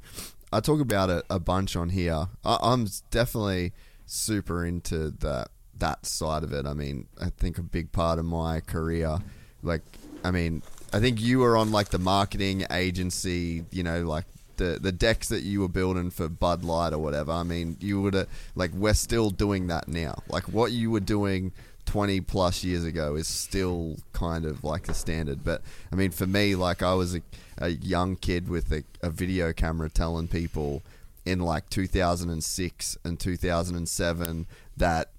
I talk about it a bunch on here. I, I'm definitely super into that that side of it. I mean, I think a big part of my career, like, I mean, I think you were on like the marketing agency, you know, like the the decks that you were building for Bud Light or whatever. I mean, you would have like we're still doing that now. Like what you were doing 20 plus years ago is still kind of like the standard. But I mean, for me, like I was a, a young kid with a, a video camera telling people in like 2006 and 2007 that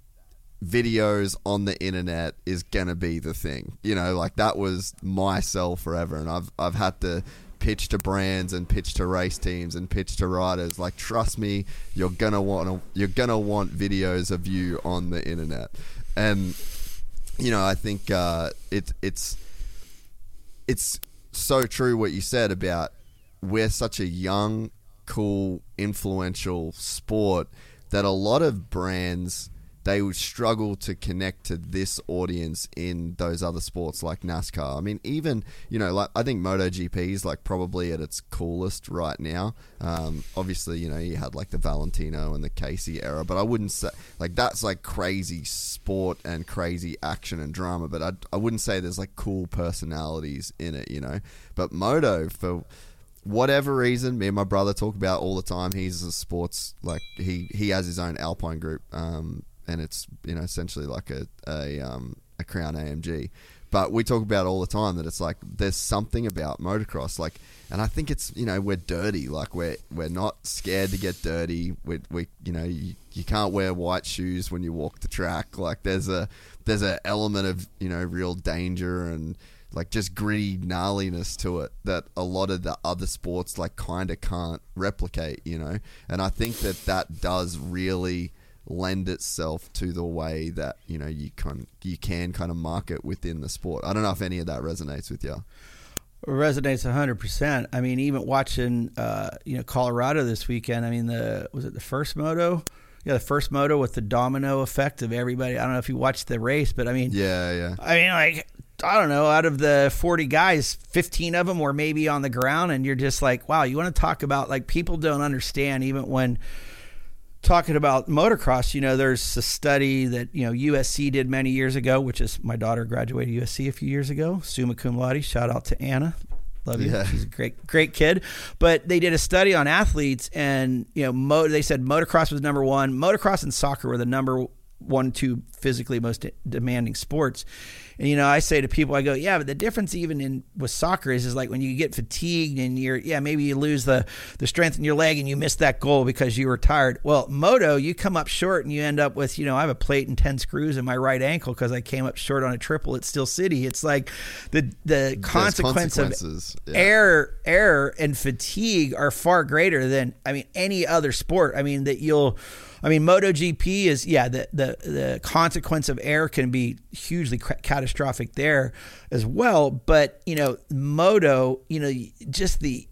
videos on the internet is gonna be the thing. You know, like that was my sell forever, and I've I've had to pitch to brands and pitch to race teams and pitch to riders. Like, trust me, you're gonna want you're gonna want videos of you on the internet, and you know, I think uh, it it's it's so true what you said about we're such a young, cool, influential sport that a lot of brands they would struggle to connect to this audience in those other sports like NASCAR. I mean, even you know, like I think MotoGP is like probably at its coolest right now. Um, obviously, you know, you had like the Valentino and the Casey era, but I wouldn't say like that's like crazy sport and crazy action and drama. But I I wouldn't say there's like cool personalities in it, you know. But Moto for whatever reason, me and my brother talk about all the time. He's a sports like he he has his own Alpine group, um, and it's you know essentially like a a um, a Crown AMG. But we talk about all the time that it's like there's something about motocross, like, and I think it's you know we're dirty, like we're we're not scared to get dirty. We we you know you, you can't wear white shoes when you walk the track. Like there's a there's a element of you know real danger and like just gritty gnarliness to it that a lot of the other sports like kind of can't replicate, you know. And I think that that does really lend itself to the way that you know you can you can kind of market within the sport. I don't know if any of that resonates with you. resonates 100%. I mean, even watching, uh, you know, Colorado this weekend, I mean, the, was it the first moto? Yeah, the first moto with the domino effect of everybody. I don't know if you watched the race, but I mean, Yeah, yeah. I mean, like, I don't know, out of the 40 guys, 15 of them were maybe on the ground, and you're just like, wow, you want to talk about, like, people don't understand even when talking about motocross, you know, there's a study that, you know, USC did many years ago, which is my daughter graduated USC a few years ago, summa cum laude. Shout out to Anna. Love you. Yeah. She's a great, great kid. But they did a study on athletes, and you know, mo- they said motocross was number one. Motocross and soccer were the number one, two physically most demanding sports. And you know, I say to people, I go, yeah, but the difference even in with soccer is is like when you get fatigued and you're yeah maybe you lose the the strength in your leg and you miss that goal because you were tired. Well, moto, you come up short and you end up with you know I have a plate and ten screws in my right ankle because I came up short on a triple at Steel City. It's like the the consequence of yeah. error error and fatigue are far greater than I mean any other sport. I mean that you'll I mean MotoGP is yeah the the the consequence of air can be hugely ca- catastrophic there as well, but you know moto, you know just the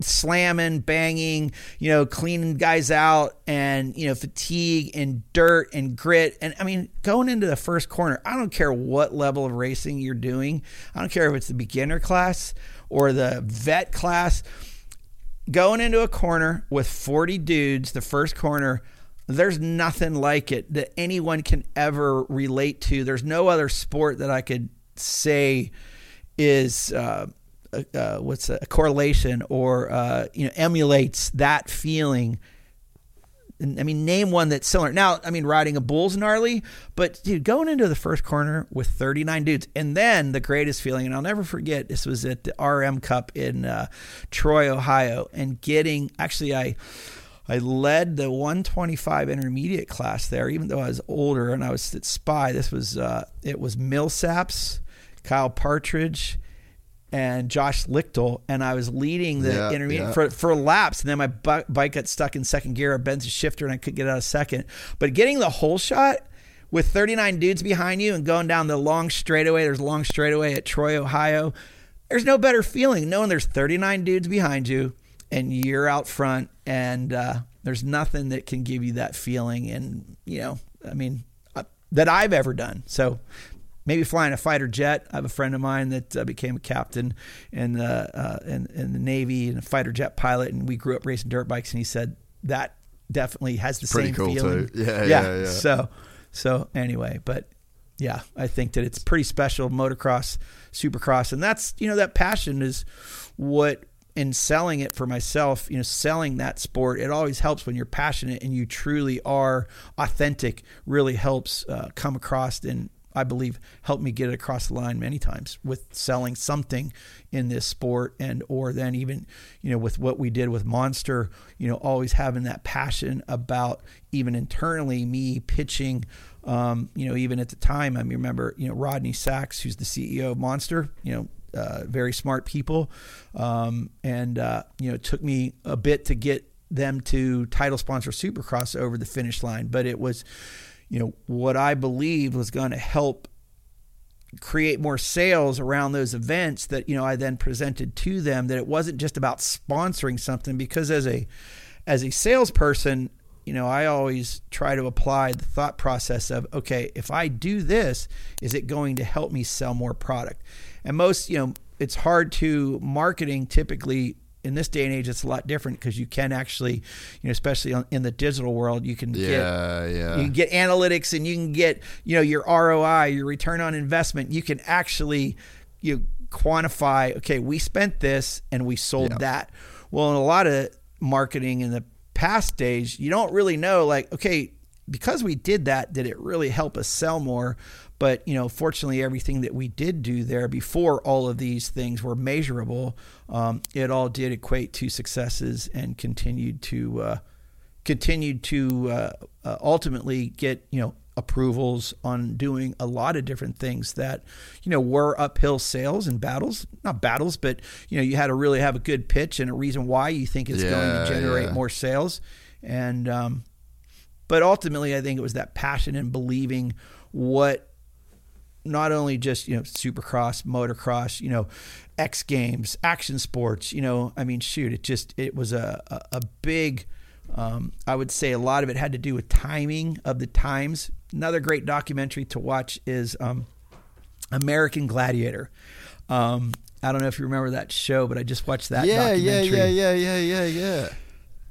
slamming, banging, you know, cleaning guys out and, you know, fatigue and dirt and grit. And I mean, going into the first corner, I don't care what level of racing you're doing. I don't care if it's the beginner class or the vet class. Going into a corner with 40 dudes, the first corner, there's nothing like it that anyone can ever relate to. There's no other sport that I could say is uh, uh, what's a correlation or uh, you know emulates that feeling. I mean, name one that's similar. Now, I mean, riding a bull's gnarly, but dude, going into the first corner with 39 dudes, and then the greatest feeling, and I'll never forget. This was at the RM Cup in uh, Troy, Ohio, and getting actually I. I led the 125 intermediate class there, even though I was older and I was at Spy. This was uh, it was Millsaps, Kyle Partridge, and Josh Lichtel, and I was leading the Yeah, intermediate yeah. for for laps, and then my bu- bike got stuck in second gear. I bent the shifter, and I couldn't get out of second. But getting the whole shot with 39 dudes behind you and going down the long straightaway. There's a long straightaway at Troy, Ohio. There's no better feeling knowing there's 39 dudes behind you and you're out front, and uh, there's nothing that can give you that feeling. And you know, I mean, uh, that I've ever done. So maybe flying a fighter jet. I have a friend of mine that uh, became a captain in the uh, in, in the Navy and a fighter jet pilot, and we grew up racing dirt bikes. And he said that definitely has the Pretty same cool, feeling. too. Yeah, yeah, yeah. So so anyway, but yeah, I think that it's pretty special motocross, supercross, and that's you know that passion is what in selling it for myself, you know, selling that sport, it always helps when you're passionate and you truly are authentic. Really helps uh, come across and I believe helped me get it across the line many times with selling something in this sport and or then even you know with what we did with Monster, you know, always having that passion about even internally me pitching um, you know, even at the time, I remember, you know, Rodney Sachs, who's the CEO of Monster, you know, uh, very smart people. Um, and, uh, you know, it took me a bit to get them to title sponsor Supercross over the finish line. But it was, you know, what I believed was going to help create more sales around those events that, you know, I then presented to them that it wasn't just about sponsoring something because as a, as a salesperson, you know, I always try to apply the thought process of, okay, if I do this, is it going to help me sell more product? And most, you know, it's hard to marketing typically in this day and age. It's a lot different because you can actually, you know, especially on, in the digital world, you can get Yeah, yeah. you can get analytics and you can get, you know, your ROI, your return on investment. You can actually you quantify, okay, we spent this and we sold Yeah. that. Well, in a lot of marketing in the past days, you don't really know like, okay, because we did that, did it really help us sell more? But you know, fortunately, everything that we did do there before all of these things were measurable, um, it all did equate to successes and continued to uh, continued to uh, uh, ultimately get you know approvals on doing a lot of different things that you know were uphill sales and battles not battles but you know you had to really have a good pitch and a reason why you think it's going to generate yeah. more sales and um, but ultimately i think it was that passion and believing what not only just you know supercross motocross you know x games action sports you know i mean shoot it just it was a, a, a big um, i would say a lot of it had to do with timing of the times. Another great documentary to watch is um, american gladiator. Um, i don't know if you remember that show but i just watched that yeah, yeah, documentary. yeah, yeah, yeah, yeah, yeah.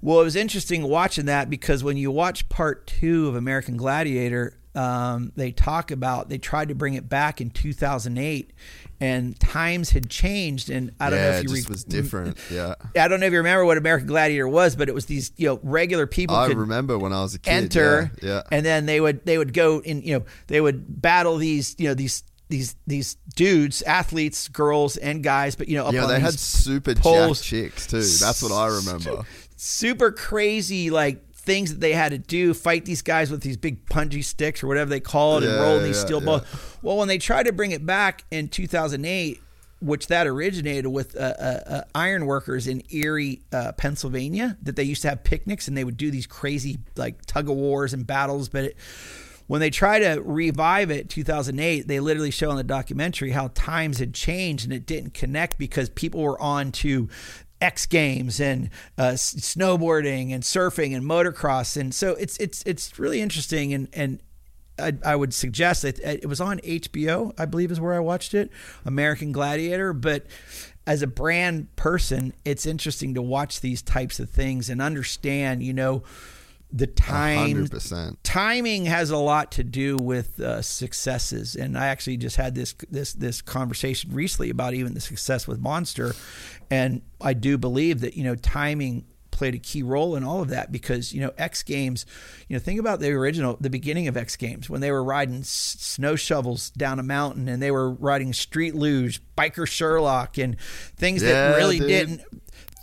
well, it was interesting watching that because when you watch part two of American Gladiator, um, they talk about they tried to bring it back in 2008, and times had changed. And I don't yeah, know if you re- was different. Yeah. I don't know if you remember what American Gladiator was, but it was these you know regular people I could remember when I was a kid. enter, Yeah. yeah. and then they would they would go in you know they would battle these you know these these these dudes, athletes, girls and guys, but you know up yeah, on they had super poles. chicks too. That's what I remember. super crazy like things that they had to do fight these guys with these big punji sticks or whatever they call it and Yeah, roll these steel yeah. balls well when they tried to bring it back in 2008 which that originated with uh, uh, uh, iron workers in Erie, uh, Pennsylvania, that they used to have picnics and they would do these crazy like tug of wars and battles. But it, when they try to revive it, 2008, they literally show in the documentary how times had changed and it didn't connect because people were on to X Games and uh, snowboarding and surfing and motocross, and so it's it's it's really interesting and and I, I would suggest that it was on HBO, I believe is where I watched it, American Gladiator. But as a brand person, it's interesting to watch these types of things and understand, you know, the time 100%. timing has a lot to do with uh, successes and i actually just had this this this conversation recently about even the success with monster and i do believe that you know timing played a key role in all of that because you know x games you know think about the original the beginning of x games when they were riding s- snow shovels down a mountain and they were riding street luge biker sherlock and things Yeah, that really dude. didn't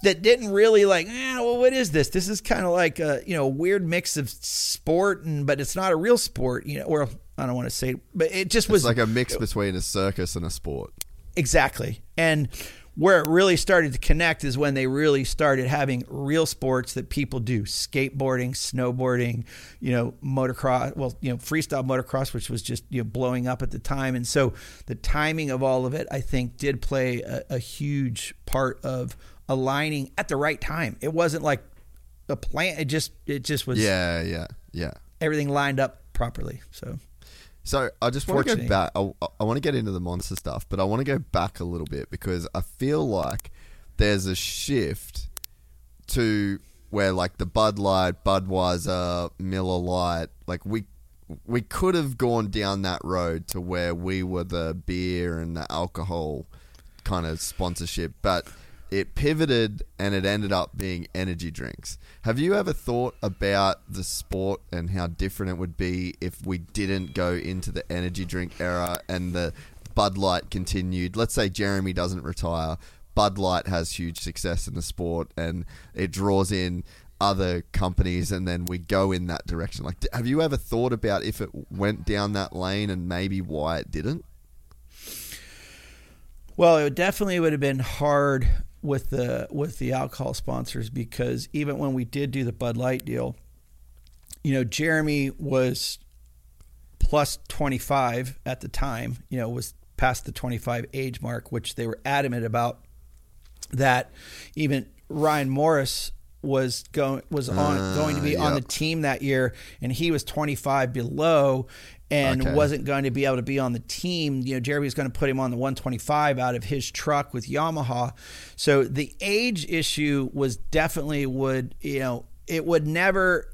that didn't really like, eh, well, what is this? This is kind of like a you know weird mix of sport and but it's not a real sport, you know. Or I don't want to say, but it just was It's like a mix between a circus and a sport. exactly. And where it really started to connect is when they really started having real sports that people do: skateboarding, snowboarding, you know, motocross. Well, you know, freestyle motocross, which was just you know blowing up at the time. And so the timing of all of it, I think, did play a, a huge part of aligning at the right time. It wasn't like a plan. It just it just was Yeah, yeah, yeah. everything lined up properly. So So I just want to go back. I, I want to get into the monster stuff, but I want to go back a little bit because I feel like there's a shift to where like the Bud Light, Budweiser, Miller Lite, like we we could have gone down that road to where we were the beer and the alcohol kind of sponsorship, but it pivoted and it ended up being energy drinks. Have you ever thought about the sport and how different it would be if we didn't go into the energy drink era and the Bud Light continued? Let's say Jeremy doesn't retire. Bud Light has huge success in the sport and it draws in other companies and then we go in that direction. Like have you ever thought about if it went down that lane and maybe why it didn't? Well, it definitely would have been hard with the with the alcohol sponsors because even when we did do the Bud Light deal, you know, Jeremy was plus 25 at the time, you know, was past the 25 age mark, which they were adamant about that even Ryan Morris was going was on Ah, going to be on the team that year and he was 25 below and Okay. wasn't going to be able to be on the team. You know, Jeremy was going to put him on the 125 out of his truck with Yamaha. So the age issue was definitely would, you know, it would never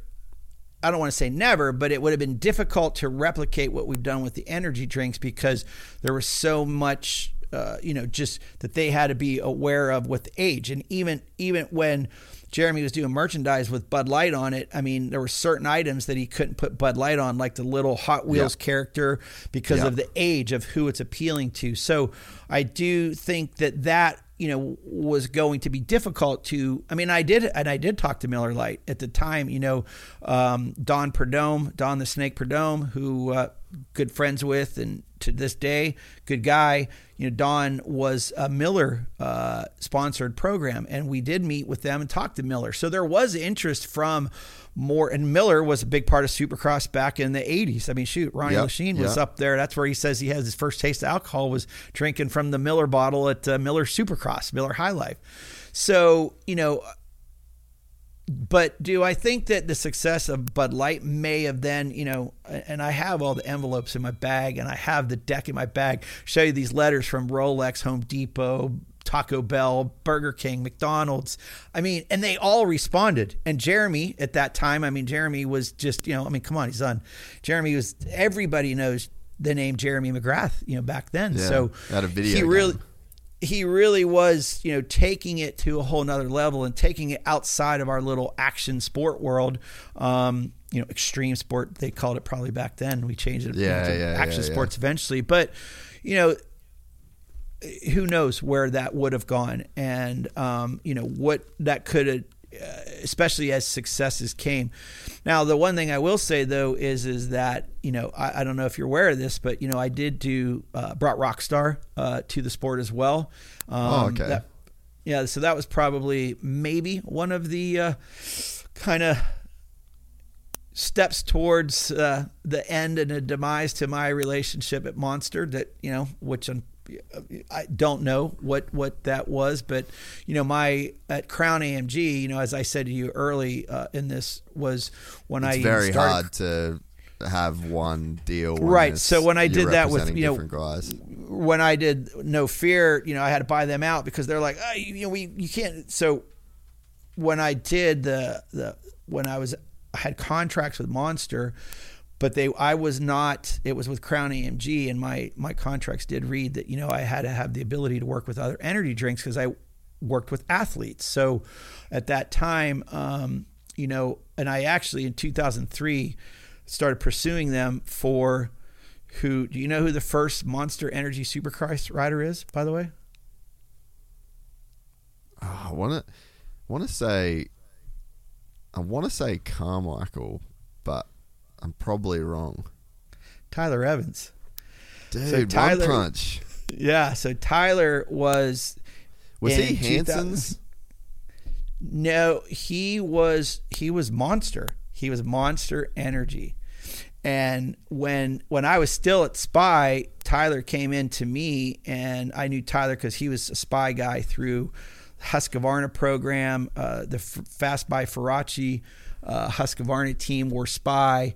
I don't want to say never, but it would have been difficult to replicate what we've done with the energy drinks because there was so much, uh, you know, just that they had to be aware of with age. And even even when Jeremy was doing merchandise with Bud Light on it, I mean, there were certain items that he couldn't put Bud Light on, like the little Hot Wheels Yeah. character, because Yeah. of the age of who it's appealing to. So I do think that that you know was going to be difficult to i mean i did and i did talk to miller Lite at the time you know um, don perdome don the snake perdome who uh, good friends with and to this day good guy. You know don was a miller uh, sponsored program and we did meet with them and talk to miller. So there was interest from more and miller was a big part of supercross back in the 80s i mean shoot ronnie Yep, Lechien was yep. up there. That's where he says he has his first taste of alcohol was drinking from the miller bottle at uh, miller supercross miller high life. So you know but do I think that the success of Bud Light may have then, you know, and I have all the envelopes in my bag and I have the deck in my bag, show you these letters from Rolex, Home Depot, Taco Bell, Burger King, McDonald's. I mean, and they all responded. And Jeremy at that time, I mean, Jeremy was just, you know, I mean, come on, he's on. Jeremy was, everybody knows the name Jeremy McGrath, you know, back then. Yeah, so had a video he really, game. He really was, you know, taking it to a whole nother level and taking it outside of our little action sport world. Um, you know, extreme sport, they called it probably back then. We changed it Yeah, to yeah, action yeah, sports eventually. But, you know, who knows where that would have gone and um, you know what that could have especially as successes came now the one thing i will say though is is that you know i, I don't know if you're aware of this but you know i did do uh, brought rockstar uh, to the sport as well um, Oh, okay. that- yeah so that was probably maybe one of the uh, kind of steps towards uh, the end and a demise to my relationship at Monster that you know which I'm, I don't know what what that was but you know my at Crown AMG you know as I said to you early uh, in this was when I It's even very started- hard to have one deal. Right, so when I did that with, you know, guys. when I did No Fear, you know, I had to buy them out because they're like, oh, you, you know, we you can't. So when I did the the when I was I had contracts with Monster, but they I was not. It was with Crown AMG, and my my contracts did read that you know I had to have the ability to work with other energy drinks because I worked with athletes. So at that time, um, you know, and I actually in 2003 started pursuing them for who do you know who the first Monster Energy Supercross rider is? By the way, Oh, I want to want to say I want to say Carmichael, I'm probably wrong. Tyler Evans. Dude, Tyler- one punch. Yeah, so Tyler was Was he Hansen's? No, he was he was Monster. He was Monster Energy. And when when I was still at Spy, Tyler came in to me, and I knew Tyler because he was a Spy guy through the Husqvarna program, uh, the F- Fast by Faraci uh, Husqvarna team were Spy,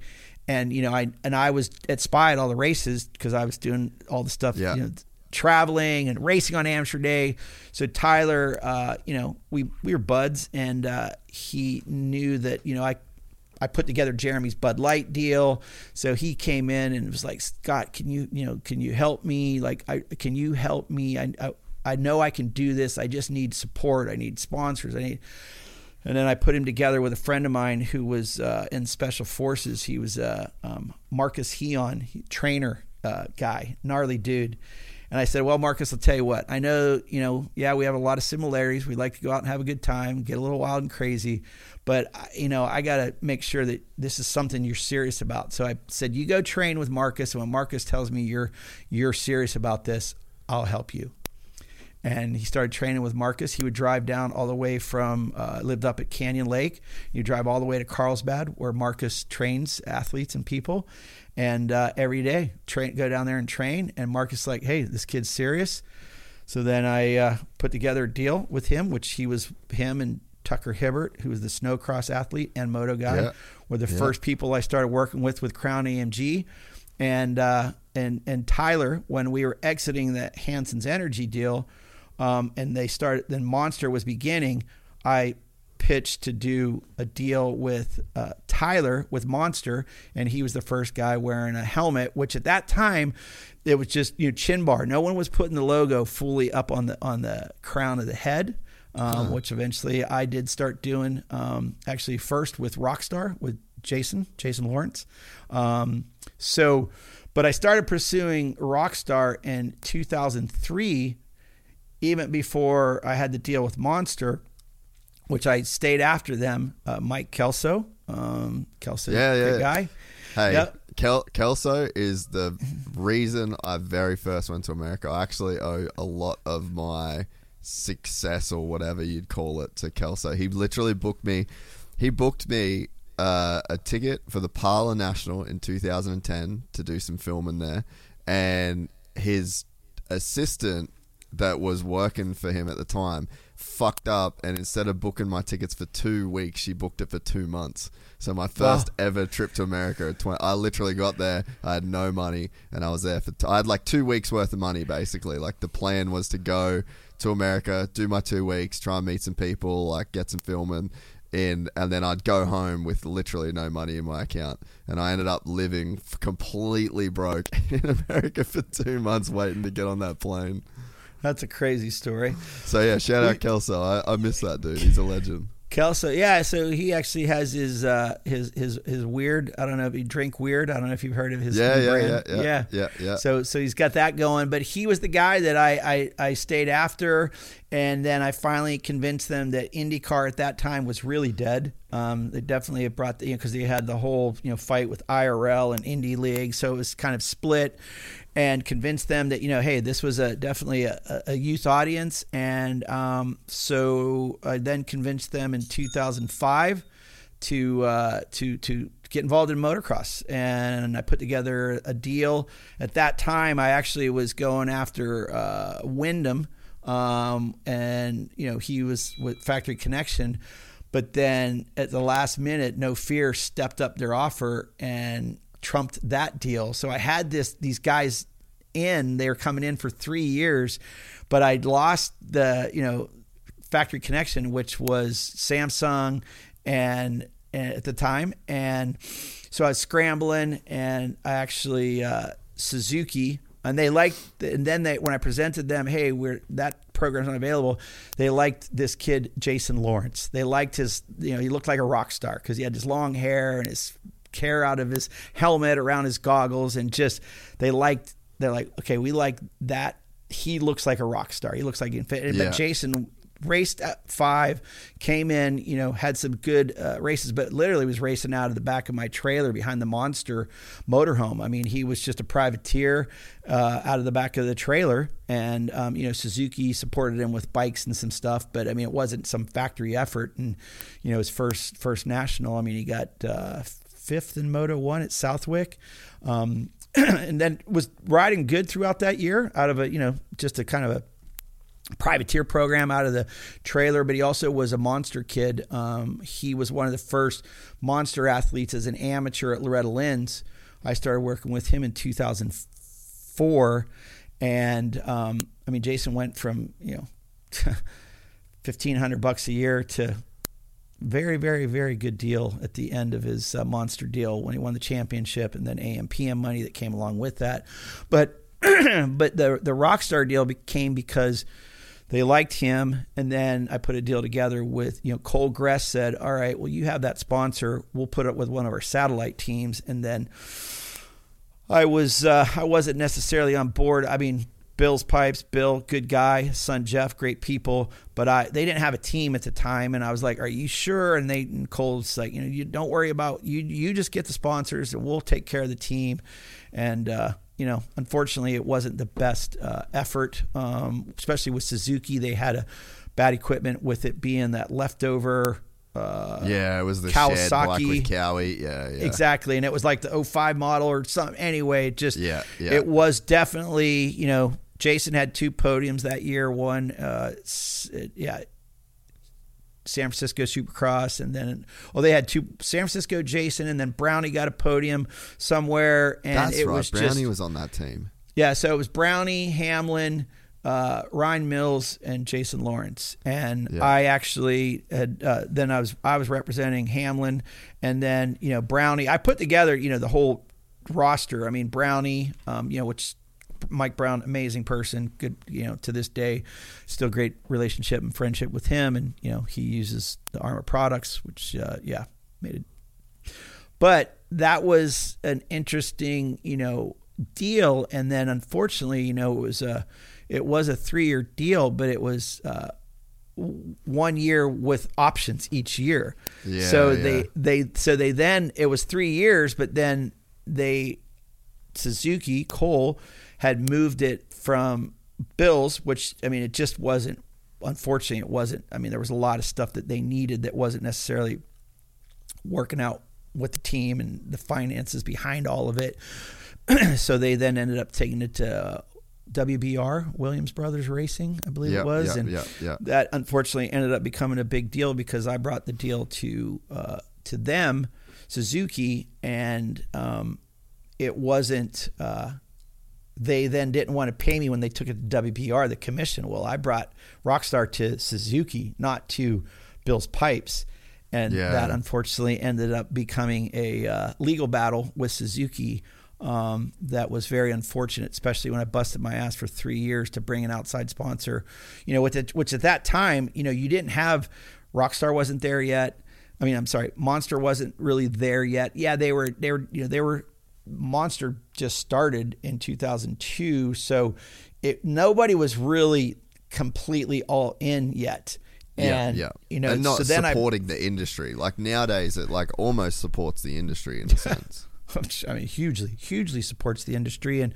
and you know I and I was at Spy at all the races because I was doing all the stuff, Yeah. you know, traveling and racing on Amsterdam day. So Tyler, uh, you know, we we were buds, and uh, he knew that you know I I put together Jeremy's Bud Light deal. So he came in and was like, Scott, can you you know can you help me? Like, I can you help me? I I, I know I can do this. I just need support. I need sponsors. I need. And then I put him together with a friend of mine who was uh, in special forces. He was uh, um, Marcus Heon, trainer uh, guy, gnarly dude. And I said, "Well, Marcus, I'll tell you what. I know, you know, yeah, we have a lot of similarities. We like to go out and have a good time, get a little wild and crazy, but you know, I got to make sure that this is something you're serious about." So I said, "You go train with Marcus, and when Marcus tells me you're you're serious about this, I'll help you." And he started training with Marcus. He would drive down all the way from uh, lived up at Canyon Lake. You drive all the way to Carlsbad, where Marcus trains athletes and people, and uh, every day train go down there and train. And Marcus like, hey, this kid's serious. So then I uh, put together a deal with him, which he was him and Tucker Hibbert, who was the snowcross athlete and moto guy, Yeah. were the Yeah. first people I started working with with Crown AMG, and uh, and and Tyler when we were exiting the Hansen's Energy deal, um, and they started. Then Monster was beginning. I pitched to do a deal with uh, Tyler with Monster, and he was the first guy wearing a helmet. Which at that time, it was just you know chin bar. No one was putting the logo fully up on the on the crown of the head. Um, Which eventually I did start doing. Um, actually, first with Rockstar with Jason Jason Lawrence. Um, so, but I started pursuing Rockstar in 2003 even before I had to deal with Monster, which I stayed after them. Uh, Mike Kelso, um, Kelso, Yeah, yeah. guy. Hey, Yep. Kel- Kelso is the reason I very first went to America. I actually owe a lot of my success or whatever you'd call it to Kelso. He literally booked me. He booked me uh, a ticket for the Pala National in 2010 to do some filming there, and his assistant that was working for him at the time fucked up, and instead of booking my tickets for two weeks, she booked it for two months. So my first ever trip to America at 20, I literally got there. I had no money, and I was there for. T- I had like two weeks worth of money basically. Like the plan was to go to America, do my two weeks, try and meet some people, like get some filming in, and then I'd go home with literally no money in my account. And I ended up living completely broke in America for two months, waiting to get on that plane. That's a crazy story. So yeah, shout out Kelso. I, I miss that dude. He's a legend. Kelso, yeah. So he actually has his uh, his his his weird. I don't know if he drink weird. I don't know if you've heard of his Yeah, yeah, brand. yeah, yeah, yeah, yeah. So so he's got that going. But he was the guy that I I, I stayed after, and then I finally convinced them that IndyCar at that time was really dead. Um, they definitely had brought the you know because they had the whole you know fight with IRL and Indy League, so it was kind of split and convinced them that you know hey this was a definitely a, a youth audience. And um, so i then convinced them in 2005 to uh, to to get involved in motocross. And i put together a deal. At that time i actually was going after uh, windham um, and you know he was with factory connection but then at the last minute no fear stepped up their offer and trumped that deal. So I had this these guys in, they were coming in for three years, but I'd lost the, you know, factory connection, which was Samsung and, at the time. And so I was scrambling and I actually uh, Suzuki and they liked and then they when I presented them, hey, we're that program's not available, they liked this kid Jason Lawrence. They liked his you know, he looked like a rock star because he had his long hair and his hair out of his helmet around his goggles and just they liked they're like okay we like that he looks like a rock star he looks like he fit Yeah. but jason raced at five came in you know had some good uh, races but literally was racing out of the back of my trailer behind the monster motorhome. I mean he was just a privateer uh, out of the back of the trailer. And um, you know suzuki supported him with bikes and some stuff but i mean it wasn't some factory effort. And you know his first first national i mean he got uh, fifth in Moto One at Southwick, um, and then was riding good throughout that year. Out of a you know just a kind of a privateer program out of the trailer, but he also was a monster kid. Um, he was one of the first monster athletes as an amateur at Loretta Lynn's. I started working with him in 2004, and um, I mean Jason went from you know. 1500 bucks a year to very, very, very good deal at the end of his uh, monster deal when he won the championship, and then AMPM money that came along with that. But but the the Rockstar deal became because they liked him, and then I put a deal together with you know Cole Gress said, "All right, well you have that sponsor, we'll put it with one of our satellite teams," and then I was uh, I wasn't necessarily on board. I mean, Bill's pipes, Bill, good guy, son Jeff, great people, but I they didn't have a team at the time, and I was like, "Are you sure?" And they and Cole's like, "You know, you don't worry about you. You just get the sponsors, and we'll take care of the team." And uh, you know, unfortunately, it wasn't the best uh, effort, um, especially with Suzuki. They had a bad equipment with it being that leftover. Uh, Yeah, it was the Kawasaki. with Kawi. Yeah, yeah. Exactly, and it was like the 05 model or something. Anyway, just Yeah, yeah. it was definitely you know Jason had two podiums that year. One, uh, yeah, San Francisco Supercross, and then oh they had two San Francisco Jason, and then Brownie got a podium somewhere, and That's it right. was Brownie just was on that team. yeah, so it was Brownie, Hamlin, uh, Ryan Mills, and Jason Lawrence. And Yeah. I actually had uh, then I was I was representing Hamlin, and then you know Brownie. I put together you know the whole roster. I mean Brownie, um, you know which. Mike Brown, amazing person, good, you know, to this day, still great relationship and friendship with him. And, you know, he uses the Armor products, which, uh, yeah, made it but that was an interesting you know deal and then unfortunately you know it was a it was a three year deal but it was uh one year with options each year Yeah, so yeah. they they so they then it was three years but then they suzuki cole had moved it from bills which i mean it just wasn't unfortunately it wasn't i mean there was a lot of stuff that they needed that wasn't necessarily working out with the team and the finances behind all of it. so they then ended up taking it to uh, WBR Williams Brothers Racing, I believe Yep, it was, yep, and yep, yep. that unfortunately ended up becoming a big deal because I brought the deal to uh, to them, Suzuki, and um, it wasn't. Uh, they then didn't want to pay me when they took it to WBR, the commission. Well, I brought Rockstar to Suzuki, not to Bill's Pipes. And Yeah. that unfortunately ended up becoming a uh, legal battle with Suzuki um, that was very unfortunate, especially when I busted my ass for three years to bring an outside sponsor. You know, with it, which at that time, you know, you didn't have Rockstar wasn't there yet. I mean, I'm sorry, Monster wasn't really there yet. Yeah, they were. They were. You know, they were. Monster just started in 2002, so it nobody was really completely all in yet. And yeah, yeah. you know, and not so then I supporting the industry. Like nowadays, it like almost supports the industry in a sense. I mean, hugely, hugely supports the industry. And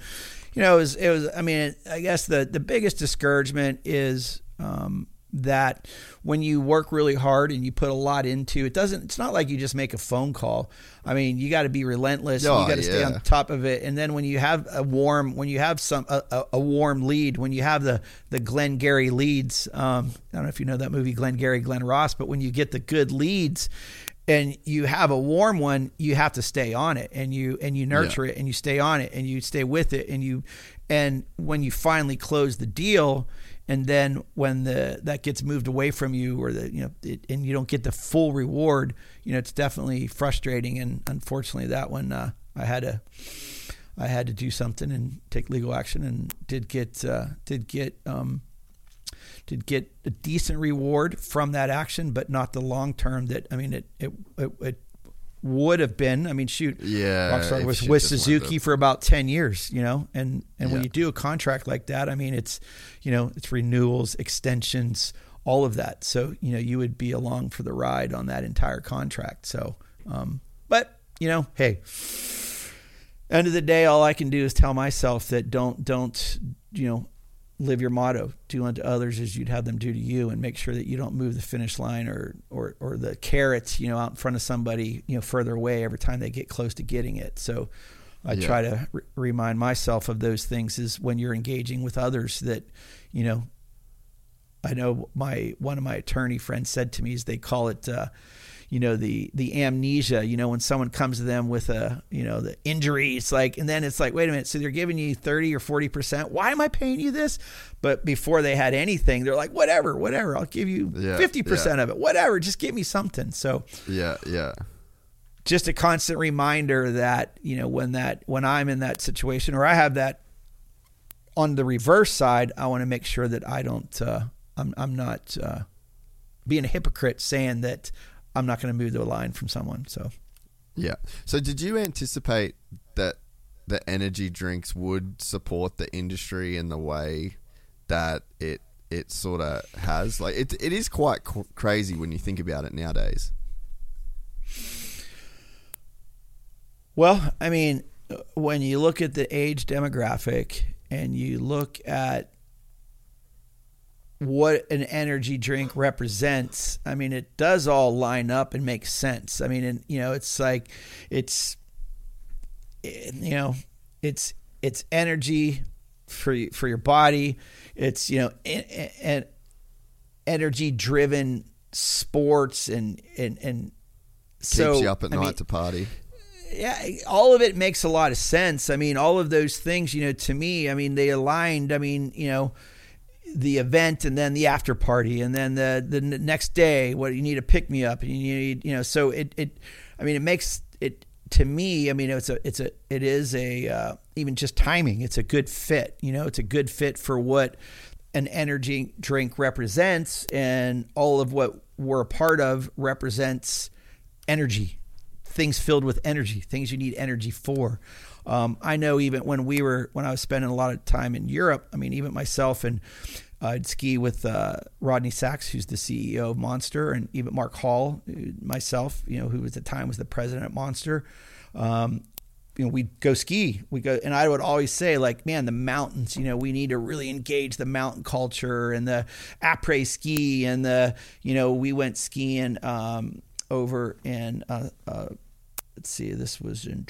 you know, it was, it was. I mean, I guess the the biggest discouragement is um, that when you work really hard and you put a lot into it, doesn't. It's not like you just make a phone call. I mean, you got to be relentless. Oh, you got to stay on top of it. And then when you have a warm, when you have some a, a, warm lead, when you have the the Glengarry leads. Um, I don't know if you know that movie Glengarry Glen Ross, but when you get the good leads and you have a warm one, you have to stay on it and you and you nurture it and you stay on it and you stay with it and you and when you finally close the deal and then when the that gets moved away from you or the you know it, and you don't get the full reward, you know it's definitely frustrating. And unfortunately that one uh, I had to I had to do something and take legal action and did get uh, did get um, did get a decent reward from that action, but not the long term that I mean it it it, it would have been. I mean, shoot, Yeah, Rockstar was with Suzuki for about ten years, you know, and and when you do a contract like that, I mean, it's you know it's renewals, extensions, all of that. So you know you would be along for the ride on that entire contract. So, um, but you know, hey, end of the day, all I can do is tell myself that don't don't you know live your motto do unto others as you'd have them do to you and make sure that you don't move the finish line or or or the carrots you know out in front of somebody you know further away every time they get close to getting it so I Yeah. try to re- remind myself of those things is when you're engaging with others that you know I know my one of my attorney friends said to me is they call it uh, you know the the amnesia you know when someone comes to them with a you know the injury it's like and then it's like wait a minute so they're giving you 30 or 40 percent why am I paying you this but before they had anything they're like whatever whatever I'll give you Yeah, 50 percent yeah. of it whatever just give me something so Yeah, yeah. just a constant reminder that you know when that when I'm in that situation or I have that on the reverse side, I want to make sure that I don't uh, I'm I'm not uh, being a hypocrite saying that I'm not going to move the line from someone. So Yeah. So did you anticipate that the energy drinks would support the industry in the way that it it sort of has? Like it it is quite crazy when you think about it nowadays. Well, I mean, when you look at the age demographic and you look at what an energy drink represents, I mean, it does all line up and make sense. I mean, and you know, it's like it's you know, it's it's energy for for your body. It's you know, and energy driven sports and and and so Keeps you up at I night mean, to party. yeah, all of it makes a lot of sense. I mean, all of those things, you know, to me, I mean, they aligned. I mean, you know, the event and then the after party and then the the next day, what you need to pick me up and you need, you know, so it it, I mean, it makes it to me. I mean, it's a it's a it is a uh, even just timing. It's a good fit. You know, it's a good fit for what an energy drink represents, and all of what we're a part of represents energy things filled with energy, things you need energy for. Um, I know even when we were when I was spending a lot of time in Europe. I mean, even myself and I'd ski with uh, Rodney Sacks, who's the CEO of Monster, and even Mark Hall, myself, you know, who at the time was the president at Monster. Um, you know, we'd go ski. We go, and I would always say, like, man, the mountains. You know, we need to really engage the mountain culture and the après ski and the, you know, we went skiing um, over in uh, uh, let's see, this was in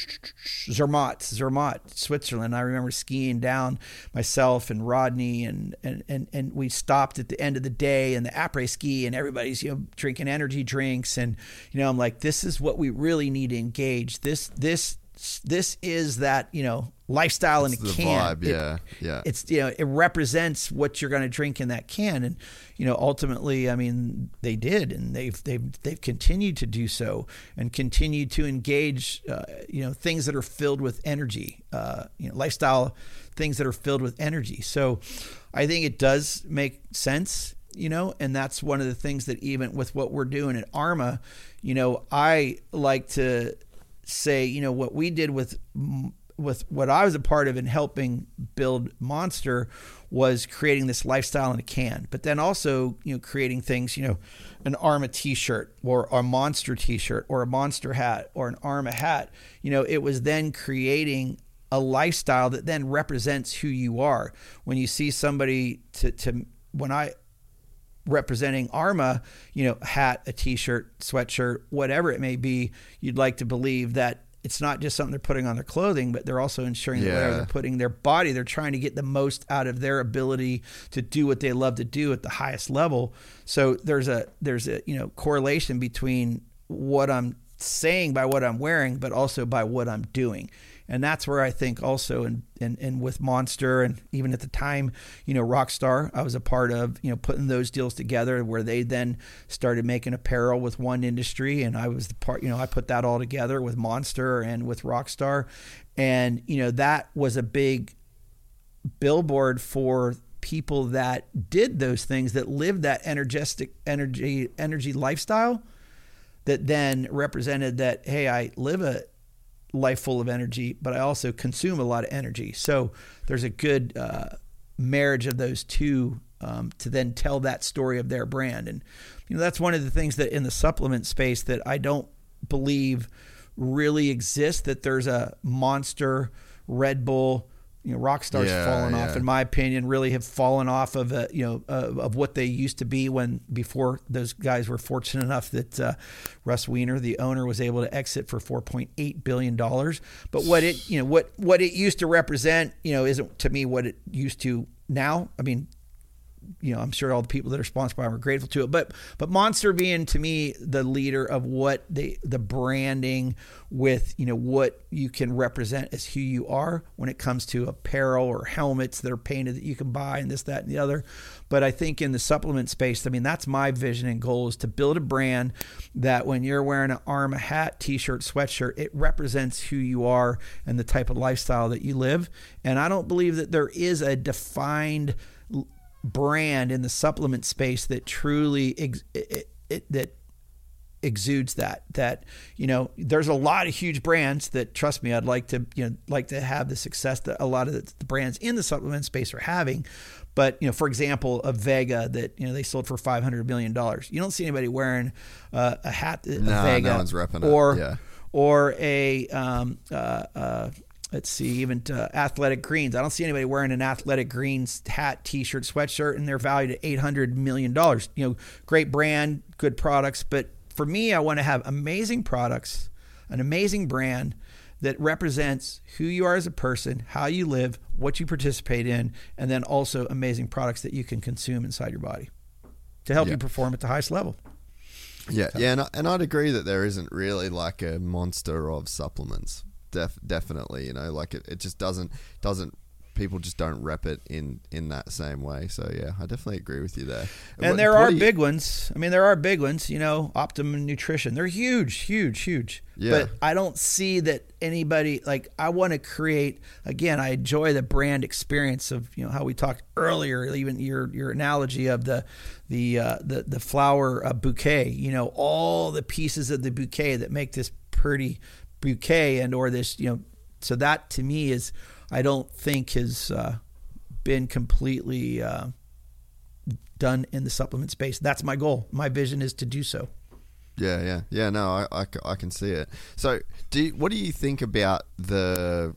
Zermatt, Zermatt, Switzerland. I remember skiing down myself and Rodney, and, and, and, and we stopped at the end of the day and the après ski, and everybody's you know drinking energy drinks, and you know I'm like, this is what we really need to engage. This this this is that you know lifestyle in a can. vibe, It- yeah, yeah. It's you know it represents what you're going to drink in that can, and you know ultimately, I mean, they did, and they've they've they've continued to do so, and continued to engage, uh, you know, things that are filled with energy, uh, you know, lifestyle things that are filled with energy. So, I think it does make sense you know and that's one of the things that even with what we're doing at arma you know i like to say you know what we did with with what i was a part of in helping build monster was creating this lifestyle in a can but then also you know creating things you know an arma t-shirt or a monster t-shirt or a monster hat or an arma hat. You know it was then creating a lifestyle that then represents who you are. When you see somebody to, to when i representing Arma, you know, hat, a t-shirt, sweatshirt, whatever it may be, you'd like to believe that it's not just something they're putting on their clothing, but they're also ensuring that whatever they're putting their body, they're trying to get the most out of their ability to do what they love to do at the highest level. So there's a there's a you know correlation between what I'm saying by what I'm wearing, but also by what I'm doing. And that's where I think also and and and with Monster and even at the time, you know, Rockstar, I was a part of, you know, putting those deals together where they then started making apparel with one industry and I was the part, you know, I put that all together with Monster and with Rockstar. And, you know, that was a big billboard for people that did those things that lived that energetic energy energy lifestyle that then represented that hey i live a life full of energy but i also consume a lot of energy. So there's a good uh, marriage of those two um, to then tell that story of their brand. And you know that's one of the things that in the supplement space that i don't believe really exists that there's a monster red bull you know rockstar's Yeah, fallen off in my opinion really have fallen off of uh, you know uh, of what they used to be when before those guys were fortunate enough that uh, Russ Weiner the owner was able to exit for 4.8 billion dollars. But what it you know what what it used to represent you know isn't to me what it used to now. I mean you know, I'm sure all the people that are sponsored by them are grateful to it. But but Monster being to me the leader of what the the branding with you know what you can represent as who you are when it comes to apparel or helmets that are painted that you can buy and this that and the other. But I think in the supplement space, I mean that's my vision and goal is to build a brand that when you're wearing an Arma hat, t-shirt, sweatshirt, it represents who you are and the type of lifestyle that you live. And I don't believe that there is a defined brand in the supplement space that truly ex- it, it, that exudes that that you know there's a lot of huge brands that trust me I'd like to you know like to have the success that a lot of the, the brands in the supplement space are having. But you know for example a Vega that you know they sold for 500 million dollars. You don't see anybody wearing uh, a hat a No, no Vega one's repping it, or yeah. or a um, uh, uh, let's see, even to uh, athletic greens. I don't see anybody wearing an athletic greens hat, t-shirt, sweatshirt, and they're valued at eight hundred million dollars. You know, great brand, good products, but for me, I want to have amazing products, an amazing brand that represents who you are as a person, how you live, what you participate in, and then also amazing products that you can consume inside your body to help Yeah. you perform at the highest level. Yeah, yeah, and, I- and I'd agree that there isn't really like a monster of supplements. Def, definitely, you know, like it, it just doesn't doesn't people just don't rep it in in that same way. So yeah, I definitely agree with you there. And What- there are you- big ones. I mean, there are big ones. You know, Optimum Nutrition. They're huge, huge, huge. Yeah. But I don't see that anybody like. I want to create again. I enjoy the brand experience of you know how we talked earlier. Even your your analogy of the the uh, the the flower uh, bouquet. You know, all the pieces of the bouquet that make this pretty bouquet and or this you know. So that to me is I don't think has uh, been completely. Uh, done in the supplement space. That's my goal. My vision is to do so. Yeah, yeah, yeah. No, I I can see it. So, do you, what do you think about the?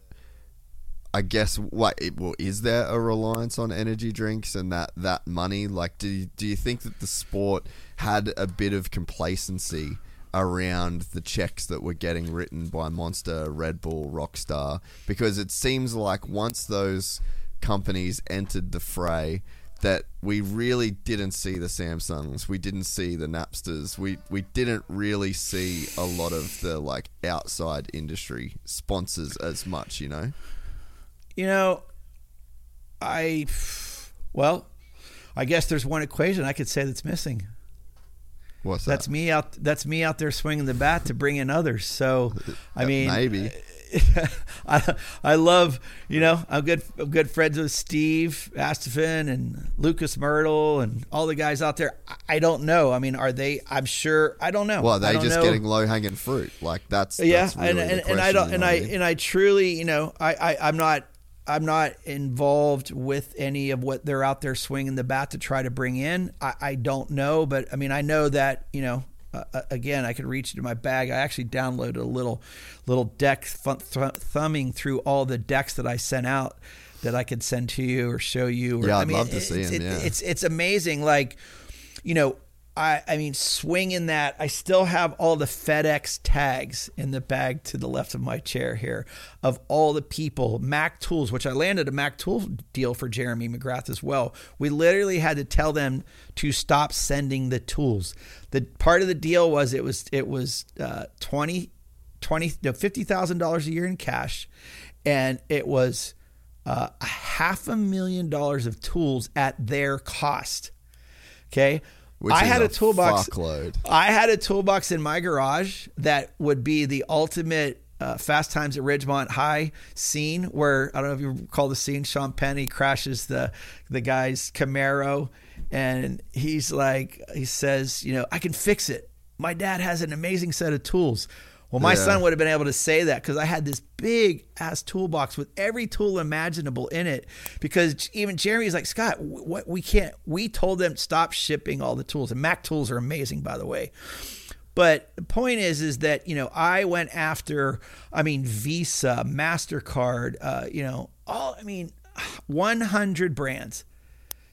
I guess what well is there a reliance on energy drinks and that that money? Like, do you, do you think that the sport had a bit of complacency around the checks that were getting written by Monster, Red Bull, Rockstar, because it seems like once those companies entered the fray, that we really didn't see the Samsungs, we didn't see the Napsters, we we didn't really see a lot of the like outside industry sponsors as much, you know. You know, I well, I guess there's one equation I could say that's missing. What's That's me out. That's me out there swinging the bat to bring in others. So, I mean, maybe. I I love you know I'm good I'm good friends with Steve Astephen and Lucas Mirtl and all the guys out there. I, I don't know. I mean, are they? I'm sure. I don't know. Well, are they just know. getting low hanging fruit? Like that's yeah, that's really and, and, and I don't and I mean? and I truly you know I, I I'm not. I'm not involved with any of what they're out there swinging the bat to try to bring in. I, I don't know, but I mean, I know that you know uh, uh, again, I could reach into my bag. I actually downloaded a little little deck th- th- thumbing through all the decks that I sent out that I could send to you or show you. Or, Yeah, I I'd mean, love to see it- yeah. It's it's amazing. Like, you know, I I mean, swinging that. I still have all the FedEx tags in the bag to the left of my chair here of all the people. Mac Tools, which I landed a Mac Tool deal for Jeremy McGrath as well. We literally had to tell them to stop sending the tools. The part of the deal was it was it was uh, 20 20 no, $50,000 a year in cash and it was uh, a half a million dollars of tools at their cost. Okay. Which I is had a, a toolbox. fuckload. I had a toolbox in my garage that would be the ultimate uh, Fast Times at Ridgemont High scene, where I don't know if you recall the scene. Sean Penny crashes the the guy's Camaro, and he's like, he says, you know, I can fix it. My dad has an amazing set of tools. Well, my Yeah. son would have been able to say that because I had this big ass toolbox with every tool imaginable in it. Because even Jeremy's like, Scott, what we can't. We told them stop shipping all the tools, and Mac tools are amazing, by the way. But the point is, is that you know I went after, I mean Visa, Mastercard, uh, you know, all I mean, 100 brands,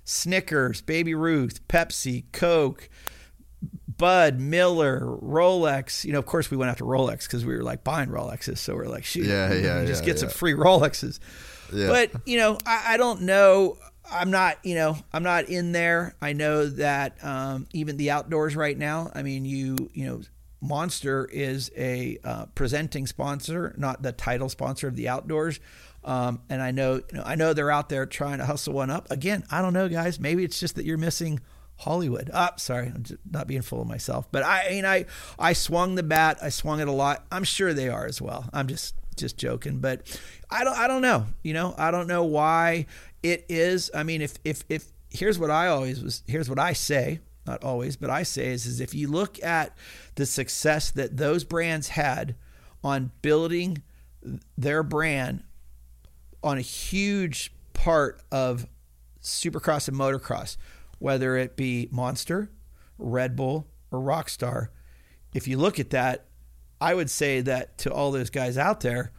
Snickers, Baby Ruth, Pepsi, Coke, Bud, Miller, Rolex. You know, of course, we went after Rolex because we were like buying Rolexes. So we're like, shoot, Yeah, yeah, just yeah, get some free Rolexes. Yeah. But you know, I, I don't know. I'm not, you know, I'm not in there. I know that um, even the outdoors right now. I mean, you, you know, Monster is a uh, presenting sponsor, not the title sponsor of the outdoors. Um, and I know, you know, I know they're out there trying to hustle one up. Again, I don't know, guys. Maybe it's just that you're missing Hollywood. Ah, sorry, I'm not being full of myself. But I, I mean, I, I swung the bat. I swung it a lot. I'm sure they are as well. I'm just, just joking. But I don't, I don't know. You know, I don't know why it is. I mean, if, if, if here's what I always was. Here's what I say. Not always, but I say is, is if you look at the success that those brands had on building their brand on a huge part of supercross and motocross, whether it be Monster, Red Bull, or Rockstar. If you look at that, I would say that to all those guys out there,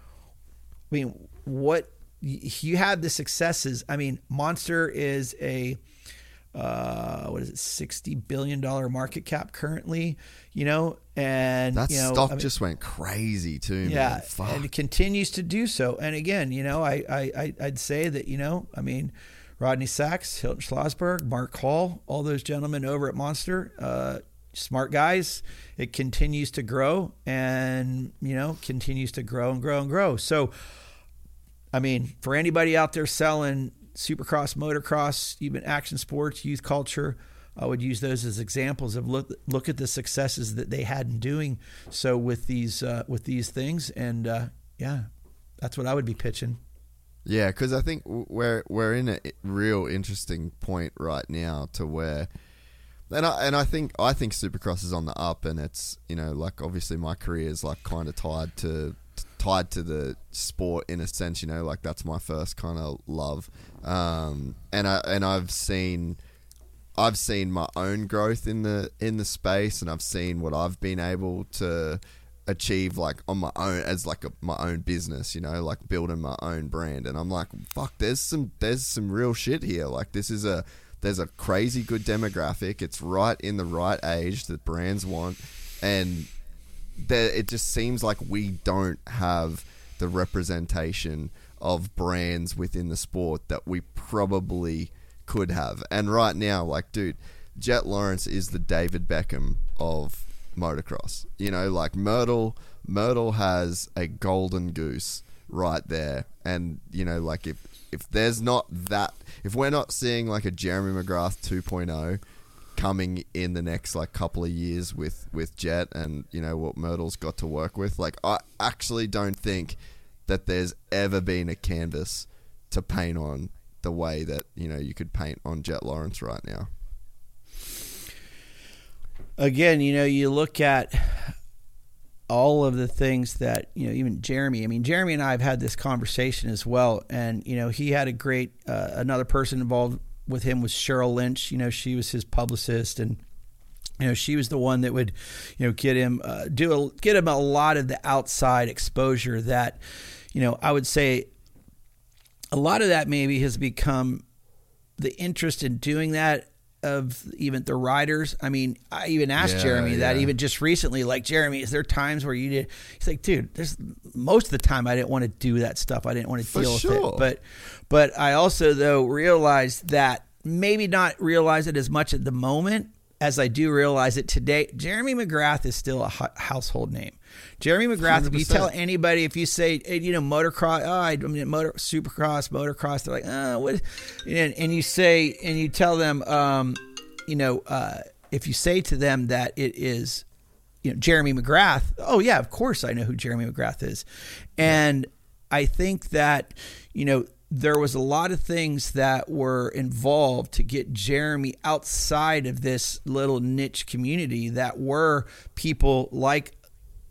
I mean, what you have the successes. I mean, Monster is a uh, what is it, sixty billion dollar market cap currently, you know, and that you know, stock I mean- just went crazy too. yeah, man. And it continues to do so. And again, you know, I, I, I I'd say that you know, I mean, Rodney Sacks, Hilton Schlossberg, Mark Hall, all those gentlemen over at Monster, uh, smart guys. It continues to grow, and you know, continues to grow and grow and grow. So, I mean, for anybody out there selling supercross, motocross, even action sports, youth culture, I would use those as examples of look look at the successes that they had in doing so with these uh, with these things, and uh, yeah, that's what I would be pitching. Yeah, because I think we're we're in a real interesting point right now to where, and I and I think I think Supercross is on the up, and it's you know like obviously my career is like kind of tied to tied to the sport in a sense, you know, like that's my first kind of love, um, and I and I've seen. I've seen my own growth in the in the space, and I've seen what I've been able to achieve, like on my own as like a, my own business. You know, like building my own brand. And I'm like, fuck, there's some there's some real shit here. Like this is a there's a crazy good demographic. It's right in the right age that brands want, and there, it just seems like we don't have the representation of brands within the sport that we probably could have. And right now, like, dude, Jett Lawrence is the David Beckham of motocross. You know, like Mirtl, Mirtl has a golden goose right there, and you know, like if if there's not that, if we're not seeing like a Jeremy McGrath 2.0 coming in the next like couple of years with with Jett and you know what Mirtl's got to work with, like I actually don't think that there's ever been a canvas to paint on the way that you know you could paint on Jett Lawrence right now. Again, you know, you look at all of the things that you know, even Jeremy. I mean, Jeremy and I have had this conversation as well, and you know, he had a great uh, another person involved with him was Cheryl Lynch. You know, she was his publicist and. You know, she was the one that would, you know, get him uh, do a, get him a lot of the outside exposure that, you know, I would say a lot of that maybe has become the interest in doing that of even the riders. I mean, I even asked Yeah, Jeremy that yeah. even just recently, like Jeremy, is there times where you did? He's like, dude, there's most of the time I didn't want to do that stuff. I didn't want to For deal with it. But, but I also though realized that maybe not realize it as much at the moment as I do realize it today. Jeremy McGrath is still a household name. Jeremy McGrath, if you tell anybody, if you say, hey, you know, motocross, oh, I mean, motor, supercross, motocross, they're like, oh, what? And, and you say, and you tell them, um, you know, uh, if you say to them that it is, you know, Jeremy McGrath, oh yeah, of course I know who Jeremy McGrath is, and I think that, you know, there was a lot of things that were involved to get Jeremy outside of this little niche community that were people like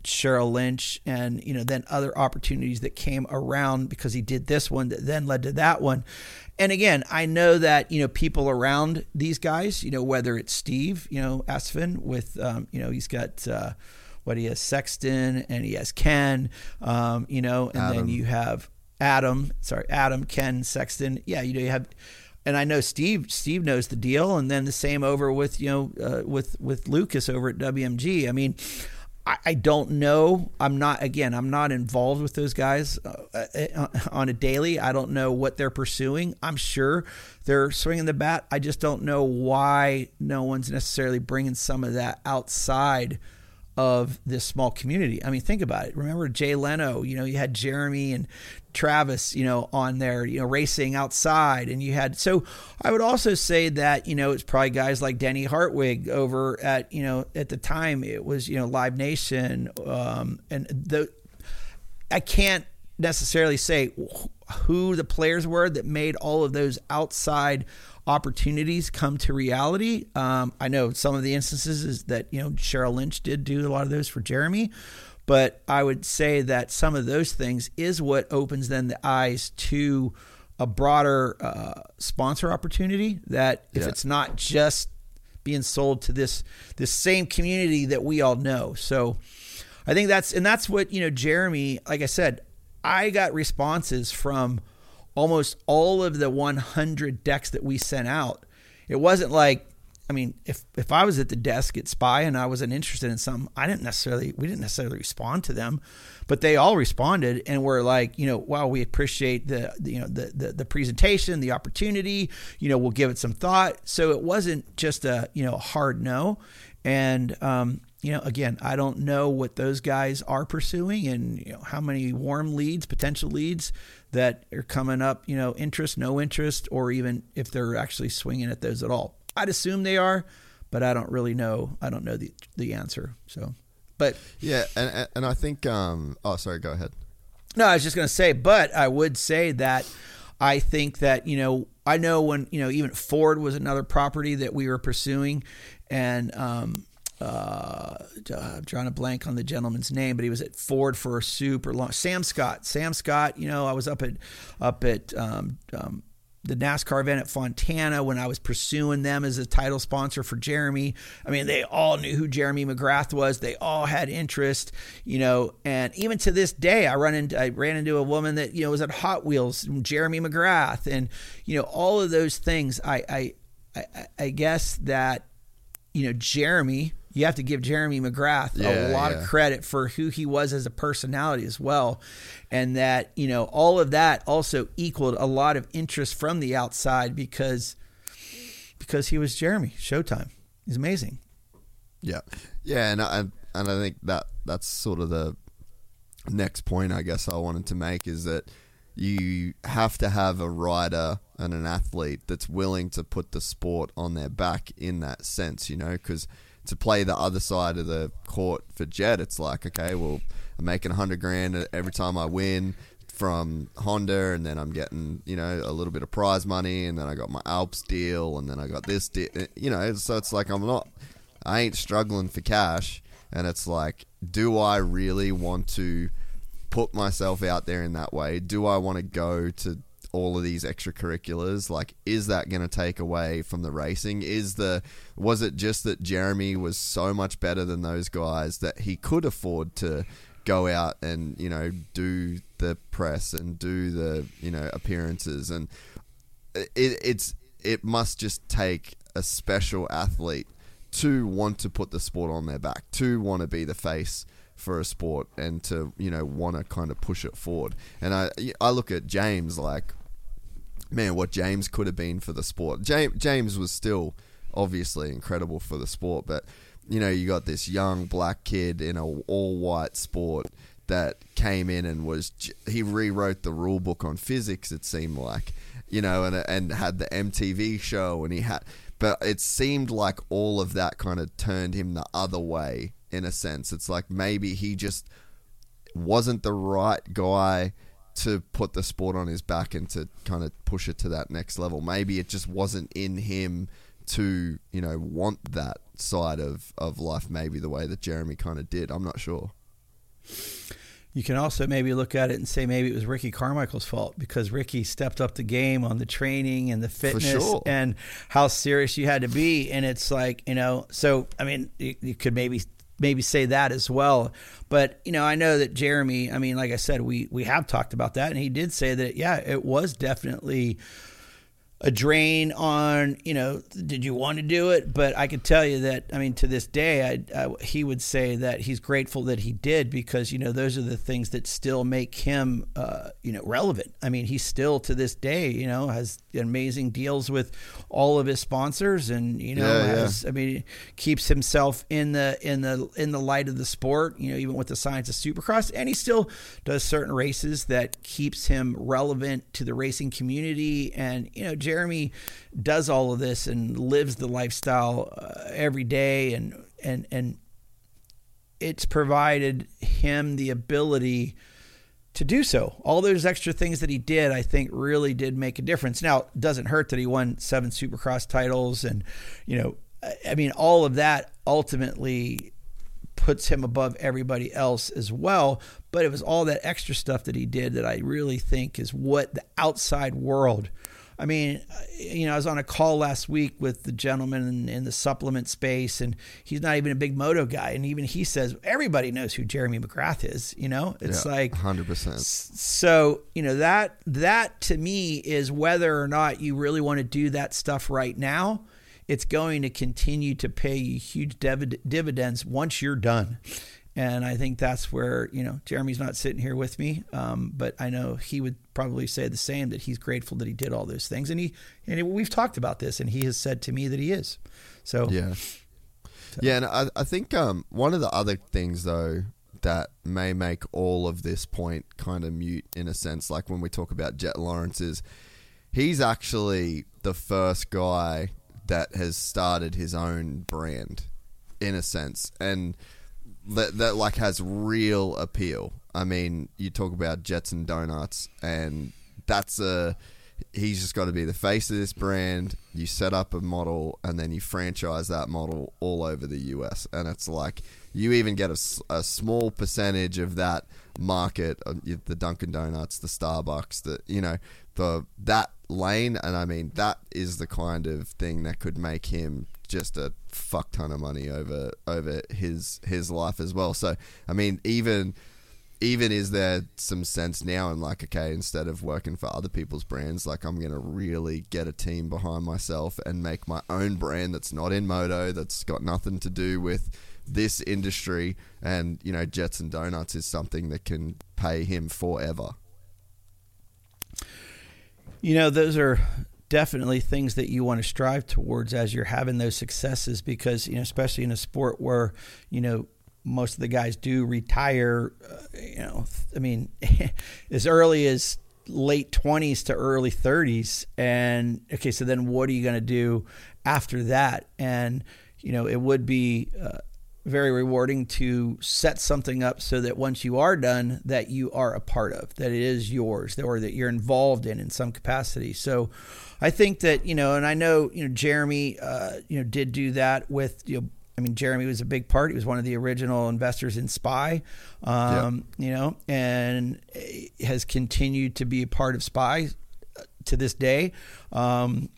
Cheryl Lynch and you know then other opportunities that came around because he did this one that then led to that one. And again, I know that you know people around these guys, you know whether it's Steve, you know Astephen with um, you know he's got uh, what he has Sexton and he has Ken, um, you know, and then you have Adam, sorry, Adam, Ken, Sexton. Yeah, you know you have and I know Steve. Steve knows the deal, and then the same over with you know uh, with with Lucas over at WMG. I mean, I, I don't know. I'm not again. I'm not involved with those guys uh, uh, on a daily. I don't know what they're pursuing. I'm sure they're swinging the bat. I just don't know why no one's necessarily bringing some of that outside of this small community. I mean, think about it. Remember Jay Leno, you know, you had Jeremy and Travis, you know, on there, you know, racing outside. And you had, so I would also say that, you know, it's probably guys like Denny Hartwig over at, you know, at the time it was, you know, Live Nation. Um, and the, I can't necessarily say who the players were that made all of those outside opportunities come to reality. Um, I know some of the instances is that you know Cheryl Lynch did do a lot of those for Jeremy, but I would say that some of those things is what opens then the eyes to a broader uh, sponsor opportunity. That if Yeah. it's not just being sold to this this same community that we all know, so. I think that's and that's what you know Jeremy like I said I got responses from almost all of the 100 decks that we sent out it wasn't like I mean if if I was at the desk at Spy and I wasn't interested in something I didn't necessarily we didn't necessarily respond to them but they all responded and were like you know wow we appreciate the, the you know the, the the presentation the opportunity you know we'll give it some thought so it wasn't just a you know hard no and um you know, again, I don't know what those guys are pursuing and you know how many warm leads, potential leads that are coming up, you know, interest, no interest, or even if they're actually swinging at those at all. I'd assume they are, but I don't really know. I don't know the the answer. So, but Yeah, and and- I think um oh sorry, go ahead. no, I was just going to say, but I would say that I think that, you know, I know when, you know, even Ford was another property that we were pursuing and, um, uh, I'm drawing a blank on the gentleman's name, but he was at Ford for a super long. Sam Scott. Sam Scott. You know, I was up at up at um, um, the NASCAR event at Fontana when I was pursuing them as a title sponsor for Jeremy. I mean, they all knew who Jeremy McGrath was. They all had interest, you know, and even to this day, I run into I ran into a woman that you know was at Hot Wheels, Jeremy McGrath, and you know all of those things. I I I, I guess that you know Jeremy you have to give Jeremy McGrath Yeah, a lot yeah. of credit for who he was as a personality as well. And that, you know, all of that also equaled a lot of interest from the outside because because he was Jeremy Showtime. He's amazing. Yeah, yeah, and I, and I think that that's sort of the next point I guess I wanted to make is that you have to have a rider and an athlete that's willing to put the sport on their back in that sense, you know, because to play the other side of the court for Jett, it's like, okay, well, I'm making 100 grand every time I win from Honda, and then I'm getting, you know, a little bit of prize money, and then I got my Alps deal, and then I got this deal, you know, so it's like I'm not, I ain't struggling for cash, and it's like, do I really want to put myself out there in that way? Do I want to go to all of these extracurriculars? Like, is that going to take away from the racing? Is the was it just that Jeremy was so much better than those guys that he could afford to go out and you know do the press and do the you know appearances and it, it's it must just take a special athlete to want to put the sport on their back, to want to be the face for a sport, and to you know want to kind of push it forward. And I I look at James like, man, what James could have been for the sport. James James was still obviously incredible for the sport, but you know you got this young black kid in a all white sport that came in and was he rewrote the rule book on physics. It seemed like you know, and and had the MTV show, and he had. But it seemed like all of that kind of turned him the other way in a sense. It's like maybe he just wasn't the right guy to put the sport on his back and to kind of push it to that next level. Maybe it just wasn't in him to, you know, want that side of, of life maybe the way that Jeremy kind of did. I'm not sure. You can also maybe look at it and say maybe it was Ricky Carmichael's fault because Ricky stepped up the game on the training and the fitness sure. and how serious you had to be. And it's like, you know, so, I mean, you, you could maybe maybe say that as well. But, you know, I know that Jeremy, I mean, like I said, we, we have talked about that. And he did say that, yeah, it was definitely a drain on you know did you want to do it? But i could tell you that i mean to this day I, I, he would say that he's grateful that he did because you know those are the things that still make him uh, you know relevant. I mean he still to this day you know has amazing deals with all of his sponsors and you know Yeah, yeah. i mean keeps himself in the in the in the light of the sport you know even with the science of supercross. And he still does certain races that keeps him relevant to the racing community and you know jeremy does all of this and lives the lifestyle uh, every day and and and it's provided him the ability to do so. All those extra things that he did, I think, really did make a difference. Now, it doesn't hurt that he won seven Supercross titles, and you know, I- I mean, all of that ultimately puts him above everybody else as well. But it was all that extra stuff that he did that I really think is what the outside world. I mean, uh, you know, I was on a call last week with the gentleman in, in the supplement space, and he's not even a big moto guy. And even he says everybody knows who Jeremy McGrath is. You know, it's Yeah, like 100%. so you know that that to me is whether or not you really want to do that stuff right now. It's going to continue to pay you huge divid- dividends once you're done. And I think that's where you know Jeremy's not sitting here with me, um, but I know he would probably say the same that he's grateful that he did all those things, and he and we've talked about this, and he has said to me that he is. So Yeah. Yeah, and I, I think um, one of the other things, though, that may make all of this point kind of mute in a sense, like when we talk about Jett Lawrence, is he's actually the first guy that has started his own brand in a sense. And that, that like has real appeal. I mean, you talk about Jets and Donuts, and that's a he's just got to be the face of this brand. You set up a model, and then you franchise that model all over the US, and it's like you even get a, a small percentage of that market, uh, the Dunkin' Donuts, the Starbucks, the you know the that lane, and I mean that is the kind of thing that could make him just a fuck ton of money over over his his life as well. So I mean, even even is there some sense now in like, okay, instead of working for other people's brands, like I'm gonna really get a team behind myself and make my own brand that's not in moto, that's got nothing to do with this industry, and you know, Jets and Donuts is something that can pay him forever. You know, those are definitely things that you want to strive towards as you're having those successes because, you know, especially in a sport where, you know, most of the guys do retire, uh, you know, I mean, as early as late 20s to early 30s. And okay, so then what are you going to do after that? And, you know, it would be, uh, very rewarding to set something up so that once you are done that you are a part of that it is yours or that you're involved in in some capacity so i think that you know and i know you know jeremy uh, you know did do that with you know I mean, Jeremy was a big part. He was one of the original investors in Spy, um, you know, and has continued to be a part of Spy uh, to this day. Um,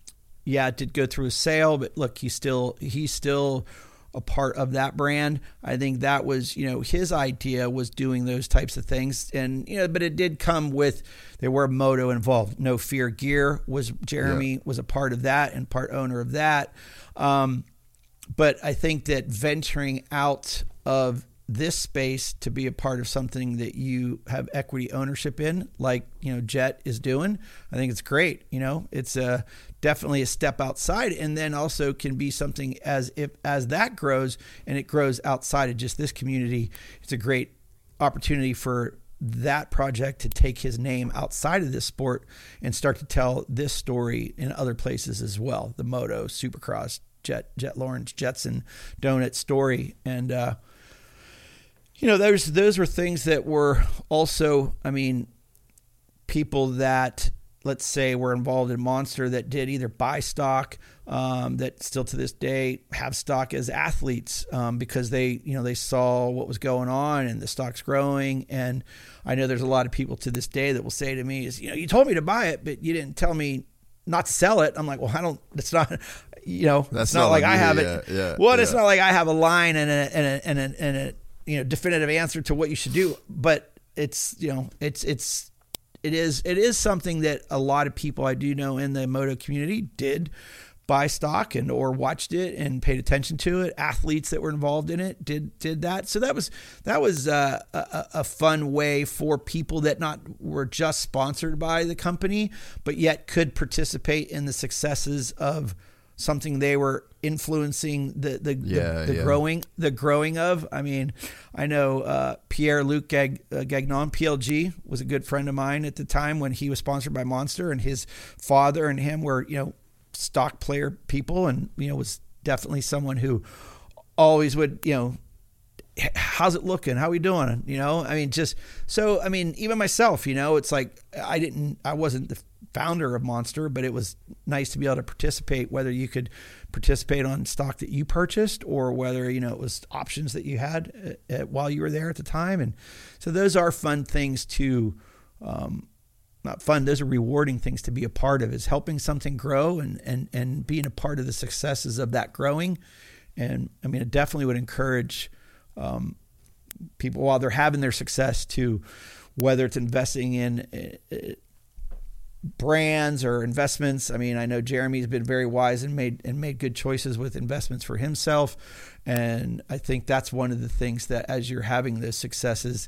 yeah, it did go through a sale, but look, he still he still a part of that brand. I think that was, you know, his idea was doing those types of things. And, you know, but it did come with, there were moto involved. No Fear Gear was, Jeremy yeah. was a part of that and part owner of that. Um, but I think that venturing out of this space to be a part of something that you have equity ownership in, like you know Jett is doing. I think it's great. You know, it's a definitely a step outside, and then also can be something as if as that grows and it grows outside of just this community. It's a great opportunity for that project to take his name outside of this sport and start to tell this story in other places as well. The moto, Supercross, Jett, Jett Lawrence, Jetson, Donut story, and. uh you know, those those were things that were also, I mean, people that let's say were involved in Monster that did either buy stock um, that still to this day have stock as athletes um, because they you know they saw what was going on and the stock's growing. And I know there's a lot of people to this day that will say to me is you know you told me to buy it but you didn't tell me not to sell it. I'm like well I don't it's not you know That's it's not, not like I have yeah, it. Yeah, well it's not like I have a line and a and a and a, and a you know definitive answer to what you should do but it's you know it's it's it is it is something that a lot of people I do know in the moto community did buy stock and or watched it and paid attention to it. Athletes that were involved in it did did that. So that was that was uh, a, a fun way for people that not were just sponsored by the company, but yet could participate in the successes of something they were influencing the the, Yeah, the, the yeah. growing the growing of. I mean, I know uh, Pierre Luc Gag, uh, Gagnon, PLG, was a good friend of mine at the time when he was sponsored by Monster, and his father and him were you know stock player people, and you know was definitely someone who always would you know how's it looking how are we doing you know i mean just so i mean even myself you know it's like i didn't i wasn't the founder of monster but it was nice to be able to participate whether you could participate on stock that you purchased or whether you know it was options that you had uh, uh, while you were there at the time. And so those are fun things to um, not fun those are rewarding things to be a part of is helping something grow and and and being a part of the successes of that growing. And i mean it definitely would encourage um, people while they're having their success to whether it's investing in uh, brands or investments. I mean, I know Jeremy's been very wise and made and made good choices with investments for himself, and I think that's one of the things that as you're having those successes,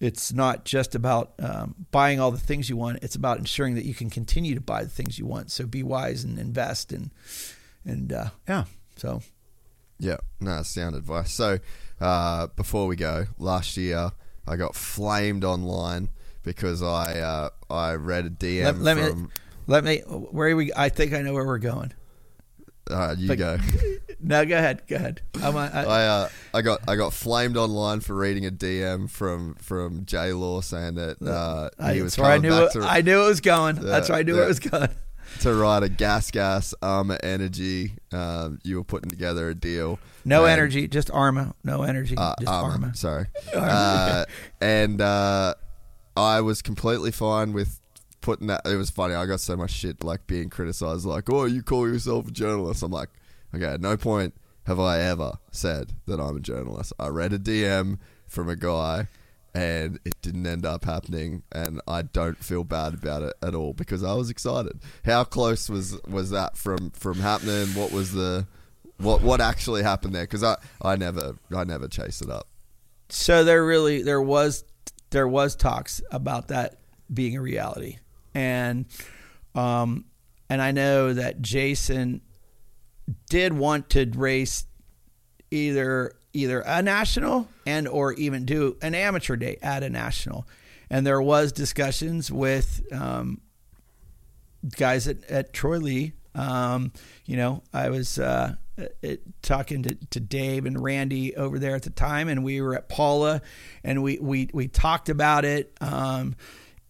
it's not just about um, buying all the things you want. It's about ensuring that you can continue to buy the things you want. So be wise and invest and and uh, yeah. So Yeah, no, sound advice. So, uh, before we go, last year I got flamed online because I uh, I read a DM let, let from. me let me where are we. I think I know where we're going. uh, you but- go. No, go ahead. Go ahead. I'm, I, I uh, I got I got flamed online for reading a DM from from J Law saying that uh, I, he was I coming knew back it, to, I knew it was going. that's where I knew yeah. it was going. to write a gas gas armor energy. Um, you were putting together a deal. No And- energy, just Arma. No energy, uh, just armor, Arma. Sorry. Uh, and uh, I was completely fine with putting that. It was funny. I got so much shit like being criticized, like, "Oh, you call yourself a journalist." I'm like, okay, at no point have I ever said that I'm a journalist. I read a DM from a guy. and it didn't end up happening, and I don't feel bad about it at all because I was excited. How close was was that from from happening? What was the what what actually happened there? Because I I never I never chased it up. So there really there was there was talks about that being a reality, and um, and I know that Jason did want to race either either a national and or even do an amateur day at a national, and there was discussions with um, guys at, at Troy Lee. Um, you know, I was uh, it, talking to, to Dave and Randy over there at the time, and we were at Pala, and we we we talked about it. Um,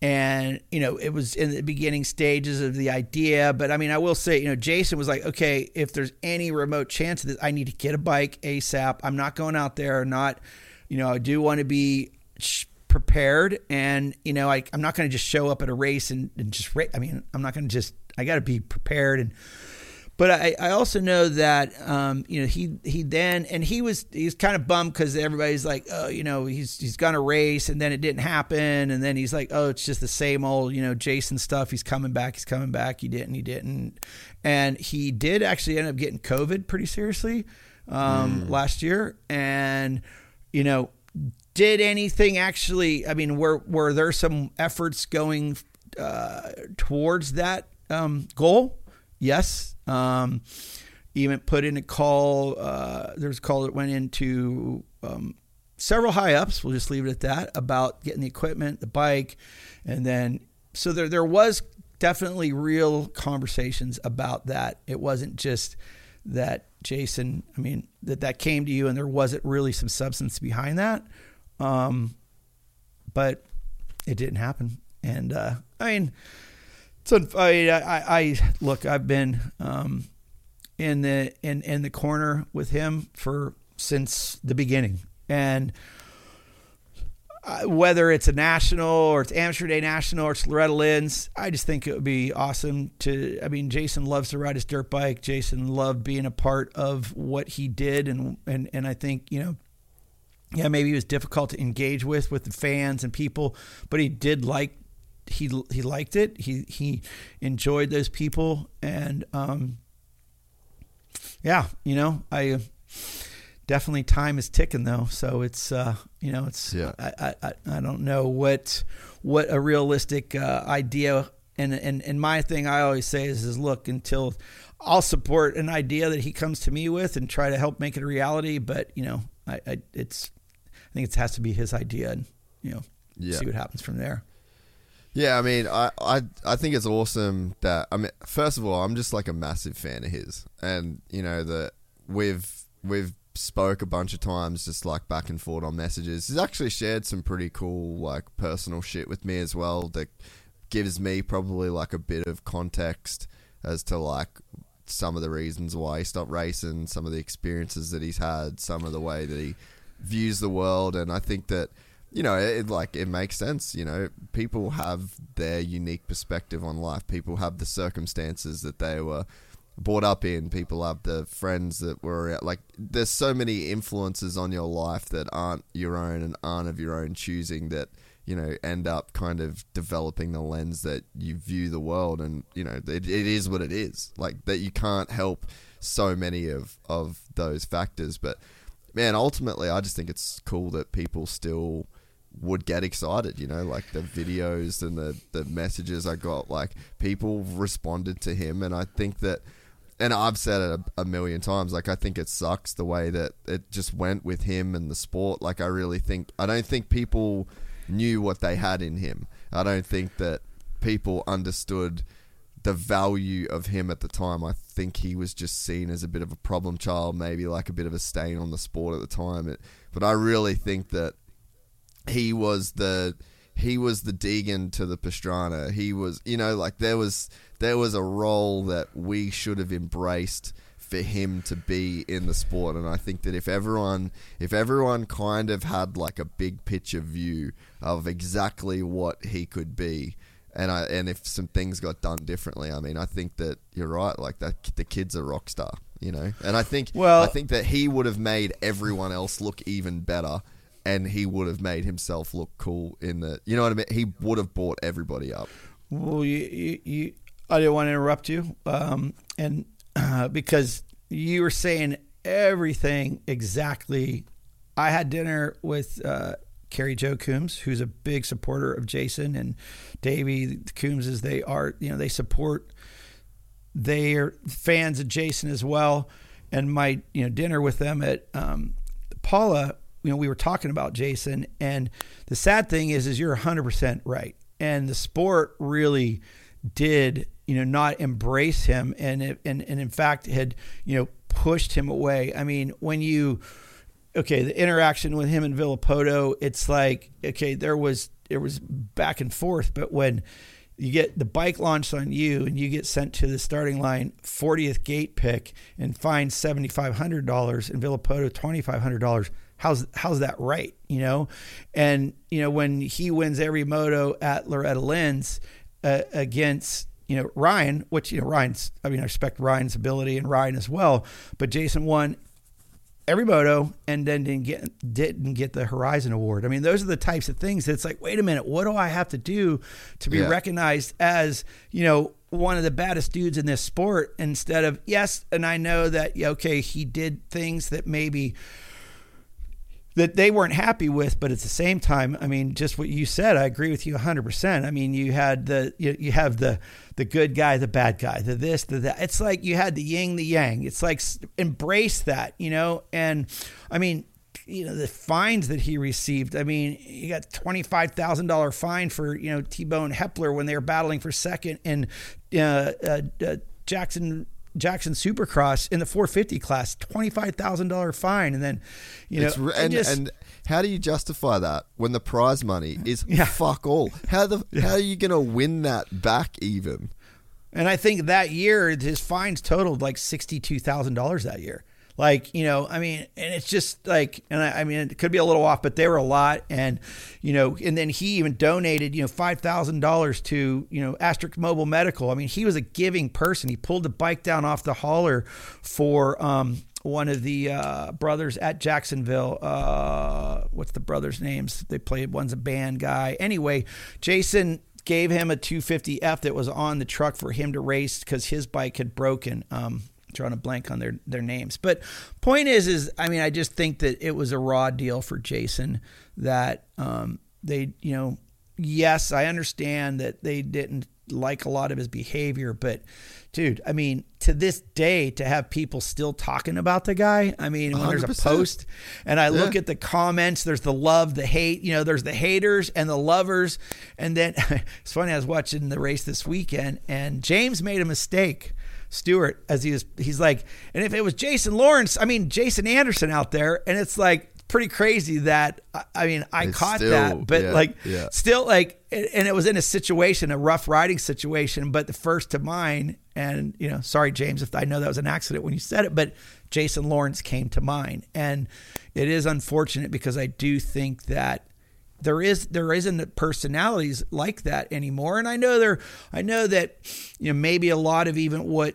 and you know it was in the beginning stages of the idea but i mean i will say you know jason was like okay if there's any remote chance of this i need to get a bike asap i'm not going out there not you know i do want to be prepared and you know I, i'm not going to just show up at a race and, and just i mean i'm not going to just i got to be prepared and but I, I also know that um, you know he he then and he was he's kind of bummed because everybody's like oh you know he's he's gonna race and then it didn't happen and then he's like oh it's just the same old you know Jason stuff. He's coming back he's coming back. He didn't he didn't. And he did actually end up getting COVID pretty seriously um, last year. And you know did anything actually i mean were were there some efforts going uh, towards that um, goal yes um, even put in a call uh, there's a call that went into um, several high ups we'll just leave it at that about getting the equipment the bike and then so there there was definitely real conversations about that it wasn't just that jason i mean that that came to you and there wasn't really some substance behind that um, but it didn't happen. And uh, I mean, so I, I, I look. I've been um, in the in in the corner with him for since the beginning, and uh, whether it's a national or it's amateur day national or it's Loretta Lynn's, I just think it would be awesome to. I mean, Jason loves to ride his dirt bike. Jason loved being a part of what he did, and and and I think you know yeah, maybe he was difficult to engage with with the fans and people, but he did like he he liked it. He he enjoyed those people, and um, yeah, you know, I definitely time is ticking though. So it's uh, you know, it's Yeah. I, I I don't know what what a realistic uh, idea. And, and and my thing I always say is is look until I'll support an idea that he comes to me with and try to help make it a reality. But you know, I, I it's I think it has to be his idea, and you know, Yeah. see what happens from there. Yeah, I mean, I, I I think it's awesome that I mean, first of all, I'm just like a massive fan of his, and you know that we've we've spoke a bunch of times, just like back and forth on messages. He's actually shared some pretty cool like personal shit with me as well that gives me probably like a bit of context as to like some of the reasons why he stopped racing, some of the experiences that he's had, some of the way that he views the world, and I think that you know it like it makes sense. You know, people have their unique perspective on life. People have the circumstances that they were brought up in. People have the friends that were like. There's so many influences on your life that aren't your own and aren't of your own choosing that you know end up kind of developing the lens that you view the world and you know it, it is what it is like that you can't help so many of of those factors but man ultimately i just think it's cool that people still would get excited you know like the videos and the the messages i got like people responded to him and i think that and I've said it a, a million times. Like I think it sucks the way that it just went with him and the sport. Like I really think I don't think people knew what they had in him. I don't think that people understood the value of him at the time. I think he was just seen as a bit of a problem child, maybe like a bit of a stain on the sport at the time. It, but I really think that he was the he was the Deegan to the Pastrana. He was, you know, like there was there was a role that we should have embraced for him to be in the sport. And I think that if everyone if everyone kind of had like a big picture view of exactly what he could be, and I and if some things got done differently, I mean, I think that you're right. Like that, the kid's a rock star, you know. And I think Well- I think that he would have made everyone else look even better and he would have made himself look cool in the. You know what I mean? He would have bought everybody up. Well, you, you, you I didn't want to interrupt you, um, and uh, because you were saying everything exactly. I had dinner with uh, Carrie Joe Coombs, who's a big supporter of Jason and Davey Coombs. As they are, you know, they support. They are fans of Jason as well, and my you know dinner with them at um, Pala. You know, we were talking about Jason, and the sad thing is, is you're 100 percent right, and the sport really did you know not embrace him, and and and in fact had you know pushed him away. I mean, when you okay, the interaction with him and Villopoto, it's like okay, there was there was back and forth, but when you get the bike launched on you and you get sent to the starting line 40th gate pick and fined $7500 and Villopoto $2500 how's how's that right you know and you know when he wins every moto at Loretta Lynn's uh, against you know Ryan which you know Ryan's I mean I respect Ryan's ability and Ryan as well but Jason won every moto and then didn't get didn't get the Horizon Award. I mean, those are the types of things that's like, wait a minute, what do I have to do to be Yeah. recognized as, you know, one of the baddest dudes in this sport instead of yes, and I know that okay, he did things that maybe that they weren't happy with, but at the same time, I mean, just what you said, I agree with you 100%. I mean, you had the you, you have the the good guy, the bad guy, the this, the that. It's like you had the yin, the yang. It's like embrace that, you know? And I mean, you know, the fines that he received. I mean, he got $25,000 fine for, you know, T-Bone Hepler when they were battling for second and uh, uh, uh, Jackson Jackson Supercross in the 450 class, $25,000 fine and then, you know, It's and, just- and how do you justify that when the prize money is Yeah. fuck all? How the how are you going to win that back even? And I think that year his fines totaled like sixty-two thousand dollars that year. Like you know, I mean, and it's just like, and I, I mean, it could be a little off, but they were a lot. And you know, and then he even donated, you know, five thousand dollars to you know Asterisk Mobile Medical. I mean, he was a giving person. He pulled the bike down off the hauler for um, one of the uh, brothers at Jacksonville. Uh, what's the brothers' names? They played. One's a band guy. Anyway, Jason gave him a 250F that was on the truck for him to race because his bike had broken. Um, drawing a blank on their their names, but point is, is I mean, I just think that it was a raw deal for Jason that um, they, you know, yes, I understand that they didn't like a lot of his behavior, but dude, I mean, to this day, to have people still talking about the guy, I mean, when there's a post and I look at the comments, there's the love, the hate, you know, there's the haters and the lovers. And then it's funny, I was watching the race this weekend and James made a mistake. Stewart, as he is. he's like, and if it was Jason Lawrence, I mean, Jason Anderson out there, and it's like pretty crazy that, I- mean, I It's caught still- that, but yeah, like, yeah. still like and it was in a situation a rough riding situation but the first to mind and you know sorry james if i know that was an accident when you said it but jason lawrence came to mind and it is unfortunate because i do think that there is there isn't personalities like that anymore. And i know there i know that you know maybe a lot of even what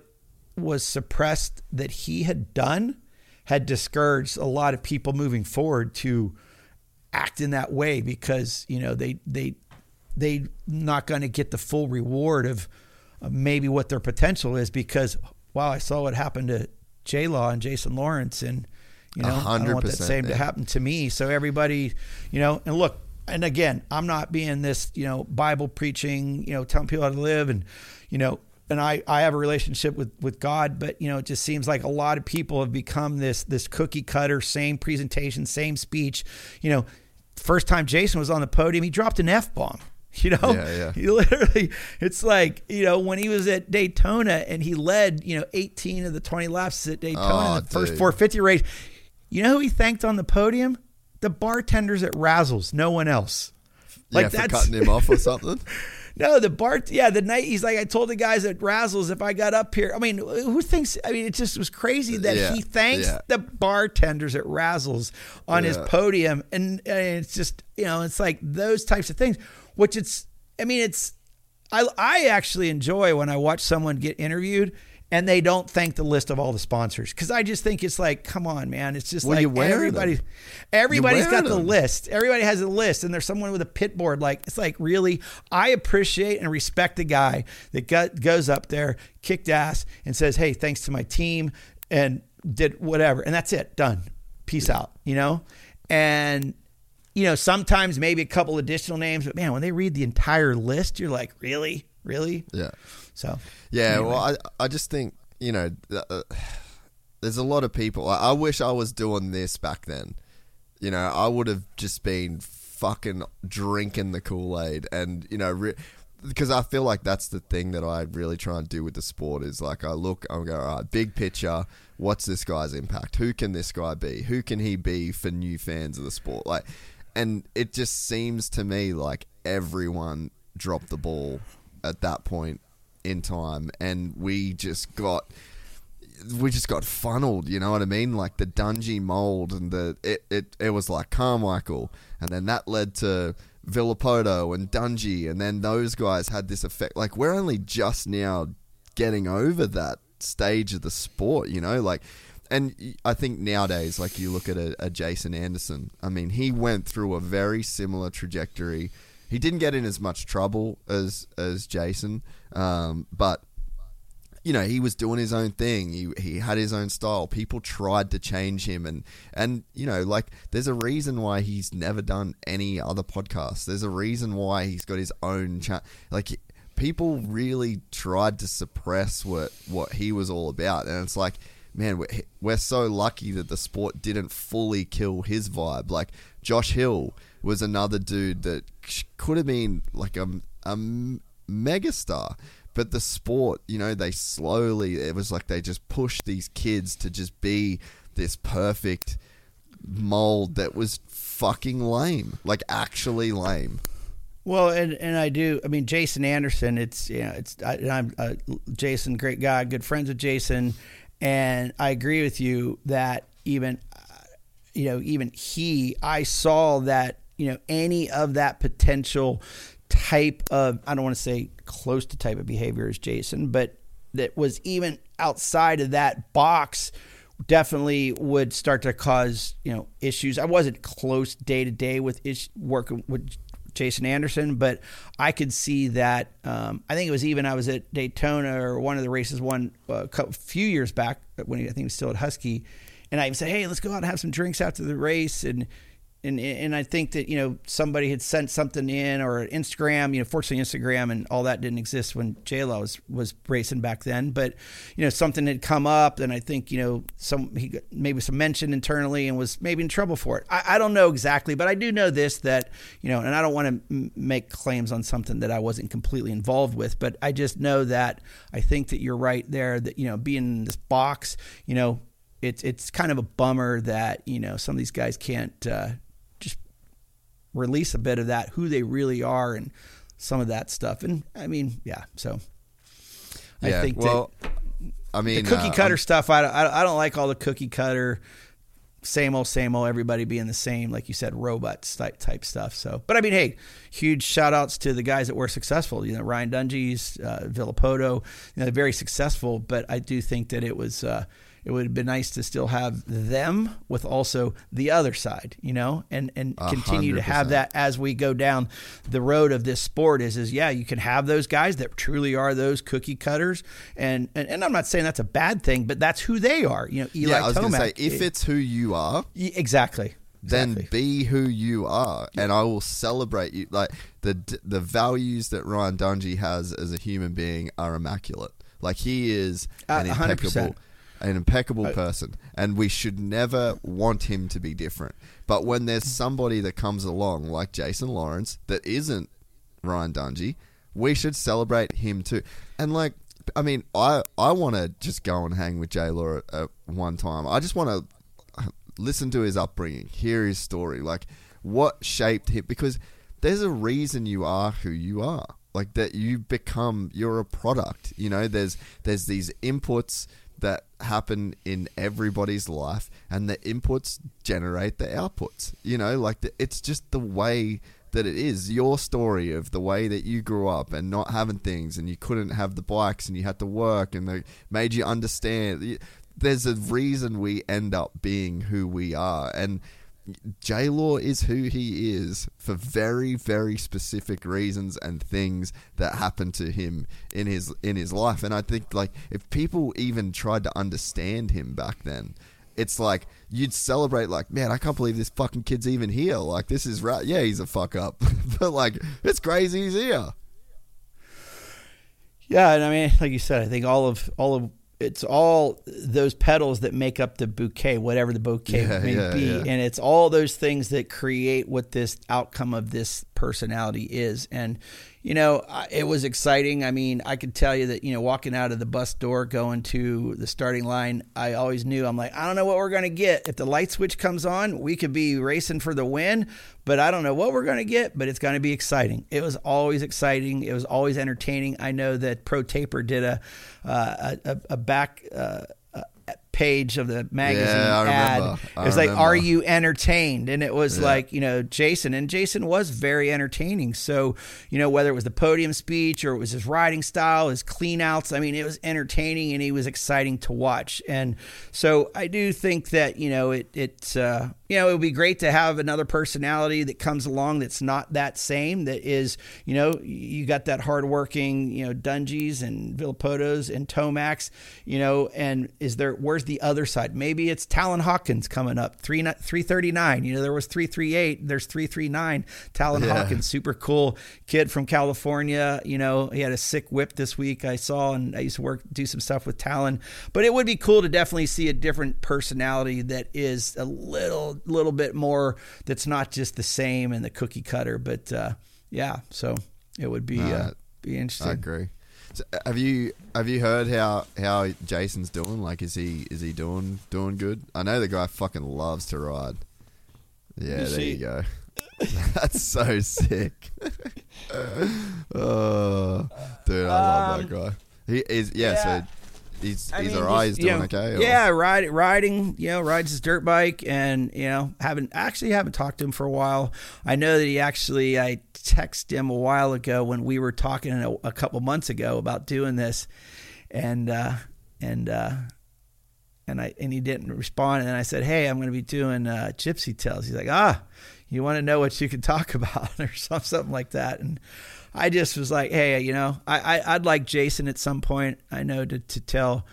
was suppressed that he had done had discouraged a lot of people moving forward to act in that way because you know they they they not going to get the full reward of, of maybe what their potential is because wow I saw what happened to J Law and Jason Lawrence and you know I don't want that 100%, same to happen to me. So everybody you know and look and again I'm not being this you know Bible preaching you know telling people how to live and you know and I, I have a relationship with, with God, but you know, it just seems like a lot of people have become this this cookie cutter, same presentation, same speech. You know, first time Jason was on the podium, he dropped an F bomb. You know, Yeah, yeah. he literally, it's like, you know, when he was at Daytona and he led, you know, 18 of the 20 laps at Daytona Oh, in the first 450 race. You know who he thanked on the podium? The bartenders at Razzles, no one else. Like yeah, for cutting him off or something. No, the Bart, yeah, the night he's like, I told the guys at Razzles if I got up here. I mean, who thinks? I mean, it just was crazy that Yeah, he thanks yeah. the bartenders at Razzles on his podium, and, and it's just you know, it's like those types of things. Which it's, I mean, it's, I I actually enjoy when I watch someone get interviewed. And they don't thank the list of all the sponsors because I just think it's like, come on, man, it's just Well, like everybody, them. everybody's got wearing the list. Everybody has a list, and there's someone with a pit board. Like it's like really, I appreciate and respect the guy that got, goes up there, kicked ass, and says, "Hey, thanks to my team," and did whatever, and that's it, done. Peace out, you know, and you know, sometimes maybe a couple additional names, but man, when they read the entire list, you're like, really, really? Yeah. So, Yeah, anyway. well, I I just think you know, uh, there's a lot of people. I, I wish I was doing this back then. You know, I would have just been fucking drinking the Kool Aid, and you know, re- because I feel like that's the thing that I really try and do with the sport is like I look, I'm going, all right, big picture. What's this guy's impact? Who can this guy be? Who can he be for new fans of the sport? Like, and it just seems to me like everyone dropped the ball at that point in time, and we just got we just got funneled. You know what I mean? Like the Dungey mold, and the it it, it was like Carmichael, and then that led to Villopoto and Dungey, and then those guys had this effect. Like we're only just now getting over that stage of the sport. You know, like. And I think nowadays, like you look at a, a Jason Anderson, I mean, he went through a very similar trajectory. He didn't get in as much trouble as as Jason, um, but you know, he was doing his own thing. He he had his own style. People tried to change him, and and you know, like there's a reason why he's never done any other podcasts. There's a reason why he's got his own cha- like. People really tried to suppress what what he was all about, and it's like, man, we're, we're so lucky that the sport didn't fully kill his vibe. Like Josh Hill was another dude that could have been like a, a megastar. But the sport, you know, they slowly, it was like they just pushed these kids to just be this perfect mold that was fucking lame. Like, actually lame. Well, and, and I do. I mean, Jason Anderson. It's you know, it's I, I'm uh, Jason, great guy, good friends with Jason, and I agree with you that even uh, you know even he, I saw that you know any of that potential type of I don't want to say close to type of behavior as Jason, but that was even outside of that box definitely would start to cause you know issues. I wasn't close day to day with ish, working with Jason Anderson, but I could see that. Um, I think it was even I was at Daytona or one of the races one uh, a couple, few years back when he, I think he was still at Husky, and I even said, "Hey, let's go out and have some drinks after the race." And and and I think that you know somebody had sent something in or Instagram. You know, fortunately Instagram and all that didn't exist when J Law was was racing back then. But you know something had come up, and I think you know some he maybe some mention internally and was maybe in trouble for it. I, I don't know exactly, but I do know this that you know, and I don't want to m- make claims on something that I wasn't completely involved with, but I just know that I think that you're right there. That you know, being in this box, you know. It's, it's kind of a bummer that you know some of these guys can't uh, release a bit of that, who they really are, and some of that stuff. And I mean, yeah. So I yeah, think well, that I mean, the cookie uh, cutter I'm- stuff. I don't, I don't like all the cookie cutter, same old, same old. Everybody being the same, like you said, robots type type stuff. So, but I mean, hey, huge shout outs to the guys that were successful. You know, Ryan Dungey's, uh, Villopoto, you know, very successful. But I do think that it was. Uh, it would have been nice to still have them with also the other side, you know, and and continue to have that as we go down the road of this sport is is yeah you can have those guys that truly are those cookie cutters and and, and I'm not saying that's a bad thing but that's who they are you know Eli yeah, I was going to say, if it's who you are, Y- exactly then exactly. be who you are, and I will celebrate you. Like the the values that Ryan Dungey has as a human being are immaculate. Like he is Uh, an 100%. impeccable, an impeccable person, and we should never want him to be different. But when there's somebody that comes along like Jason Lawrence that isn't Ryan Dungey, we should celebrate him too. And like, I mean, I I want to just go and hang with Jay Law at, at one time. I just want to listen to his upbringing, hear his story, like what shaped him. Because there's a reason you are who you are. Like that, you become you're a product. You know, there's there's these inputs that happen in everybody's life, and the inputs generate the outputs. You know, like the, it's just the way that it is your story of the way that you grew up and not having things and you couldn't have the bikes and you had to work and they made you understand. There's a reason we end up being who we are. And J Law is who he is for very, very specific reasons and things that happened to him in his in his life. And I think like if people even tried to understand him back then, it's like you'd celebrate like, man, I can't believe this fucking kid's even here. Like this is right. Yeah, he's a fuck up, but like it's crazy he's here. Yeah, and I mean, like you said, I think all of all of it's all those petals that make up the bouquet, whatever the bouquet Yeah, may yeah, be, yeah. and it's all those things that create what this outcome of this personality is. And you know, it was exciting. I mean, I could tell you that you know, walking out of the bus door, going to the starting line, I always knew I'm like, I don't know what we're going to get. If the light switch comes on, we could be racing for the win, but I don't know what we're going to get. But it's going to be exciting. It was always exciting. It was always entertaining. I know that Pro Taper did a uh, a, a, back. Uh, page of the magazine Yeah, ad. remember. It was like, remember. "Are you entertained?" And it was Yeah. like, you know, Jason, and Jason was very entertaining. So, you know, whether it was the podium speech or it was his riding style, his clean outs, I mean, it was entertaining and he was exciting to watch. And so, I do think that you know, it it uh, you know, it would be great to have another personality that comes along that's not that same. That is, you know, you got that hardworking, you know, Dungeys and Villopotos and Tomacs, you know, and is there where's the other side? Maybe it's Talon Hawkins coming up three three thirty nine. You know, there was three three eight. There's three three nine. Talon Yeah. Hawkins, super cool kid from California. You know, he had a sick whip this week. I saw, and I used to work do some stuff with Talon. But it would be cool to definitely see a different personality that is a little little bit more. That's not just the same and the cookie cutter. But uh, yeah, so it would be uh, Uh, be interesting. I agree. So, uh, have you have you heard how how Jason's doing? Like, is he is he doing doing good? I know the guy fucking loves to ride. Yeah, Is there he? you go. That's so sick. oh, dude, I love that guy. He is yeah. Um, yeah. So he's I he's mean, alright. just, He's you doing know, okay. or- Yeah, ride, riding, you know, rides his dirt bike, and you know, haven't actually haven't talked to him for a while. I know that he actually I texted him a while ago when we were talking a, a couple months ago about doing this, and uh, and uh, and I and he didn't respond. And I said, "Hey, I'm going to be doing uh, Gypsy Tales." He's like, "Ah, you want to know what you can talk about or some- something like that?" And I just was like, "Hey, you know, I, I I'd like Jason at some point. I know to to tell."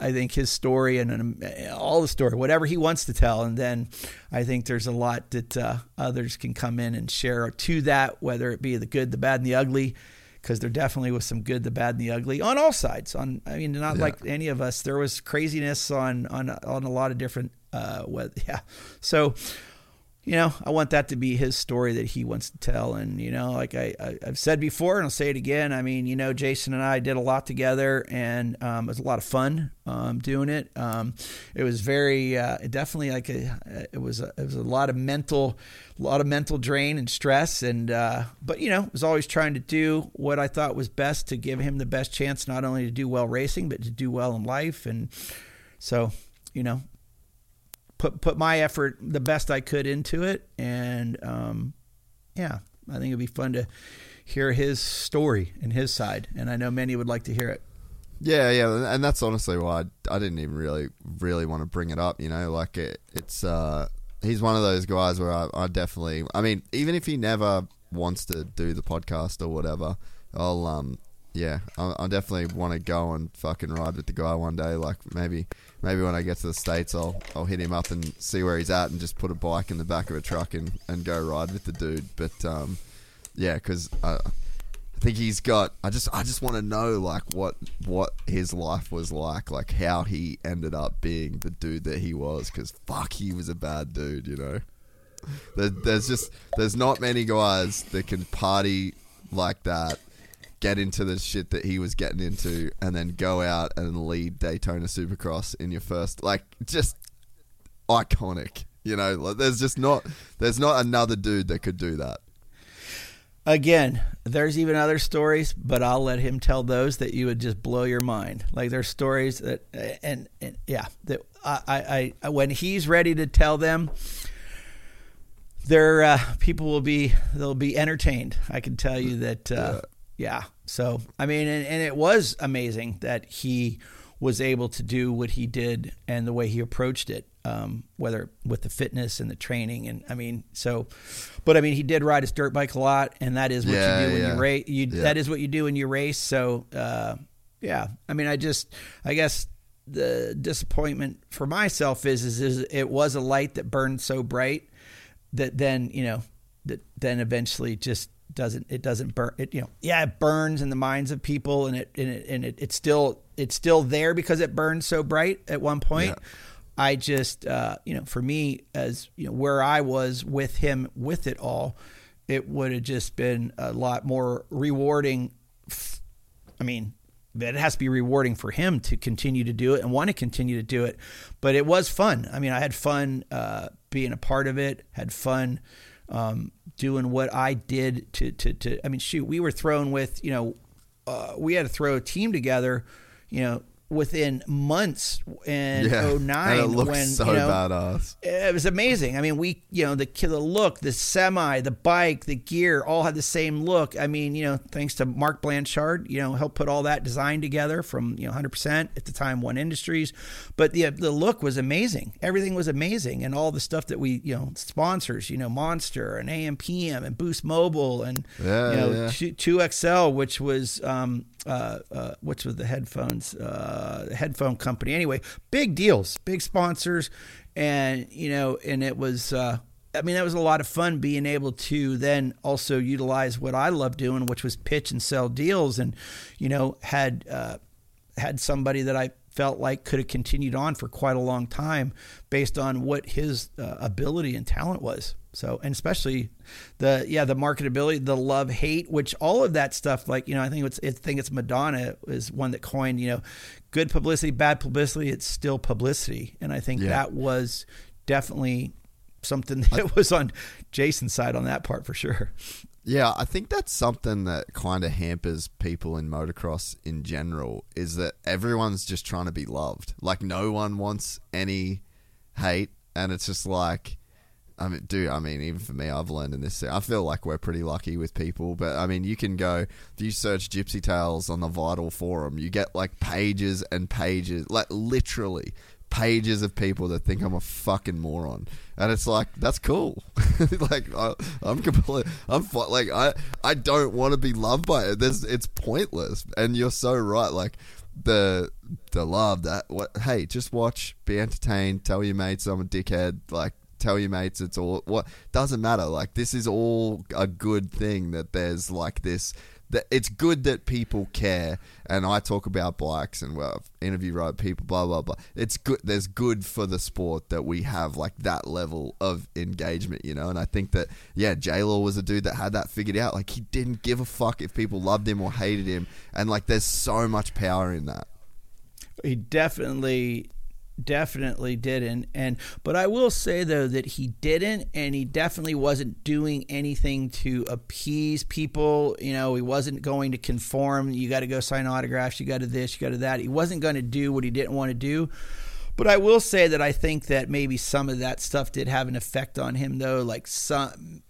I think his story and um, all the story, whatever he wants to tell, and then I think there's a lot that uh, others can come in and share to that, whether it be the good, the bad, and the ugly, because there definitely was some good, the bad, and the ugly on all sides. On I mean, not Yeah. like any of us. There was craziness on on on a lot of different. Uh, what, yeah. So, you know, I want that to be his story that he wants to tell. And you know, like I, I I've said before, and I'll say it again. I mean, you know, Jason and I did a lot together, and um, it was a lot of fun um, doing it. Um, it was very uh, definitely like a it was a, it was a lot of mental, a lot of mental drain and stress. And uh, but you know, was always trying to do what I thought was best to give him the best chance, not only to do well racing, but to do well in life. And so, you know, put put my effort the best I could into it, and um, yeah, I think it'd be fun to hear his story and his side, and I know many would like to hear it. Yeah, yeah, and that's honestly why I, I didn't even really, really want to bring it up. You know, like it, it's uh, he's one of those guys where I, I definitely, I mean, even if he never wants to do the podcast or whatever, I'll um, yeah, I, I definitely want to go and fucking ride with the guy one day. Like maybe, maybe when I get to the states, I'll I'll hit him up and see where he's at and just put a bike in the back of a truck and and go ride with the dude. But um, yeah, because I. I think he's got. I just, I just want to know like what, what his life was like, like how he ended up being the dude that he was. Because fuck, he was a bad dude, you know. There, there's just, there's not many guys that can party like that, get into the shit that he was getting into, and then go out and lead Daytona Supercross in your first, like, just iconic. You know, like there's just not, there's not another dude that could do that. Again, there's even other stories, but I'll let him tell those that you would just blow your mind. Like there's stories that, and, and yeah, that I, I, I, when he's ready to tell them, there uh, people will be they'll be entertained. I can tell you that. Uh, yeah. So I mean, and, and it was amazing that he was able to do what he did and the way he approached it. Um, whether with the fitness and the training, and I mean, so, but I mean, he did ride his dirt bike a lot, and that is what Yeah, you do when yeah. you race. You Yeah. that is what you do when you race. So, uh, yeah, I mean, I just, I guess the disappointment for myself is, is, is it was a light that burned so bright that then you know that then eventually just doesn't it doesn't burn it you know yeah it burns in the minds of people and it and it, and it it's still it's still there because it burned so bright at one point Yeah. i just uh you know for me as you know where i was with him with it all it would have just been a lot more rewarding I mean, it has to be rewarding for him to continue to do it and want to continue to do it. But it was fun. I mean, I had fun uh, being a part of it. Had fun um, doing what I did to, to to. I mean, shoot, we were thrown with you know, uh, we had to throw a team together, you know, within months in yeah, '09 and it looks when so you know, badass. it was amazing. I mean, we, you know, the the look, the semi, the bike, the gear, all had the same look. I mean, you know, thanks to Mark Blanchard, you know, helped put all that design together from you know 100% at the time One Industries, but the the look was amazing. Everything was amazing, and all the stuff that we, you know, sponsors, you know, Monster and AMPM and Boost Mobile and Yeah, you know, yeah. two XL, which was um, uh, uh, which was the headphones uh, headphone company. Anyway, big deals, big sponsors, and you know, and it was. Uh, I mean, that was a lot of fun being able to then also utilize what I love doing, which was pitch and sell deals, and you know, had uh, had somebody that I felt like could have continued on for quite a long time based on what his uh, ability and talent was. So, and especially the yeah the marketability, the love hate, which all of that stuff, like you know, I think it's I think it's Madonna is one that coined you know, good publicity, bad publicity, it's still publicity, and I think Yeah. that was definitely something that was on Jason's side on that part for sure. Yeah, I think that's something that kind of hampers people in motocross in general is that everyone's just trying to be loved. Like no one wants any hate and it's just like I mean, dude, I mean, even for me, I've learned in this. I feel like we're pretty lucky with people, but I mean, you can go if you search Gypsy Tales on the Vital Forum, you get like pages and pages, like literally pages of people that think I'm a fucking moron, and it's like that's cool. like I, I'm complete. I'm like I I don't want to be loved by it. There's it's pointless, and you're so right. Like the the love that what hey just watch be entertained tell your mates i'm a dickhead like tell your mates it's all what doesn't matter like this is all a good thing that there's like this that it's good that people care and i talk about bikes and well interview ride people blah blah blah. It's good there's good for the sport that we have like that level of engagement you know? And i think that yeah j-law was a dude that had that figured out. Like he didn't give a fuck if people loved him or hated him. And like there's so much power in that. He definitely definitely didn't. And but i will say though that he didn't and he definitely wasn't doing anything to appease people. You know he wasn't going to conform. You got to go sign autographs you got to this you got to that. He wasn't going to do what he didn't want to do. But i will say that i think that maybe some of that stuff did have an effect on him though. Like some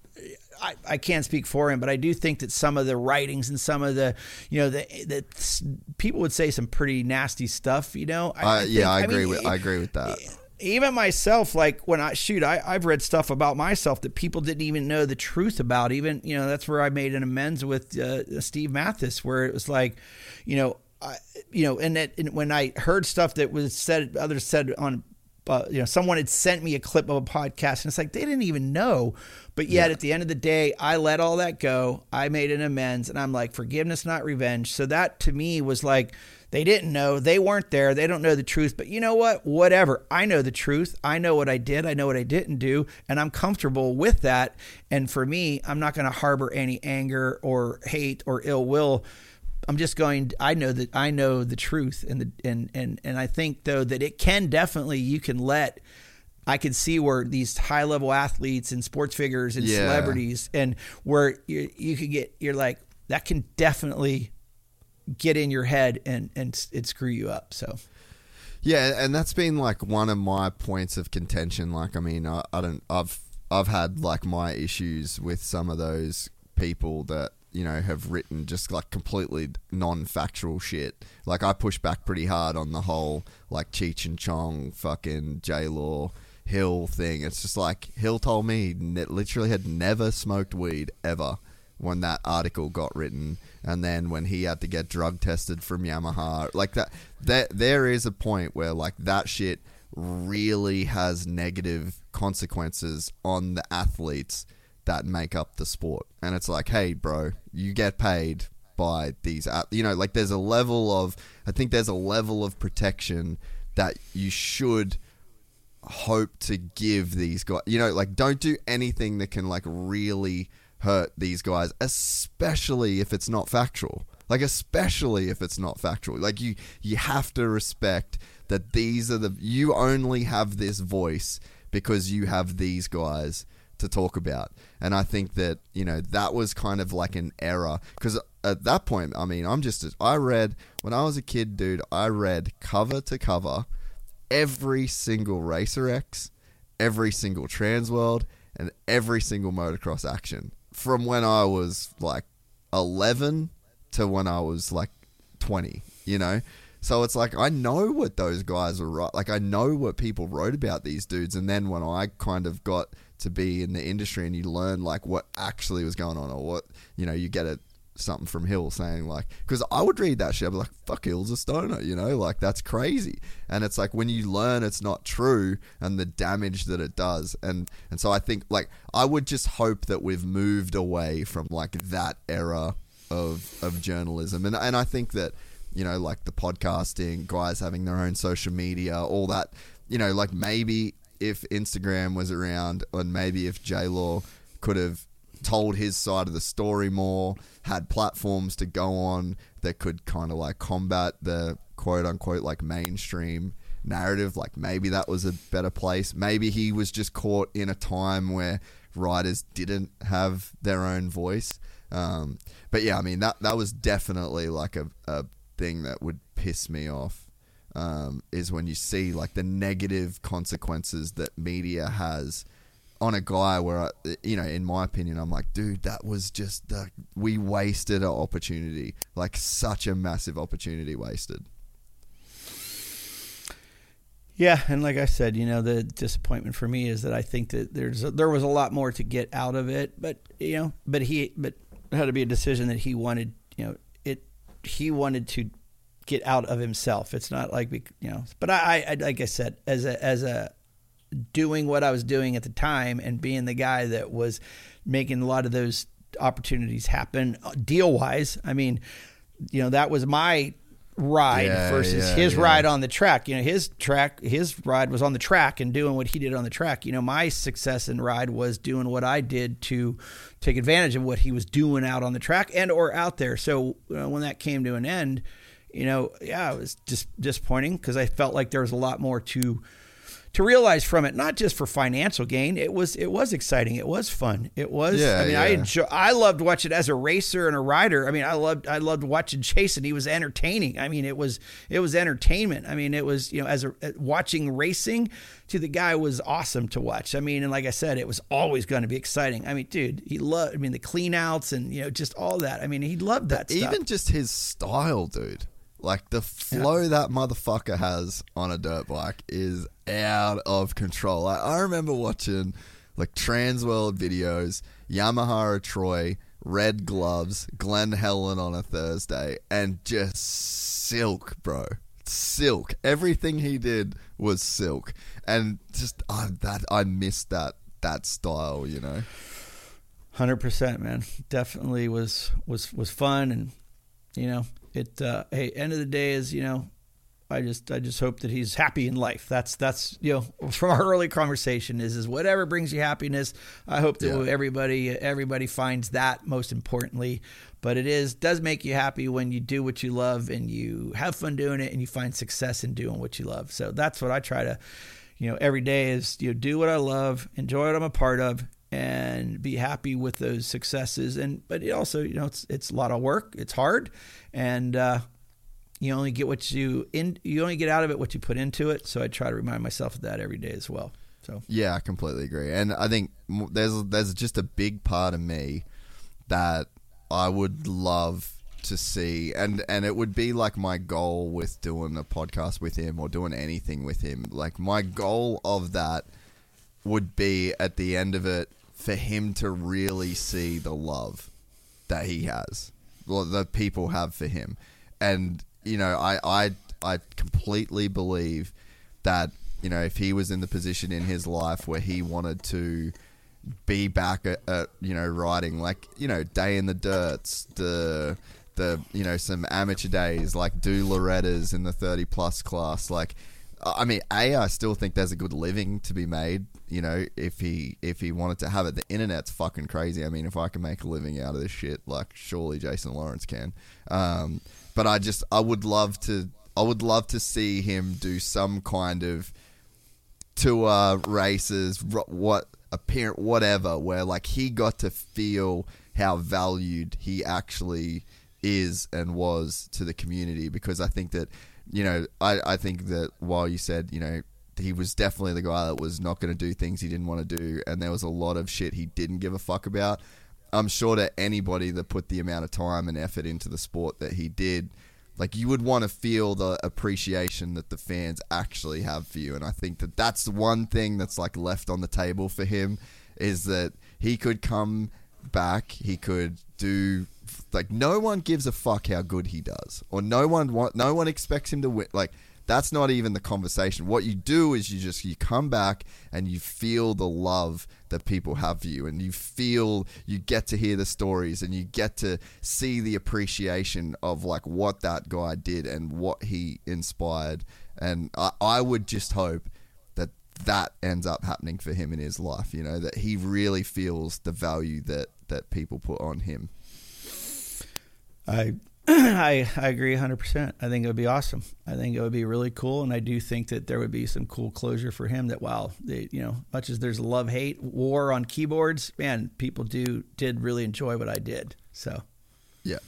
I, I can't speak for him, but I do think that some of the writings and some of the, you know, the, the people would say some pretty nasty stuff. You know, I, think- yeah, I mean, agree with I agree with that. even myself, like when I shoot, I, I've read stuff about myself that people didn't even know the truth about. Even you know, that's where I made an amends with uh, Steve Matthes, where it was like, you know, I, you know, and, that, and when I heard stuff that was said, others said on. Uh, you know, someone had sent me a clip of a podcast, and it's like they didn't even know. But yet, at the end of the day, I let all that go. I made an amends, and I'm like, forgiveness, not revenge. So that to me was like, they didn't know. They weren't there. They don't know the truth. But you know what? Whatever. I know the truth. I know what I did. I know what I didn't do. And I'm comfortable with that. And for me, I'm not going to harbor any anger or hate or ill will. I'm just going I know that I know the truth and the and and and I think though that it can definitely you can let I can see where these high level athletes and sports figures and Yeah. celebrities and where you you could get you're like that can definitely get in your head and and and screw you up. So Yeah, and that's been like one of my points of contention. Like, I mean, I, I don't, I've I've had like my issues with some of those people that you know have written just like completely non-factual shit. Like I push back pretty hard on the whole like Cheech and Chong fucking J Law Hill thing. It's just like Hill told me he literally had never smoked weed ever when that article got written, and then when he had to get drug tested from Yamaha, like that. There, there is a point where like that shit really has negative consequences on the athletes that make up the sport. And it's like, hey, bro, you get paid by these, you know, like there's a level of, I think there's a level of protection that you should hope to give these guys. You know, like don't do anything that can like really hurt these guys, especially if it's not factual. Like especially if it's not factual. Like you you have to respect that these are the you only have this voice because you have these guys to talk about. And I think that, you know, that was kind of like an error because at that point, I mean, I'm just I read when I was a kid, dude, I read cover to cover every single Racer X, every single Trans World, and every single motocross action from when I was like 11 to when I was like 20, you know? So it's like I know what those guys are right. Like I know what people wrote about these dudes, and then when I kind of got to be in the industry and you learn like what actually was going on, or what you know, you get a something from Hill saying like, because I would read that shit, I'd be like, fuck, Hill's a stoner, you know, like that's crazy. And it's like when you learn it's not true and the damage that it does, and and so I think like I would just hope that we've moved away from like that era of of journalism, and and I think that you know like the podcasting guys having their own social media, all that, you know, like maybe if Instagram was around, and maybe if J Law could have told his side of the story more, had platforms to go on that could kind of like combat the quote unquote like mainstream narrative. Like maybe that was a better place. Maybe he was just caught in a time where writers didn't have their own voice. Um, but yeah, I mean that that was definitely like a, a thing that would piss me off. Um, is when you see like the negative consequences that media has on a guy where I, you know, in my opinion, I'm like, dude, that was just the we wasted an opportunity, like such a massive opportunity wasted. Yeah, and like I said, you know, the disappointment for me is that I think that there's a, there was a lot more to get out of it, but you know, but he but it had to be a decision that he wanted, you know, it he wanted to get out of himself. It's not like we, you know, but I, I like I said, as a as a doing what I was doing at the time and being the guy that was making a lot of those opportunities happen deal wise. I mean, you know, that was my ride Yeah, versus yeah, his yeah. ride on the track. You know, his track, his ride was on the track and doing what he did on the track. You know, my success in ride was doing what I did to take advantage of what he was doing out on the track and or out there. So uh, when that came to an end, you know, yeah, it was just disappointing because I felt like there was a lot more to to realize from it, not just for financial gain. It was it was exciting. It was fun. It was. Yeah, I mean, I enjoy. I loved watching as a racer and a rider. I mean, I loved I loved watching Jason. He was entertaining. I mean, it was it was entertainment. I mean, it was you know as a watching racing to the guy was awesome to watch. I mean, and like I said, it was always going to be exciting. I mean, dude, he loved. I mean, the clean outs and you know just all that. I mean, he loved that stuff. Even just his style, dude. Like the flow that motherfucker has on a dirt bike is out of control. Like, I remember watching like Transworld videos, Yamaha Troy, red gloves, Glen Helen on a Thursday, and just silk, bro. Silk. Everything he did was silk, and just I that I missed that that style. You know. Hundred percent, man. Definitely was was was fun, and you know, it. Uh, hey, end of the day is you know, I just I just hope that he's happy in life. That's that's you know from our early conversation is is whatever brings you happiness. I hope that Yeah. everybody everybody finds that most importantly. But it is does make you happy when you do what you love and you have fun doing it and you find success in doing what you love. So that's what I try to, you know, every day is you know, do what I love, enjoy what I'm a part of, and be happy with those successes. And but it also, you know, it's it's a lot of work. It's hard, and uh, you only get what you in. You only get out of it what you put into it. So I try to remind myself of that every day as well. So Yeah, I completely agree, and I think there's there's just a big part of me that I would love to see, and and it would be like my goal with doing a podcast with him or doing anything with him. Like my goal of that would be at the end of it for him to really see the love that he has, well, the people have for him, and you know, I I I completely believe that you know if he was in the position in his life where he wanted to be back at, at you know riding like you know day in the dirts the the you know some amateur days like do Loretta's in the 30 plus class like I mean a I still think there's a good living to be made you know if he if he wanted to have it the internet's fucking crazy I mean if I can make a living out of this shit like surely Jason Lawrence can um, but I just I would love to I would love to see him do some kind of tour races, what apparent whatever, where like he got to feel how valued he actually is and was to the community. Because I think that you know, I I think that while you said you know he was definitely the guy that was not going to do things he didn't want to do, and there was a lot of shit he didn't give a fuck about. I'm sure to anybody that put the amount of time and effort into the sport that he did, like you would want to feel the appreciation that the fans actually have for you. And I think that that's the one thing that's like left on the table for him is that he could come back, he could do like no one gives a fuck how good he does, or no one want, no one expects him to win. Like that's not even the conversation. What you do is you just you come back and you feel the love that people have for you, and you feel you get to hear the stories, and you get to see the appreciation of like what that guy did and what he inspired. And I, I would just hope that that ends up happening for him in his life. You know that he really feels the value that that people put on him. I I I agree 100%. I think it would be awesome. I think it would be really cool and I do think that there would be some cool closure for him that wow, they, you know, much as there's love hate war on keyboards, man, people do did really enjoy what I did. So, Yeah.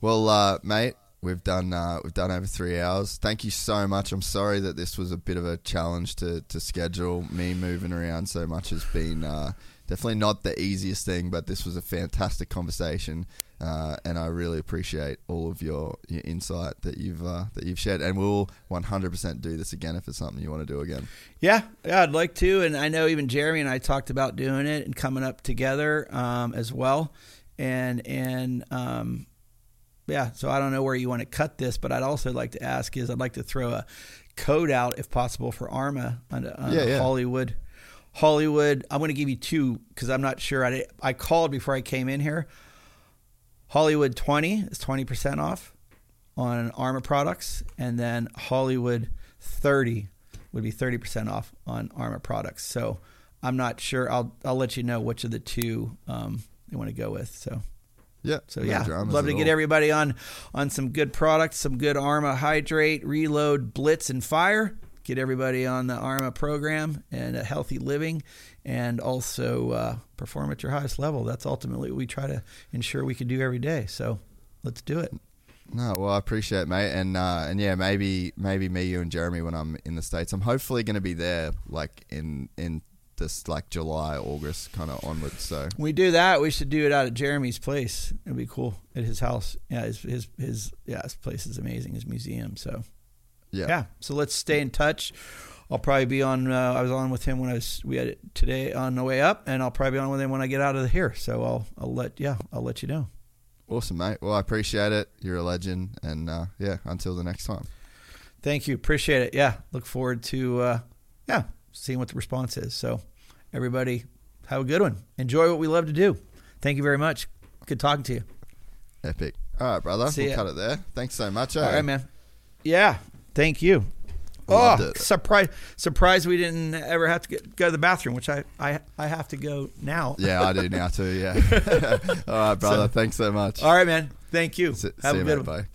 Well, uh, mate, we've done uh, we've done over three hours. Thank you so much. I'm sorry that this was a bit of a challenge to, to schedule. Me moving around so much has been uh, definitely not the easiest thing, but this was a fantastic conversation, uh, and I really appreciate all of your, your insight that you've uh, that you've shared. And we'll 100% do this again if it's something you want to do again. Yeah, yeah, I'd like to, and I know even Jeremy and I talked about doing it and coming up together um, as well, and and um, yeah. So I don't know where you want to cut this, but I'd also like to ask is I'd like to throw a code out if possible for Arma on, on Yeah, yeah. Hollywood. Hollywood. I'm going to give you two because I'm not sure. I I called before I came in here. Hollywood 20 is 20% off on Arma products, and then Hollywood 30 would be 30% off on Arma products. So I'm not sure. I'll I'll let you know which of the two um, they want to go with. So Yeah. so no yeah, love to get all. everybody on on some good products, some good Arma Hydrate, Reload, Blitz, and Fire. Get everybody on the Arma program and a healthy living, and also uh, perform at your highest level. That's ultimately what we try to ensure we can do every day. So let's do it. No, well, I appreciate it, mate, and uh, and yeah, maybe maybe me, you, and Jeremy when I'm in the states. I'm hopefully going to be there, like in in this like July, August kind of onwards. So we do that, we should do it out at Jeremy's place. It'd be cool at his house. Yeah, his his, his yeah, his place is amazing. His museum. So yeah, yeah. So let's stay in touch. I'll probably be on. Uh, I was on with him when I was. We had it today on the way up, and I'll probably be on with him when I get out of here. So I'll I'll let yeah I'll let you know. awesome, mate. Well, I appreciate it. You're a legend, and uh, yeah, until the next time. Thank you. Appreciate it. Yeah. Look forward to uh, yeah seeing what the response is. So everybody have a good one. Enjoy what we love to do. Thank you very much. Good talking to you. Epic. All right, brother. See we'll ya. cut it there. Thanks so much. All eh? right, man. Yeah. Thank you. Loved oh, it. surprise! Surprised we didn't ever have to get, go to the bathroom, which I, I I have to go now. Yeah, I do now too. Yeah. All right, brother. Thanks so much. All right, man. Thank you. See, have a good one. Bye.